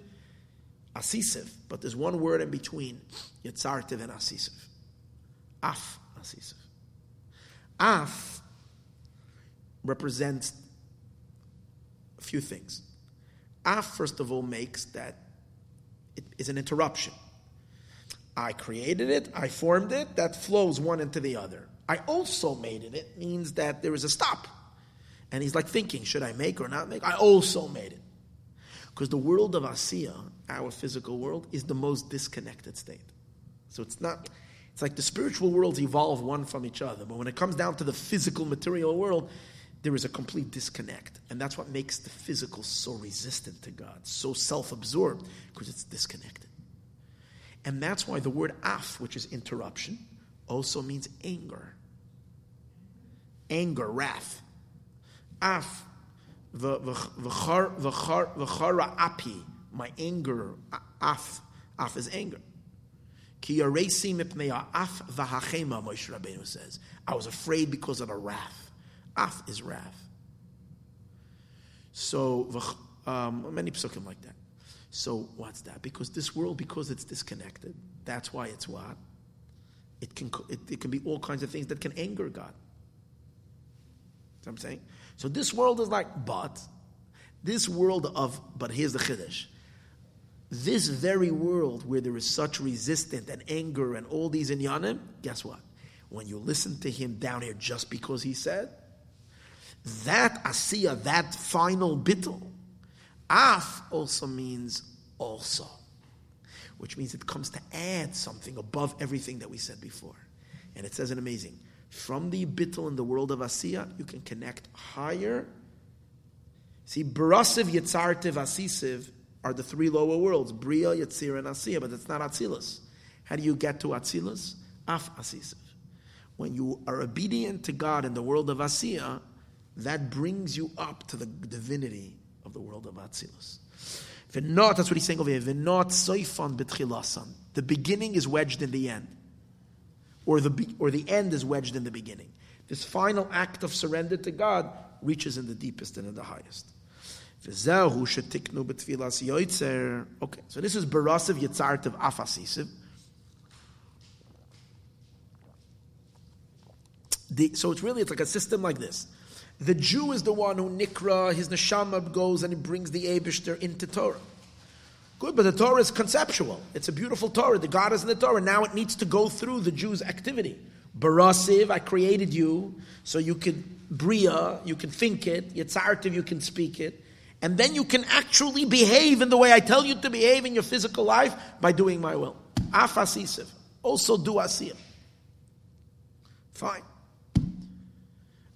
Asisiv, but there's one word in between Yitzartiv and Asisiv. Af Asisiv. Af represents a few things. Af, first of all, makes that it is an interruption. I created it, I formed it, that flows one into the other. I also made it, it means that there is a stop. And he's like thinking, should I make or not make? I also made it. Because the world of Asiya, our physical world, is the most disconnected state. So it's not, it's like the spiritual worlds evolve one from each other. But when it comes down to the physical material world, there is a complete disconnect. And that's what makes the physical so resistant to God, so self absorbed, because it's disconnected. And that's why the word af, which is interruption, also means anger. Anger, wrath. Af V'chara api, my anger, af, af is anger. Ki yaresi mipnei af v'hachema, Moshe Rabbeinu says. I was afraid because of the wrath. Af is wrath. So, um, many psukim like that. So, what's that? Because this world, because it's disconnected, that's why it's what? It can, it, it can be all kinds of things that can anger God. what I'm saying? So this world is like, but this world of, but here's the chiddush. This very world where there is such resistance and anger and all these inyanim, guess what? When you listen to him down here just because he said, that asiya, that final bittel, af also means also, which means it comes to add something above everything that we said before. And it says an amazing. From the bittul in the world of Asiya, you can connect higher. See, Barasiv, Yitzartiv, Asisiv are the three lower worlds, Bria, Yitzir, and Asiya, but it's not Atzilus. How do you get to Atzilus? Af Asisiv. When you are obedient to God in the world of Asiya, that brings you up to the divinity of the world of Atzilus. Not that's what he's saying over here. Not soifan betchilasan. The beginning is wedged in the end, or the or the end is wedged in the beginning. This final act of surrender to God reaches in the deepest and in the highest. Okay, so this is Barasiv Yitzartiv Afasisiv. The, so it's really it's like a system like this. The Jew is the one who nikra his neshama goes and he brings the Abishter into Torah. Good, but the Torah is conceptual. It's a beautiful Torah. The God is in the Torah. Now it needs to go through the Jew's activity. Barasiv, I created you so you could bria, you can think it. Yitzartiv, you can speak it. And then you can actually behave in the way I tell you to behave in your physical life by doing my will. Afasisiv. Also do asiyah. Fine.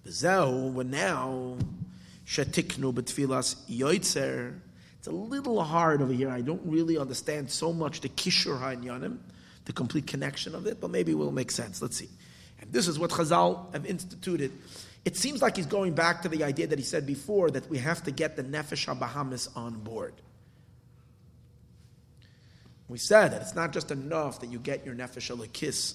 V'zehu, now, shetiknu betfilas yoitzer. It's a little hard over here. I don't really understand so much the kishur ha'inyanim, the complete connection of it, but maybe it will make sense. Let's see. And this is what Chazal have instituted. It seems like he's going back to the idea that he said before that we have to get the Nefesh HaBahamis on board. We said that it's not just enough that you get your Nefesh Alekis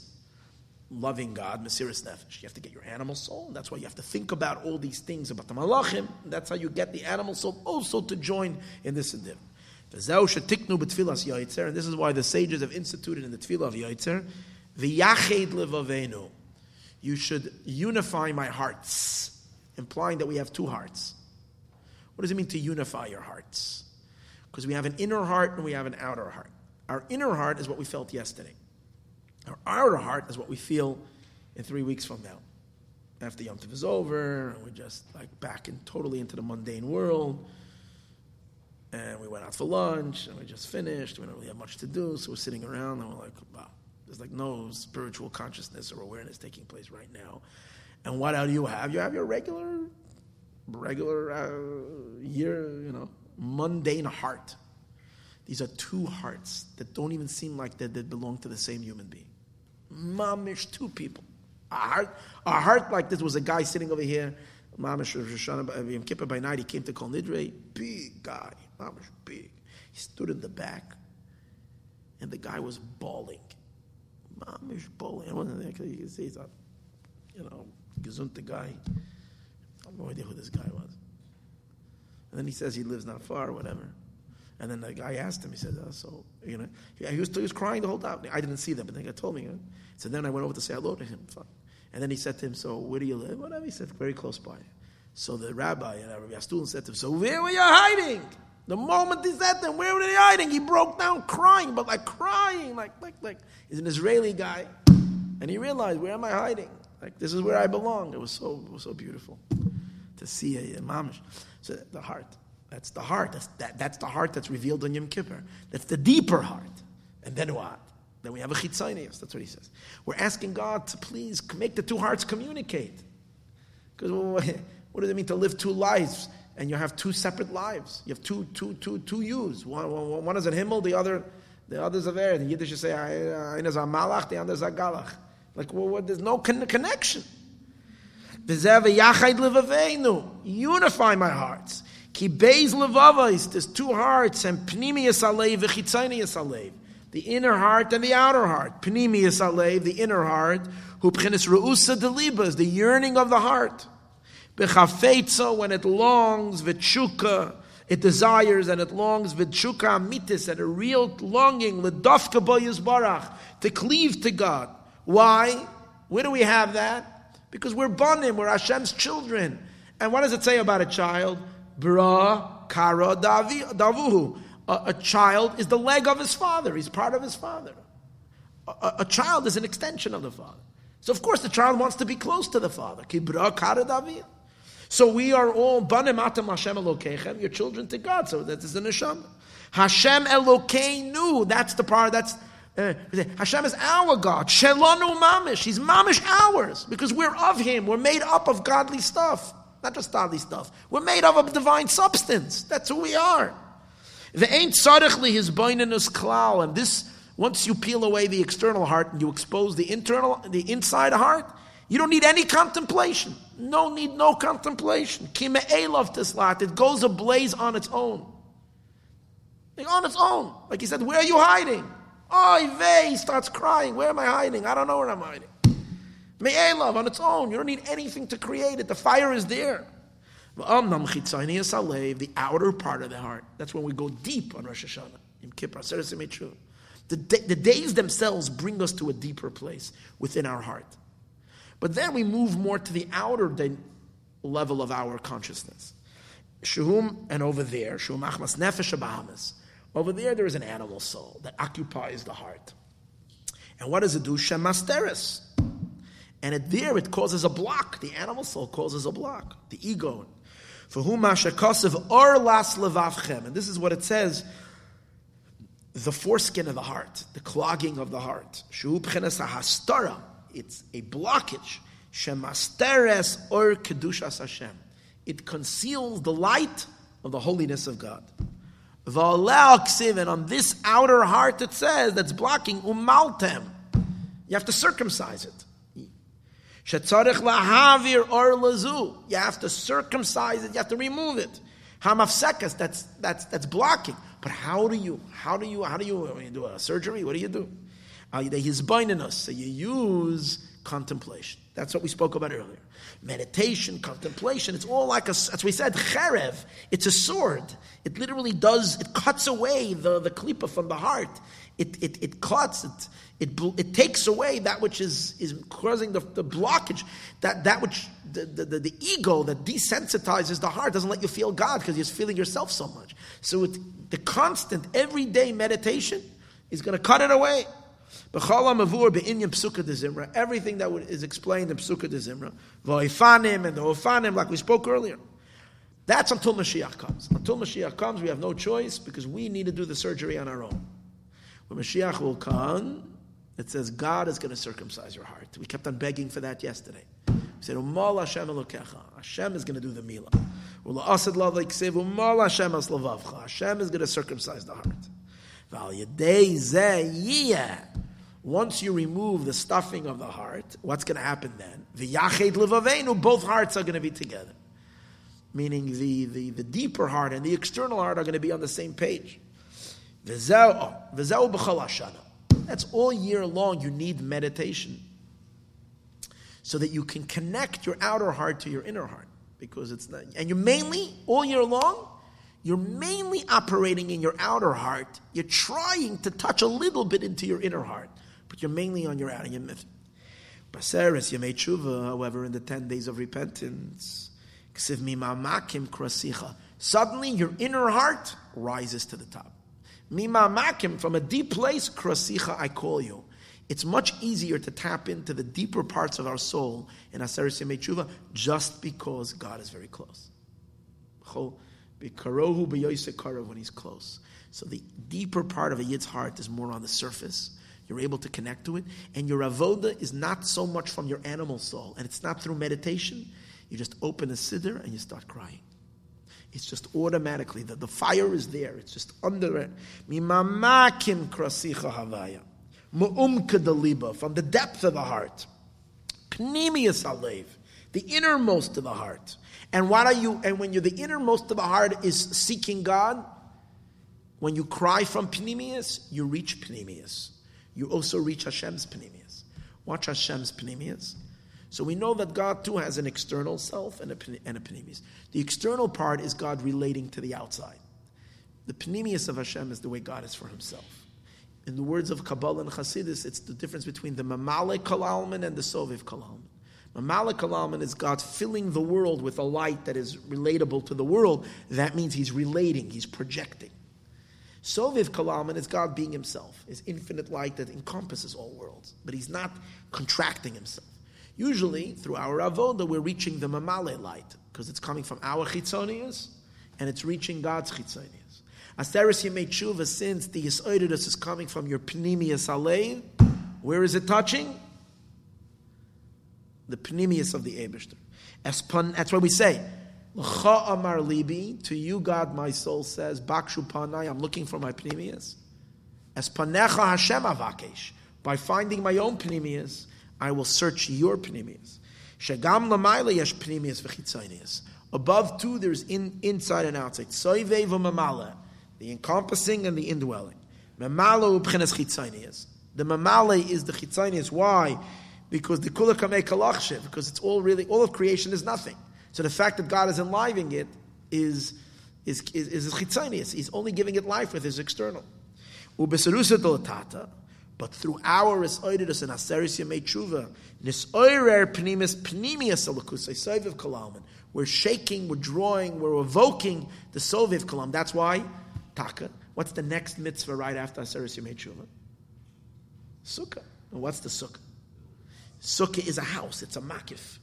loving God, Mesiris Nefesh. You have to get your animal soul. And that's why you have to think about all these things about the Malachim. That's how you get the animal soul also to join in this endeavor. And this is why the sages have instituted in the Tefillah of Yaitzer, V'yached levavenu. You should unify my hearts, implying that we have two hearts. What does it mean to unify your hearts? Because we have an inner heart and we have an outer heart. Our inner heart is what we felt yesterday. Our outer heart is what we feel in three weeks from now. After Yom Tov is over, and we're just like back in totally into the mundane world. And we went out for lunch and we just finished. We don't really have much to do, so we're sitting around and we're like, wow, there's like no spiritual consciousness or awareness taking place right now. And what do you have? You have your regular, regular uh, year, you know, mundane heart. These are two hearts that don't even seem like they, they belong to the same human being. Mamish, two people. A heart, a heart like this was a guy sitting over here. Mamish Yom Kippur by night. He came to Kol Nidre. Big guy, Mamish big. He stood in the back, and the guy was bawling. Mamish bawling. I wasn't there. You can see he's a, you know, gesundte guy. I have no idea who this guy was. And then he says he lives not far, whatever. And then the guy asked him, he said, oh, so, you know, he was, he was crying the whole time. I didn't see them, but the guy told me. So then I went over to say hello to him. And then he said to him, so where do you live? Whatever. He said, very close by. So the rabbi, uh, Rabbi Astulin said to him, so where were you hiding? The moment he said to him, where were they hiding? He broke down crying, but like crying, like, like, like, he's an Israeli guy. And he realized, where am I hiding? Like, this is where I belong. It was so, it was so beautiful to see a, a mamish. So the heart. That's the heart. That's, that, that's the heart that's revealed on Yom Kippur. That's the deeper heart. And then what? Then we have a chitzonius. That's what he says. We're asking God to please make the two hearts communicate. Because what does it mean to live two lives? And you have two separate lives. You have two, two, two, two yous. One, one, one is a himmel, the other, the other is a ver. Uh, in Yiddish, you say, "Ein is a malach," the other is a galach. Like, well, what, there's no con- connection. Unify my hearts. Ki beis levavais, there's two hearts, and pnimius alev, v'chitzonius alev. The inner heart and the outer heart. Pnimius alev, the inner heart, who pchenis reusa is the yearning of the heart. Bechafetzo, when it longs, v'tshuka, it desires and it longs v'tshuka amitis, and a real longing, ledofka barach, to cleave to God. Why? Where do we have that? Because we're bonim, we're Hashem's children. And what does it say about a child? Bra kara davuhu. A, a, child is the leg of his father. He's part of his father. A, a, child is an extension of the father. So of course the child wants to be close to the father. Kibra kara davi. So we are all banim atam Hashem Elokechem, your children to God. So that is the neshama. Hashem Elokeinu. That's the part. That's uh, Hashem is our God. Shelanu mamish. He's mamish ours because we're of Him. We're made up of godly stuff. Not just godly stuff. We're made up of divine substance. That's who we are. The ain't tzarechli his boinenus klal. And this, once you peel away the external heart and you expose the internal, the inside heart, You don't need any contemplation. No need, no contemplation. Kime elov tislat. It goes ablaze on its own. Like on its own. Like he said, where are you hiding? Oh, vey, he starts crying. Where am I hiding? I don't know where I'm hiding. Me'elav on its own. You don't need anything to create it. The fire is there. The outer part of the heart. That's when we go deep on Rosh Hashanah. In Kippur, the, the days themselves bring us to a deeper place within our heart. But then we move more to the outer level of our consciousness. Shahum, and over there, Shahum Achmas Nefesh Bahamas. Over there, there is an animal soul that occupies the heart. And what does it do? Shemasteris. And it, there it causes a block. The animal soul causes a block. The ego. For whom Mashakasav or las levavchem. And this is what it says the foreskin of the heart, the clogging of the heart. Shu hastara. It's a blockage. Shemasteres or kedushas Hashem. It conceals the light of the holiness of God. And on this outer heart it says that's blocking umaltem. You have to circumcise it. Shetzarech lahavir or lazu. You have to circumcise it. You have to remove it. Hamafsekas. That's that's that's blocking. But how do you? How do you? How do you? you do a surgery? What do you do? Uh, he's binding us. So you use contemplation. That's what we spoke about earlier. Meditation, contemplation, it's all like a, as we said, cherev. It's a sword. It literally does, it cuts away the, the klipa from the heart. It, it, it cuts, it, it, it takes away that which is, is causing the, the blockage, that, that which, the, the, the ego that desensitizes the heart doesn't let you feel God because you're feeling yourself so much. So it, the constant, everyday meditation is going to cut it away. Everything that is explained in Psukkah de Zimra, and the Ofanim, like we spoke earlier. That's until Mashiach comes. Until Mashiach comes, we have no choice because we need to do the surgery on our own. When Mashiach will come, it says God is going to circumcise your heart. We kept on begging for that yesterday. We said, Umal Hashem Hashem is going to do the milah. Hashem is going to circumcise the heart. Once you remove the stuffing of the heart, what's going to happen then? The Yached Levavenu, both hearts are going to be together. Meaning the, the, the deeper heart and the external heart are going to be on the same page. Oh, That's all year long you need meditation. So that you can connect your outer heart to your inner heart. Because it's not, and you're mainly, all year long, you're mainly operating in your outer heart. You're trying to touch a little bit into your inner heart but you're mainly on your myth. Baseres Yemei Tshuva, however, in the ten days of repentance, Suddenly, your inner heart rises to the top. Mimamakim, from a deep place, krasicha, I call you. It's much easier to tap into the deeper parts of our soul in Aseres Yemei Tshuva just because God is very close. When he's close. So the deeper part of a Yid's heart is more on the surface you're able to connect to it. And your avoda is not so much from your animal soul, and it's not through meditation. You just open a siddur and you start crying. It's just automatically that the fire is there. It's just under it. Mimamakim krasicha havaya. Mu'umka daliba, from the depth of the heart. Pnimius alev, the innermost of the heart. And what are you, and when you're the innermost of the heart is seeking God, when you cry from Pnimius, you reach Pnimius you also reach Hashem's Pnimius. Watch Hashem's Pnimius. So we know that God too has an external self and a, and a Pnimius. The external part is God relating to the outside. The Pnimius of Hashem is the way God is for himself. In the words of Kabbalah and Hasidus, it's the difference between the Mamale Kalalman and the Soviv Kalalman. Mamale Kalalman is God filling the world with a light that is relatable to the world. That means He's relating, He's projecting. Soviv Kalaman is God being himself, his infinite light that encompasses all worlds, but he's not contracting himself. Usually, through our avoda, we're reaching the mamale light, because it's coming from our chitzonius, and it's reaching God's chitzonius. Asteris Yemei Tshuva, since the Yisoidus is coming from your Pnimius Alein, where is it touching? The Pnimius of the Abishter. That's why we say, L'cha amar libi, to you, God, my soul says, Bakshu panai, I'm looking for my pnimius. As panecha Hashem avakesh, by finding my own pnimius, I will search your pnimius. Shagam lamayla yesh pnimius v'chitzonius. Above two, there's in, inside and outside. Soivev mamala, the encompassing and the indwelling. Mamala ubchenes chitzonius. The mamala is the chitzonius. Why? Because the kula kamei kalachshe, because it's all really, all of creation is nothing. So the fact that God is enlivening it is, is, is, is. He's only giving it life with his external. But through our Risoidus and Aseris Yemei Tshuva, Nisoirer Pnimis Pnimius Alakusai Soviv Kalaman. We're shaking, we're drawing, we're evoking the Soviv kolam. That's why, Taka. What's the next mitzvah right after Aseris Yemei? Sukkah. What's the Sukkah? Sukkah is a house, it's a makif.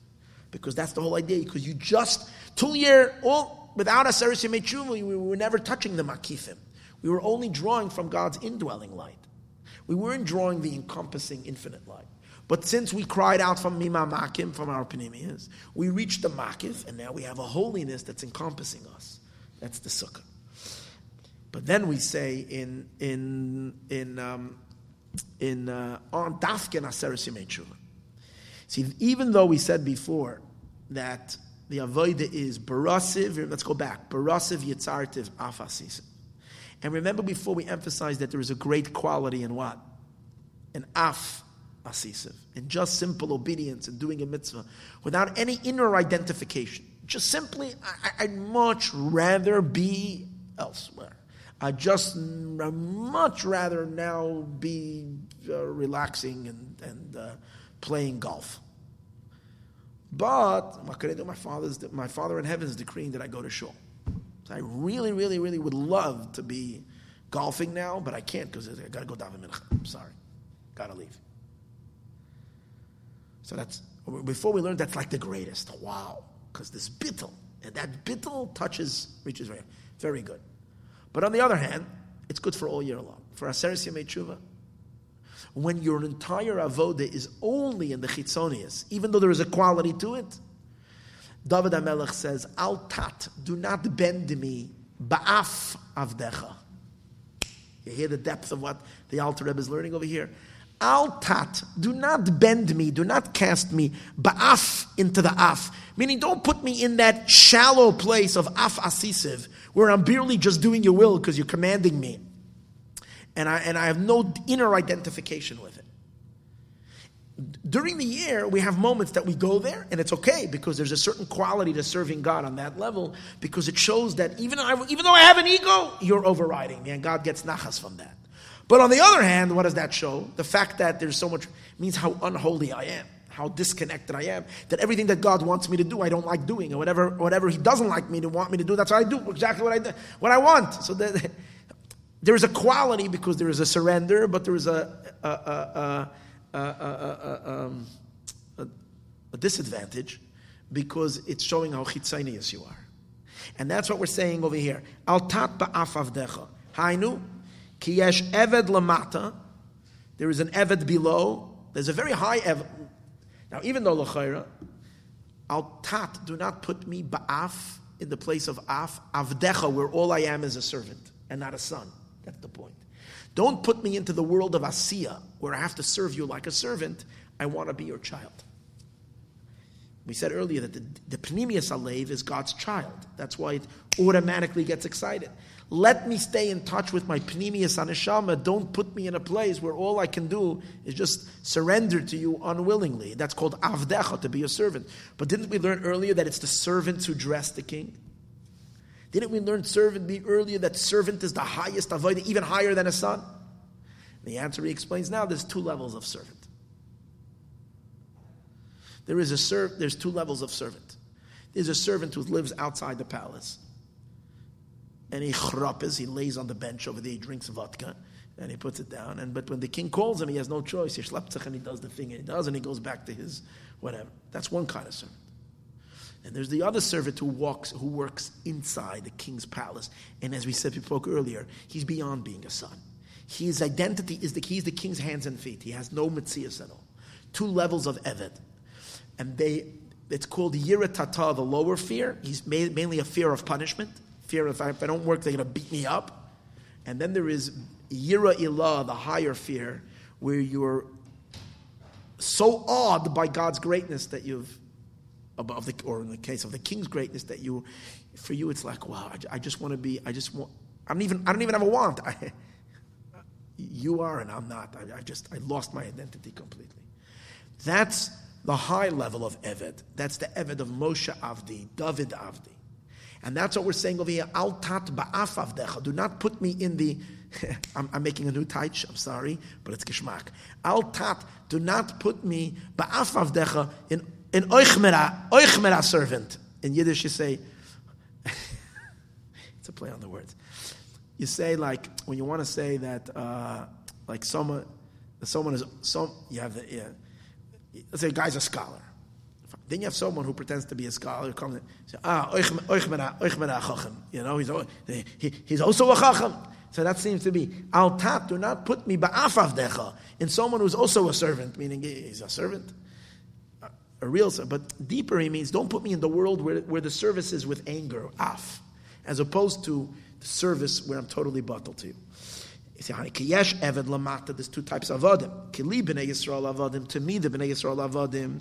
Because that's the whole idea. Because you just, two year, all, without Aseris Yemei we were never touching the makifim. We were only drawing from God's indwelling light. We weren't drawing the encompassing infinite light. But since we cried out from Mima Makim, from our Panemias, we reached the Makif, and now we have a holiness that's encompassing us. That's the Sukkah. But then we say in in in um, in uh, on Dafkin Aseres Yemei See, even though we said before that the avoida is barasiv, let's go back. Barasiv yitzartiv afasisim. And remember before we emphasized that there is a great quality in what? An af asisiv, in just simple obedience and doing a mitzvah without any inner identification. Just simply, I, would much rather be elsewhere. I just I'd much rather now be uh, relaxing and, and uh, playing golf. But what could I do? My father's my father in heaven is decreeing that I go to shul. So I really, really, really would love to be golfing now, but I can't because I got to go the mincha. I'm sorry, got to leave. So that's before we learned that's like the greatest. Wow, because this bittel and that bittel touches reaches very, very good. But on the other hand, it's good for all year long. For Aseres Yemei Tshuva, when your entire avoda is only in the chitzonius, even though there is a quality to it, David HaMelech says, Al tat, do not bend me, ba'af avdecha. You hear the depth of what the Alter Rebbe is learning over here? Al tat, do not bend me, do not cast me, ba'af into the af. Meaning, don't put me in that shallow place of af asisiv, where I'm barely just doing your will because you're commanding me. And I, and I have no inner identification with it during the year, we have moments that we go there, and it's okay because there's a certain quality to serving God on that level because it shows that even, I, even though I have an ego, you're overriding me, and God gets nachas from that. But on the other hand, what does that show? The fact that there's so much means how unholy I am, how disconnected I am, that everything that God wants me to do, I don't like doing, and whatever, whatever He doesn't like me to want me to do, that's what I do, exactly what I, what I want. So that, there is a quality because there is a surrender, but there is a, a, a um, a, a, disadvantage because it's showing how chitzonius you are. And that's what we're saying over here. Al tat ba'af avdecha. Hainu, ki yesh eved lamata. There is an eved below. There's a very high eved. Now, even though l'chayra, al tat, do not put me ba'af in the place of af, avdecha, where all I am is a servant and not a son. That's the point. Don't put me into the world of Asiya, where I have to serve you like a servant. I want to be your child. We said earlier that the, the Alev is God's child. That's why it automatically gets excited. Let me stay in touch with my Pnimius Anishama. Don't put me in a place where all I can do is just surrender to you unwillingly. That's called Avdecha, to be a servant. But didn't we learn earlier that it's the servants who dress the king? Didn't we learn servant earlier that servant is the highest even higher than a son? The answer he explains now there's two levels of servant. There is a serv- there's two levels of servant. There's a servant who lives outside the palace. And he chrappes, he lays on the bench over there, he drinks vodka, and he puts it down. And but when the king calls him, he has no choice. He schleppzich and he does the thing and he does, and he goes back to his whatever. That's one kind of servant. And there's the other servant who walks, who works inside the king's palace. And as we said, we spoke earlier, he's beyond being a son. His identity is the he's the king's hands and feet. He has no mitzias at all. Two levels of eved, and they it's called yiratata, the lower fear. He's mainly a fear of punishment, fear of if I don't work, they're going to beat me up. And then there is yira ilah, the higher fear, where you're so awed by God's greatness that you've, above the, or in the case of the king's greatness, that you, for you, it's like, wow, I, I just want to be, I just want, I don't even, I don't even have a want. I, you are and I'm not. I, I, just, I lost my identity completely. That's the high level of Eved. That's the Eved of Moshe Avdi, David Avdi. And that's what we're saying over here. Al tat ba'af avdecha. Do not put me in the. I'm, I'm, making a new taich. I'm sorry, but it's geschmack. Al tat. Do not put me ba'af avdecha in in oichmera oichmera servant. In Yiddish, you say. it's a play on the words. You say like when you want to say that uh, like someone someone is some you have the yeah, let's say a guy's a scholar then you have someone who pretends to be a scholar, who comes and ah, you know, he's, he, he's also a chacham. So that seems to be, al tat, do not put me ba'af avdecha, in someone who's also a servant, meaning he's a servant, a real. But deeper he means, don't put me in the world where, where the service is with anger, af, as opposed to the service where I'm totally bottled to you. There's two types of avodim. Kili b'nei Yisrael avodim. To me, the b'nei Yisrael avodim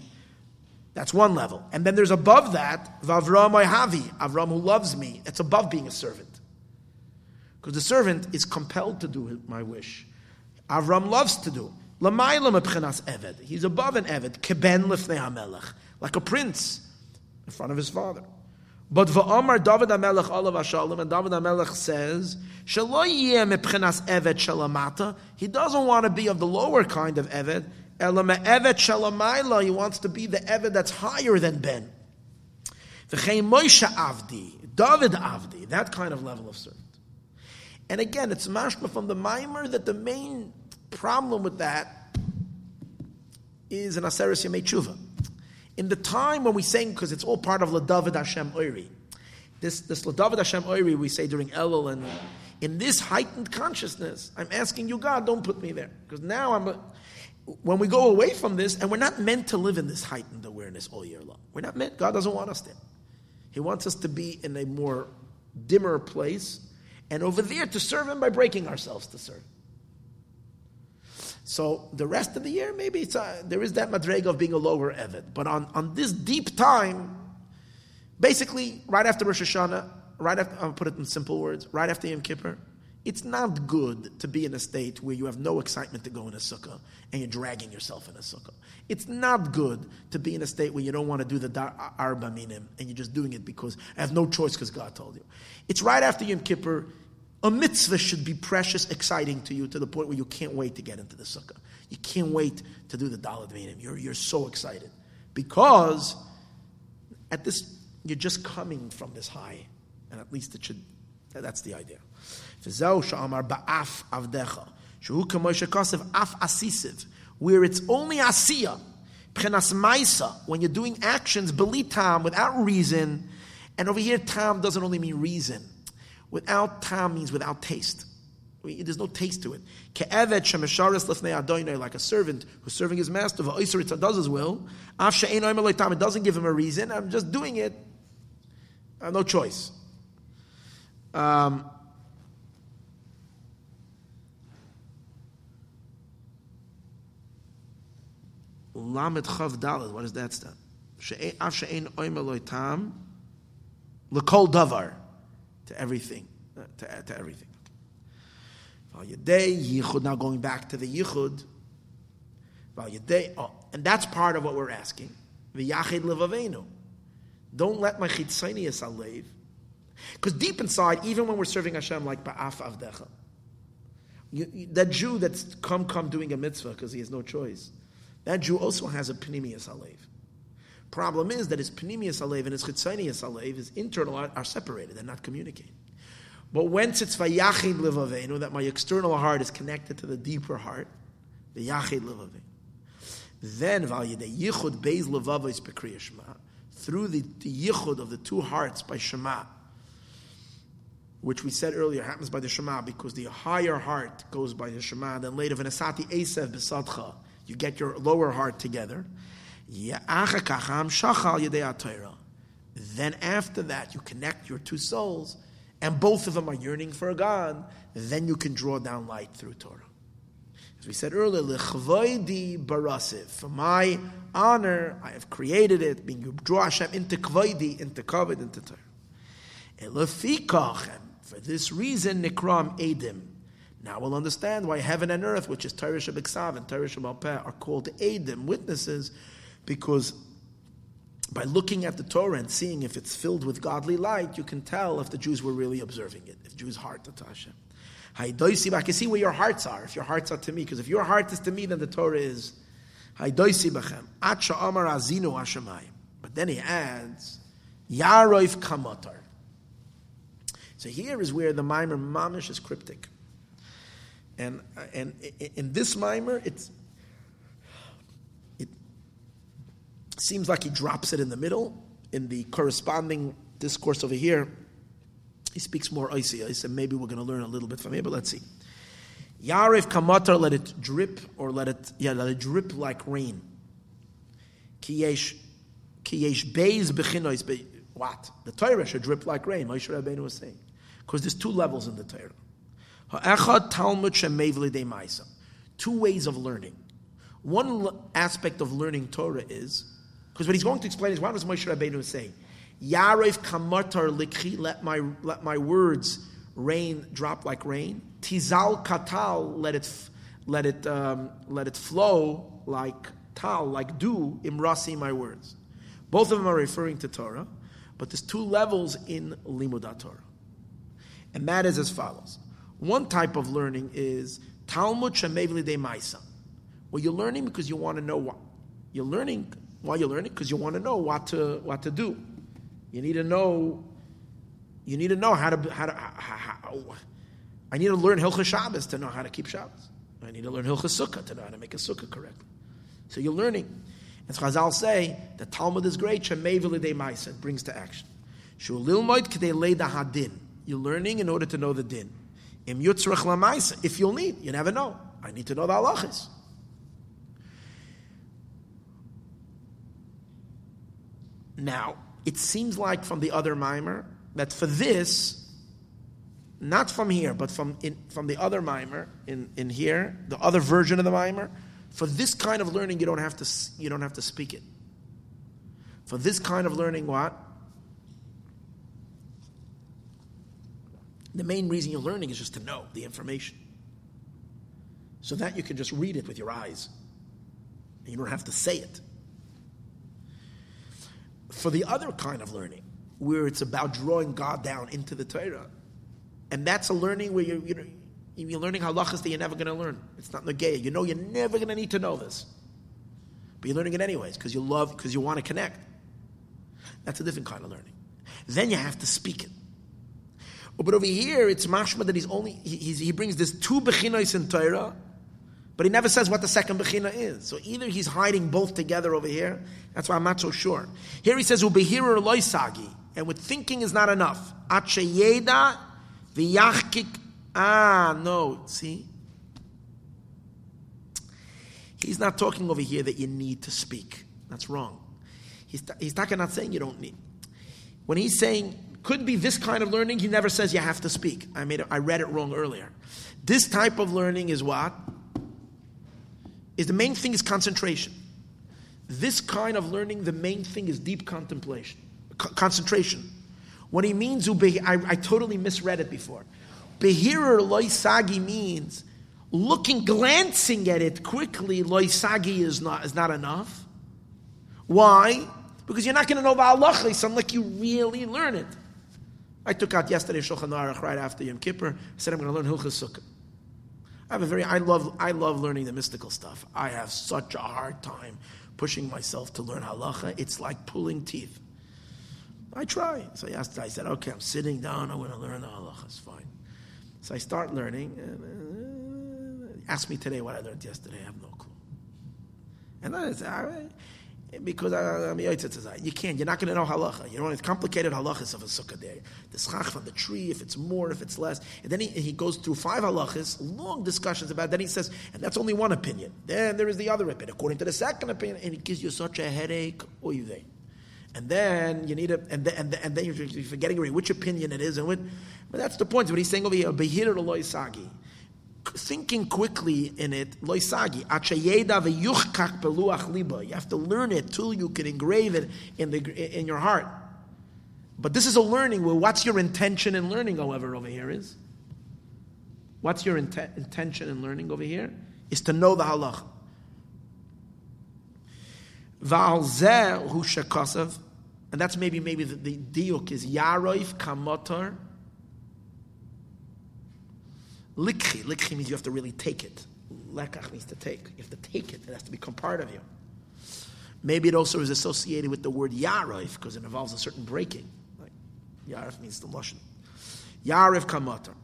that's one level. And then there's above that, Vavram Havi, Avram who loves me. It's above being a servant. Because the servant is compelled to do my wish. Avram loves to do. Eved. He's above an eved. Keben lifnei hamelech. Like a prince in front of his father. But va'amar David HaMelech olav hashalom, and David HaMelech says, eved. He doesn't want to be of the lower kind of eved. Elama Evet Shalamayla, he wants to be the Evet that's higher than Ben. The Moshe Avdi, David Avdi, that kind of level of servant. And again, it's mashma from the mimer that the main problem with that is an Aseris Yemei Tshuva. In the time when we sing, because it's all part of Ladavid Hashem Oiri, this, this Ladavid Hashem Oiri we say during Elul, and in this heightened consciousness, I'm asking you, God, don't put me there. Because now I'm, a, when we go away from this, and we're not meant to live in this heightened awareness all year long. We're not meant, God doesn't want us there. He wants us to be in a more dimmer place, and over there to serve Him by breaking ourselves to serve. So the rest of the year, maybe it's a, there is that madrega of being a lower Evid. But on, on this deep time, basically, right after Rosh Hashanah, right after, I'll put it in simple words, right after Yom Kippur, it's not good to be in a state where you have no excitement to go in a sukkah and you're dragging yourself in a sukkah. It's not good to be in a state where you don't want to do the arba minim and you're just doing it because I have no choice because God told you. It's right after Yom Kippur. A mitzvah should be precious, exciting to you to the point where you can't wait to get into the sukkah. You can't wait to do the dalad minim. You're, you're so excited because at this you're just coming from this high, and at least it should. That's the idea. Where it's only asiya. Pchenas maisa. When you're doing actions, belitam, without reason. And over here, tam doesn't only mean reason. Without tam means without taste. There's no taste to it. Ke'evet shemesharis lefnei adoinai, like a servant who's serving his master, v'oiser does his will. Af she'ein oimer it doesn't give him a reason. I'm just doing it. I have no choice. Um, Lamed Chav Dalad. What does that stand? Af she'ein oimer tam lekol davar to everything, uh, to, to everything. Val Yedei Yichud. Now going back to the Yichud. Val Yedei. Oh, and that's part of what we're asking. V'yachid levavenu. Don't let my chitzonius alev. Because deep inside, even when we're serving Hashem like ba'af avdecha, that Jew that's come come doing a mitzvah because he has no choice. That Jew also has a Panemius Alev. Problem is that his Panemius Alev and his Chitzonius Alev, his internal, are, are, separated, they're not communicating. But once it's Vayachid Livavenu, that my external heart is connected to the deeper heart, the Yachid Livavenu, then Valyade Yichud Beis Levavos Bekriya Shema, through the, the Yichud of the two hearts by Shema, which we said earlier happens by the Shema because the higher heart goes by the Shema, then later Venasati Esev Besadcha, you get your lower heart together. Then after that, you connect your two souls, and both of them are yearning for a God. Then you can draw down light through Torah. As we said earlier. For my honor, I have created it, being you draw Hashem into kvoidi, into kavod, into Torah. Elefikach, and for this reason, Nikram Edim. Now we'll understand why heaven and earth, which is Torah Shebiksav and Torah Shebal Peh are called Edim, witnesses, because by looking at the Torah and seeing if it's filled with godly light, you can tell if the Jews were really observing it, if Jews' heart to Hashem. I can see where your hearts are, if your hearts are to me, because if your heart is to me, then the Torah is But then he adds, Yaroif Kamatar. So here is where the mimer mamish is cryptic. And, and in this mimer, it's, it seems like he drops it in the middle. In the corresponding discourse over here, he speaks more icy. I said maybe we're going to learn a little bit from here, but let's see. Yarif kamatar, let it drip, or let it, yeah, let it drip like rain. Kiyesh, kiyesh beis bechinois, what? The Torah should drip like rain, Moshe Rabbeinu was saying. Because there's two levels in the Torah. Ha'echad Talmud. Two ways of learning. One aspect of learning Torah is, because what he's going to explain is, what does Moshe Rabbeinu say? Yaref kamatar likhi, let my, let my words rain, drop like rain. Tizal katal, let it, let it, um, let it flow like tal, like dew, imrasi, my words. Both of them are referring to Torah, but there's two levels in Limudat Torah. And that is as follows. One type of learning is Talmud Shemevli de Maisa. Well, you're learning because you want to know what. You're learning why you're learning because you want to know what to what to do. You need to know. You need to know how to how to. How, how, I need to learn Hilchah Shabbos to know how to keep Shabbos. I need to learn Hilchah Sukkah to know how to make a Sukkah correctly. So you're learning. As Chazal say, the Talmud is great. Shemevli de. It brings to action. Hadin. You're learning in order to know the din. Lamaisa. If you'll need, you never know. I need to know the halachas. Now, it seems like from the other mimer that for this, not from here, but from in, from the other mimer in, in here, the other version of the mimer, for this kind of learning, you don't have to you don't have to speak it. For this kind of learning, what The main reason you're learning is just to know the information. So that you can just read it with your eyes. You don't have to say it. For the other kind of learning, where it's about drawing God down into the Torah, and that's a learning where you're, you know, you're learning halachas that you're never going to learn. It's not negaya. You know you're never going to need to know this. But you're learning it anyways because you love, because you want to connect. That's a different kind of learning. Then you have to speak it. But over here, it's mashma that he's only he, he brings this two bechinos in Torah, but he never says what the second bechina is. So either he's hiding both together over here. That's why I'm not so sure. Here he says ubehira loisagi, and with thinking is not enough. Achayeda v'yachkik. Ah, no. See, he's not talking over here that you need to speak. That's wrong. He's, he's not saying you don't need. When he's saying could be this kind of learning. He never says you have to speak. I made it, I read it wrong earlier. This type of learning is what? Is the main thing is concentration. This kind of learning, the main thing is deep contemplation, concentration. What he means, I, I totally misread it before. Behirer loisagi means looking, glancing at it quickly. Loisagi is not is not enough. Why? Because you're not going to know about halachas unless you really learn it. I took out yesterday Shulchan Aruch right after Yom Kippur. I said I'm going to learn Hilchas Sukkah. I have a very I love I love learning the mystical stuff. I have such a hard time pushing myself to learn halacha. It's like pulling teeth. I try. So I asked. I said, "Okay, I'm sitting down. I want to learn the halacha. It's fine." So I start learning. And, uh, ask me today what I learned yesterday. I have no clue. And then I said, because uh, I, am You can't. You're not going to know halacha. You know, it's complicated halachas of a sukkah there. The schach from the tree, if it's more, if it's less. And then he, he goes through five halachas, long discussions about. It. Then he says, and that's only one opinion. Then there is the other opinion, according to the second opinion, and it gives you such a headache. You they. And then you need a, and then, and then, and then you're forgetting which opinion it is, and what. But that's the point. What he's saying over here, behir sagi. Thinking quickly in it, loisagi, achayeda v'yuchkach beluach liba. You have to learn it till you can engrave it in, the, in your heart. But this is a learning where what's your intention in learning, however, over here is? What's your int- intention in learning over here? Is to know the halach. Va'al shekasav, and that's maybe maybe the, the diuk is yaroif kamotar Likhi. Likhi means you have to really take it. Lekach means to take. You have to take it. It has to become part of you. Maybe it also is associated with the word yarif because it involves a certain breaking. Like yarif means the lashon. Yarif kamatar.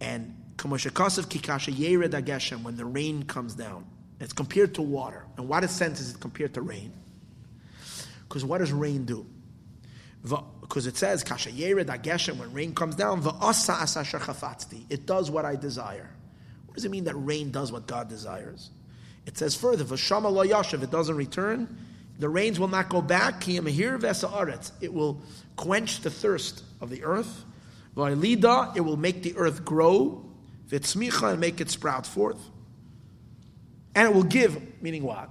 And kamoshakasav kikasha yered ageshem when the rain comes down. It's compared to water. And what sense is it compared to rain? Because what does rain do? Because it says kasha yered ageshem when rain comes down va'asa asasha chafatzti. It does what I desire. What does it mean that rain does what God desires? It says further v'shama lo yashav. It doesn't return. The rains will not go back. It will quench the thirst of the earth. It will make the earth grow. V'tzmicha and make it sprout forth. And it will give. Meaning what?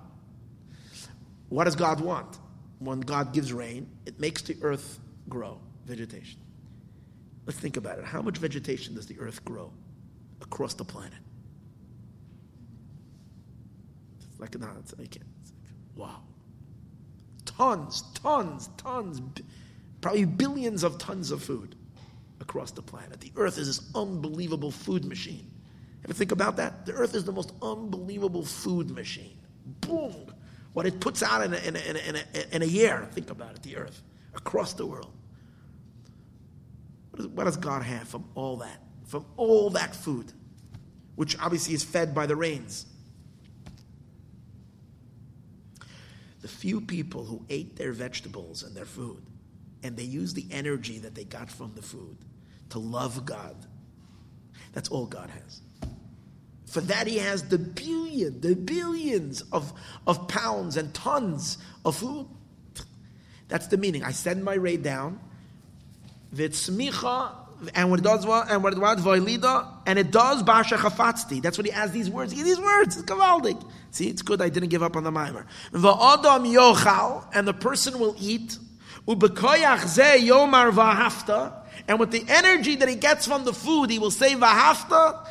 What does God want? When God gives rain, it makes the earth grow, vegetation. Let's think about it. How much vegetation does the earth grow across the planet? It's like, no, it's like, it's like wow. Tons, tons, tons, probably billions of tons of food across the planet. The earth is this unbelievable food machine. Ever think about that? The earth is the most unbelievable food machine. Boom! What it puts out in a, in a, in a, in a, year, think about it, the earth, across the world. What does God have from all that? From all that food, which obviously is fed by the rains. The few people who ate their vegetables and their food, and they used the energy that they got from the food to love God, that's all God has. For that he has the billion, the billions of, of pounds and tons of food. That's the meaning. I send my ray down. V'tzmicha, and what it does, and what it voilida, and it does basha chafatzti. That's what he has these words. These words, it's kavaldik. See, it's good I didn't give up on the mimer. V'odam yochal, and the person will eat. Ze yomar v'hafta, and with the energy that he gets from the food, he will say v'hafta,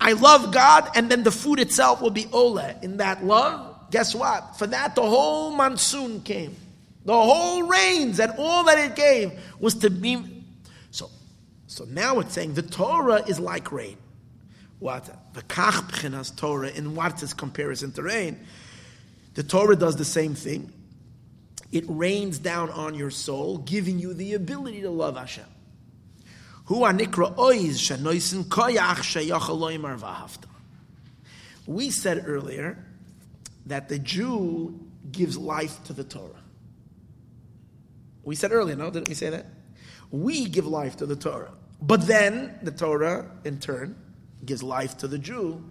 I love God, and then the food itself will be ole. In that love, guess what? For that, the whole monsoon came. The whole rains and all that it gave was to be. So, so now it's saying the Torah is like rain. What? The kach pchinas Torah, in what's its comparison to rain? The Torah does the same thing. It rains down on your soul, giving you the ability to love Hashem. We said earlier that the Jew gives life to the Torah. We said earlier, no? Didn't we say that? We give life to the Torah. But then the Torah, in turn, gives life to the Jew.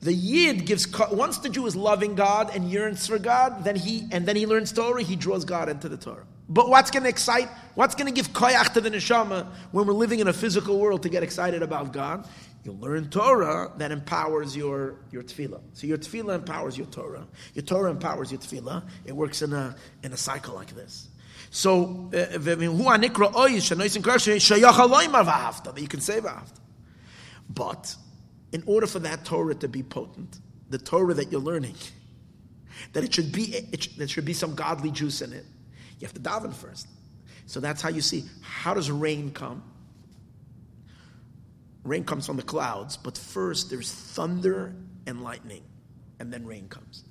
The Yid gives once the Jew is loving God and yearns for God, then he and then he learns Torah, he draws God into the Torah. But what's going to excite, what's going to give koyach to the neshama when we're living in a physical world to get excited about God? You learn Torah that empowers your, your tefillah. So your tefillah empowers your Torah. Your Torah empowers your tefillah. It works in a, in a cycle like this. So, uh, that you can say v'ahavta. But, in order for that Torah to be potent, the Torah that you're learning, that it should be, it, there should be some godly juice in it, you have to daven first. So that's how you see how does rain come? Rain comes from the clouds, but first there's thunder and lightning, and then rain comes.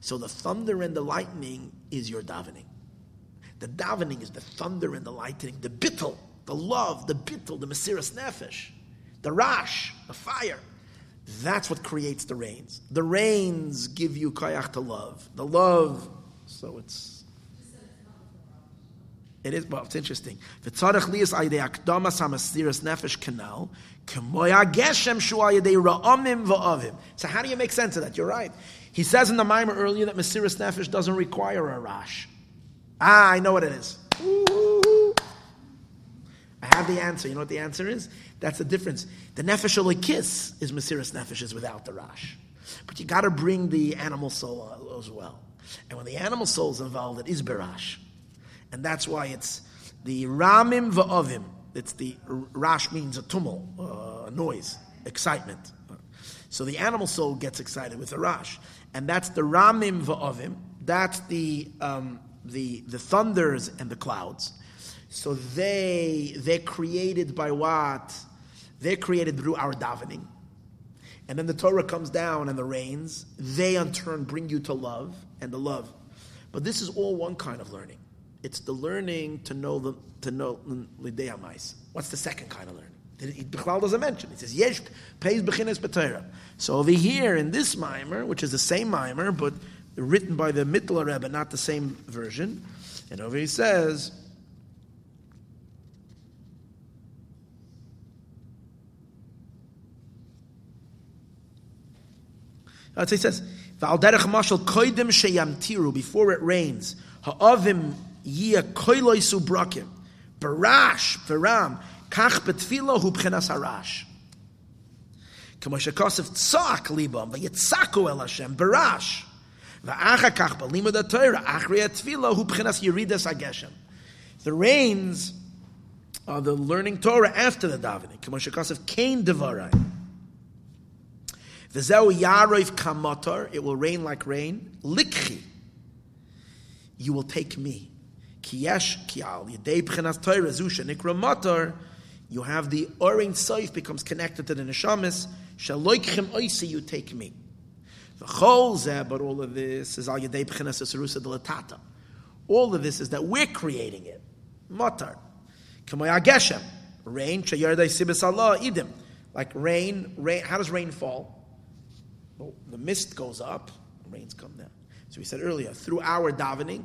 So the thunder and the lightning is your davening. The davening is the thunder and the lightning, the bittel, the love, the bittel, the mesiras nefesh, the rash, the fire. That's what creates the rains. The rains give you kayach to love. The love, so it's it is, well, it's interesting. V'tzarech liyas ayidei akdamas hamasiras nefesh kanal, k'moya geshem shua ayidei ra'amim. So how do you make sense of that? You're right. He says in the mimer earlier that Mesiras Nefesh doesn't require a rash. Ah, I know what it is. I have the answer. You know what the answer is? That's the difference. The nefesh kiss is Mesiris nefesh is without the rash. But you got to bring the animal soul as well. And when the animal soul is involved, it is berash. And that's why it's the ramim va'ovim. It's the rash means a tumult, uh, noise, excitement. So the animal soul gets excited with the rash. And that's the ramim va'ovim. That's the, um, the, the thunders and the clouds. So they, they're created by what? They're created through our davening. And then the Torah comes down and the rains. They, in turn, bring you to love and the love. But this is all one kind of learning. It's the learning to know the to know l'deamais. What's the second kind of learning? Bichlal doesn't mention. He says yesh pays b'chines b'Torah. So over here in this mimer, which is the same mimer but written by the Mittler Rebbe, not the same version, and over he says That's what he says. V'al mashal koidim sheyamtiru, before it rains, ha'avim yia koiloisu brakim, barash, veram, kach betfilo hu b'chenas harash. כמו שכוסף צעק ליבם ויצעקו אל השם ברעש. ואחר כך בלימוד התורה, אחרי התפילה, הוא בחינת ירידס הגשם. The rains are the learning Torah after the davening. כמו שכוסף כן דברי. V'zeu yaroiv kamotor, it will rain like rain. Likchi, you will take me. Kiyesh kial, yedei b'chenas Torah zusha nikra motor, you have the orin soif becomes connected to the neshamis, shaloikchem oisi, you take me. The chol zeh, but all of this is al yedei b'chenas esarusa delatata. All of this is that we're creating it. Motor. Kamoy ageshem, rain, shayardai sibis Allah, idim. Like rain, rain, how does rain fall? Well, the mist goes up, rains come down. So we said earlier, through our davening,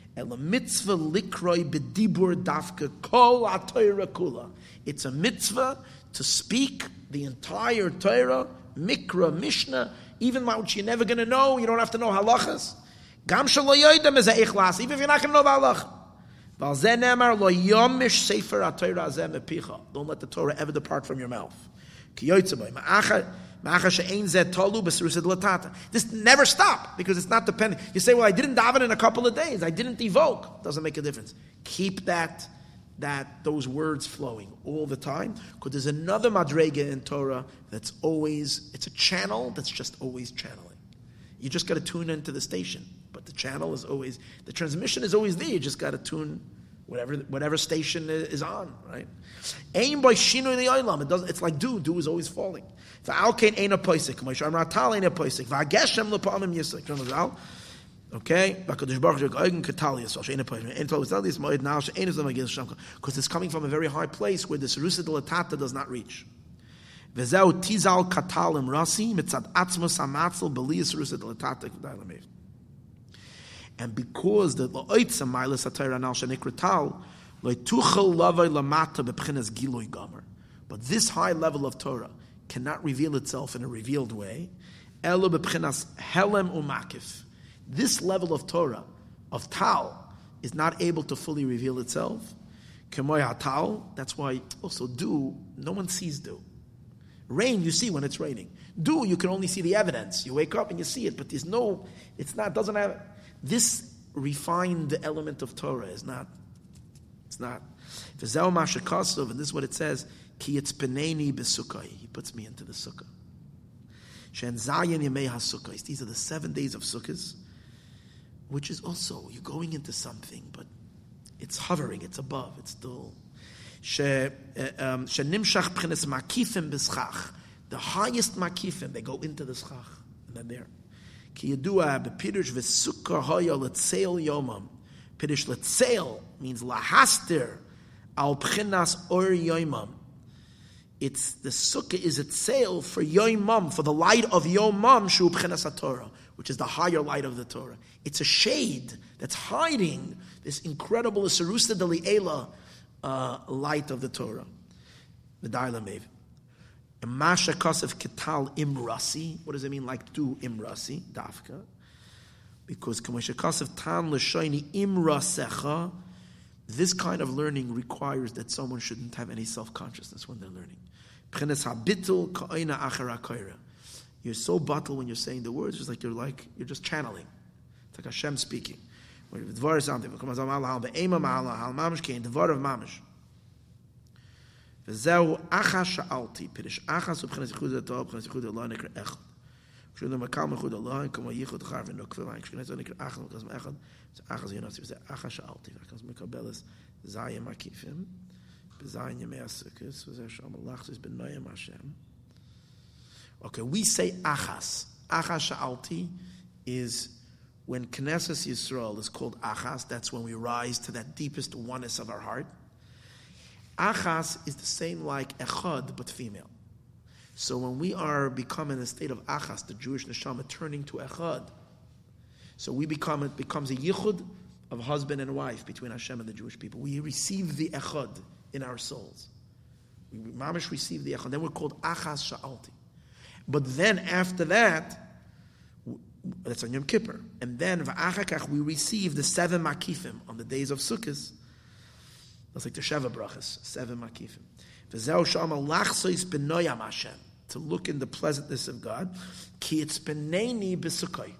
El mitzvah likroi b'dibur dafka kol kula. It's a mitzvah to speak the entire Torah, mikra, mishnah, even what you're never going to know. You don't have to know halachas. Gam shalo yoidem is a ichlas, even if you're not going to know the halacha. Don't let the Torah ever depart from your mouth. This never stop because it's not dependent. You say, "Well, I didn't daven in a couple of days. I didn't evoke." Doesn't make a difference. Keep that that those words flowing all the time because there's another madrega in Torah that's always it's a channel that's just always channeling. You just got to tune into the station, but the channel is always the transmission is always there. You just got to tune whatever whatever station is on, right? Aim by shinu the oilam. It does. It's like dew. Dew is always falling. Va'alkein ain't a poisik. Moshe Ratal ain't a poisik. Va'geshem lepamim yisik. Okay, because it's coming from a very high place where the serusa delatata does not reach. Vezeu tizal katalim rasi mitzad atzmos amatzl belias serusa delatata and because the loitza milas atayra nal shenikrital loituchel lavay lamata bepchinas giloy gomer. But this high level of Torah cannot reveal itself in a revealed way. Elo bepchinas helem umakif. This level of Torah, of Tal, is not able to fully reveal itself. Kemoy hatal. That's why also dew. No one sees dew. Rain, you see when it's raining. Dew, you can only see the evidence. You wake up and you see it, but there's no. It's not. Doesn't have this refined element of Torah is not. It's not. Mashakasov, and this is what it says: Ki yitzpeneni besukkah. He puts me into the sukkah. Shen zayin hasukkahs. These are the seven days of sukkahs, which is also you're going into something, but it's hovering. It's above. It's still. Eh, um, Shenimshach p'chines makifim b'schach. The highest makifim, they go into the schach, and then there. Ki yadua bepirush v'sukkar hoya letzeil yomam. Pirush letzeil means lahastir Al pchinas or yoimam. It's the sukkah is itself for yoimam, for the light of yomam shu pchinas Torah, which is the higher light of the Torah. It's a shade that's hiding this incredible Sarusta Deli'ela uh, light of the Torah. The Daila Mev. Masha Kosef Kital Imrasi. What does it mean like do Imrasi? Dafka. Because Kamasha Kosef Tan Lashaini Imrasecha. This kind of learning requires that someone shouldn't have any self consciousness when they're learning. You're so bottled when you're saying the words, it's like you're like you're just channeling. It's like Hashem speaking. Dvar is something. Comes on Allah, the aim of Allah, hal mamish kain, dvar of mamish. וזהו אחא שאלתי, פירש אחא סובחנס ייחוד התורה, ובחנס ייחוד אלוה נקרא אחד. כשזה מקל מייחוד אלוה, כמו ייחוד חר ונוקפה מים, כשכנס זה נקרא אחא, וכזה מאחד, זה אחא זה יונסי, וזה אחא שאלתי, וכזה מקבל את זיים מקיפים, בזיים ימי הסוכס, וזה שם הלחסוס בנוים השם. Okay, we say achas. Achas sha'alti is when Knesset Yisrael is called Achas, that's when we rise to that deepest oneness of our heart. Achas is the same like Echad, but female. So when we are becoming a state of Achas, the Jewish neshama turning to Echad, so we become, it becomes a yichud of husband and wife between Hashem and the Jewish people. We receive the Echad in our souls. We mamish receive the Echad. Then we're called Achas Sha'alti. But then after that, that's on Yom Kippur. And then we receive the seven makifim on the days of Sukkot. That's like the Sheva brachas, seven makifim. V'zeu shama lachsois benoyam Hashem to look in the pleasantness of God. Ki it's beneni b'sukkoi.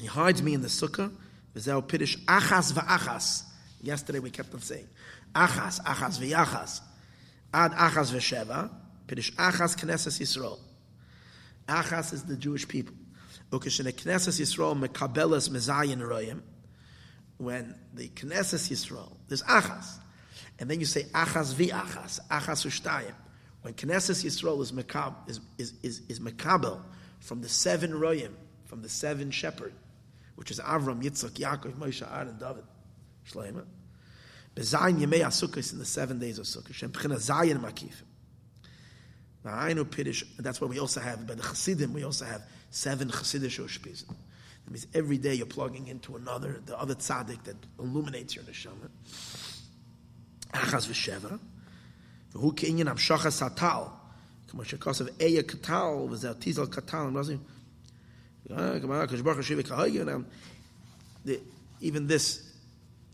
He hides me in the sukkah. V'zeu pidish achas v'achas. Yesterday we kept on saying achas, achas v'yachas. Ad achas v'sheva. Pidish achas knesses Yisrael. Achas is the Jewish people. Ukeshene Knesset Yisrael mekabelas mezayin royim. When the Knesset Yisrael, there's achas. And then you say achas vi achas, achas ushtayim. When Knesset Yisrael is mekab, is, is, is, is mekabel from the seven royim, from the seven shepherd, which is Avram, Yitzchak, Yaakov, Moshe, Aaron, David, Shlomo. Bezayin Yemei Sukkot in the seven days of Sukkot. Shem Pchina Zayin Makif. Ma'ainu pidish that's why we also have, by the Chassidim, we also have seven Chassidish Ushpizim. That means every day you're plugging into another, the other tzaddik that illuminates your neshama. Achaz v'sheva. V'hu ke'inyan amshacha satal. K'mo shekosav eya katal, v'zeh tizal katal. Ah, even this,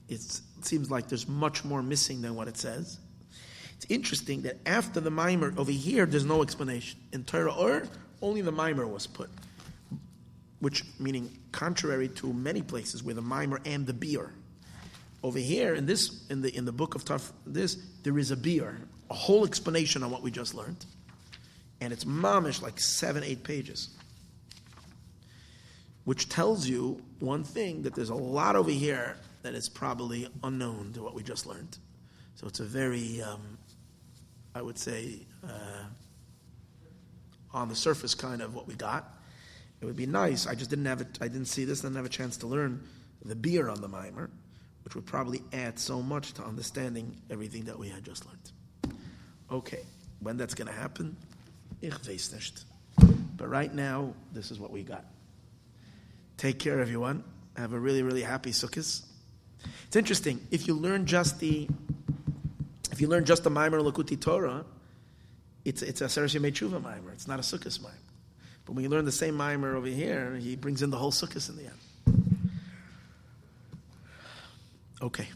it seems like there's much more missing than what it says. It's interesting that after the mimer over here, there's no explanation. In Torah or only the mimer was put, which meaning contrary to many places where the mimer and the beer. Over here in this in the in the book of Tav, this there is a beer, a whole explanation on what we just learned, and it's mamish like seven eight pages, which tells you one thing that there's a lot over here that is probably unknown to what we just learned. So it's a very um, I would say, uh, on the surface kind of what we got. It would be nice. I just didn't have it. I didn't see this. Didn't have a chance to learn the beer on the mimer, which would probably add so much to understanding everything that we had just learned. Okay, when that's going to happen, ich weiß nicht. But right now, this is what we got. Take care, everyone. Have a really, really happy Sukkot. It's interesting if you learn just the if you learn just the Maimer Likkutei Torah, it's, it's a Seresh Tshuva Maimer. It's not a Sukkot Maimer. But when you learn the same Maimer over here, he brings in the whole Sukkot in the end. Okay.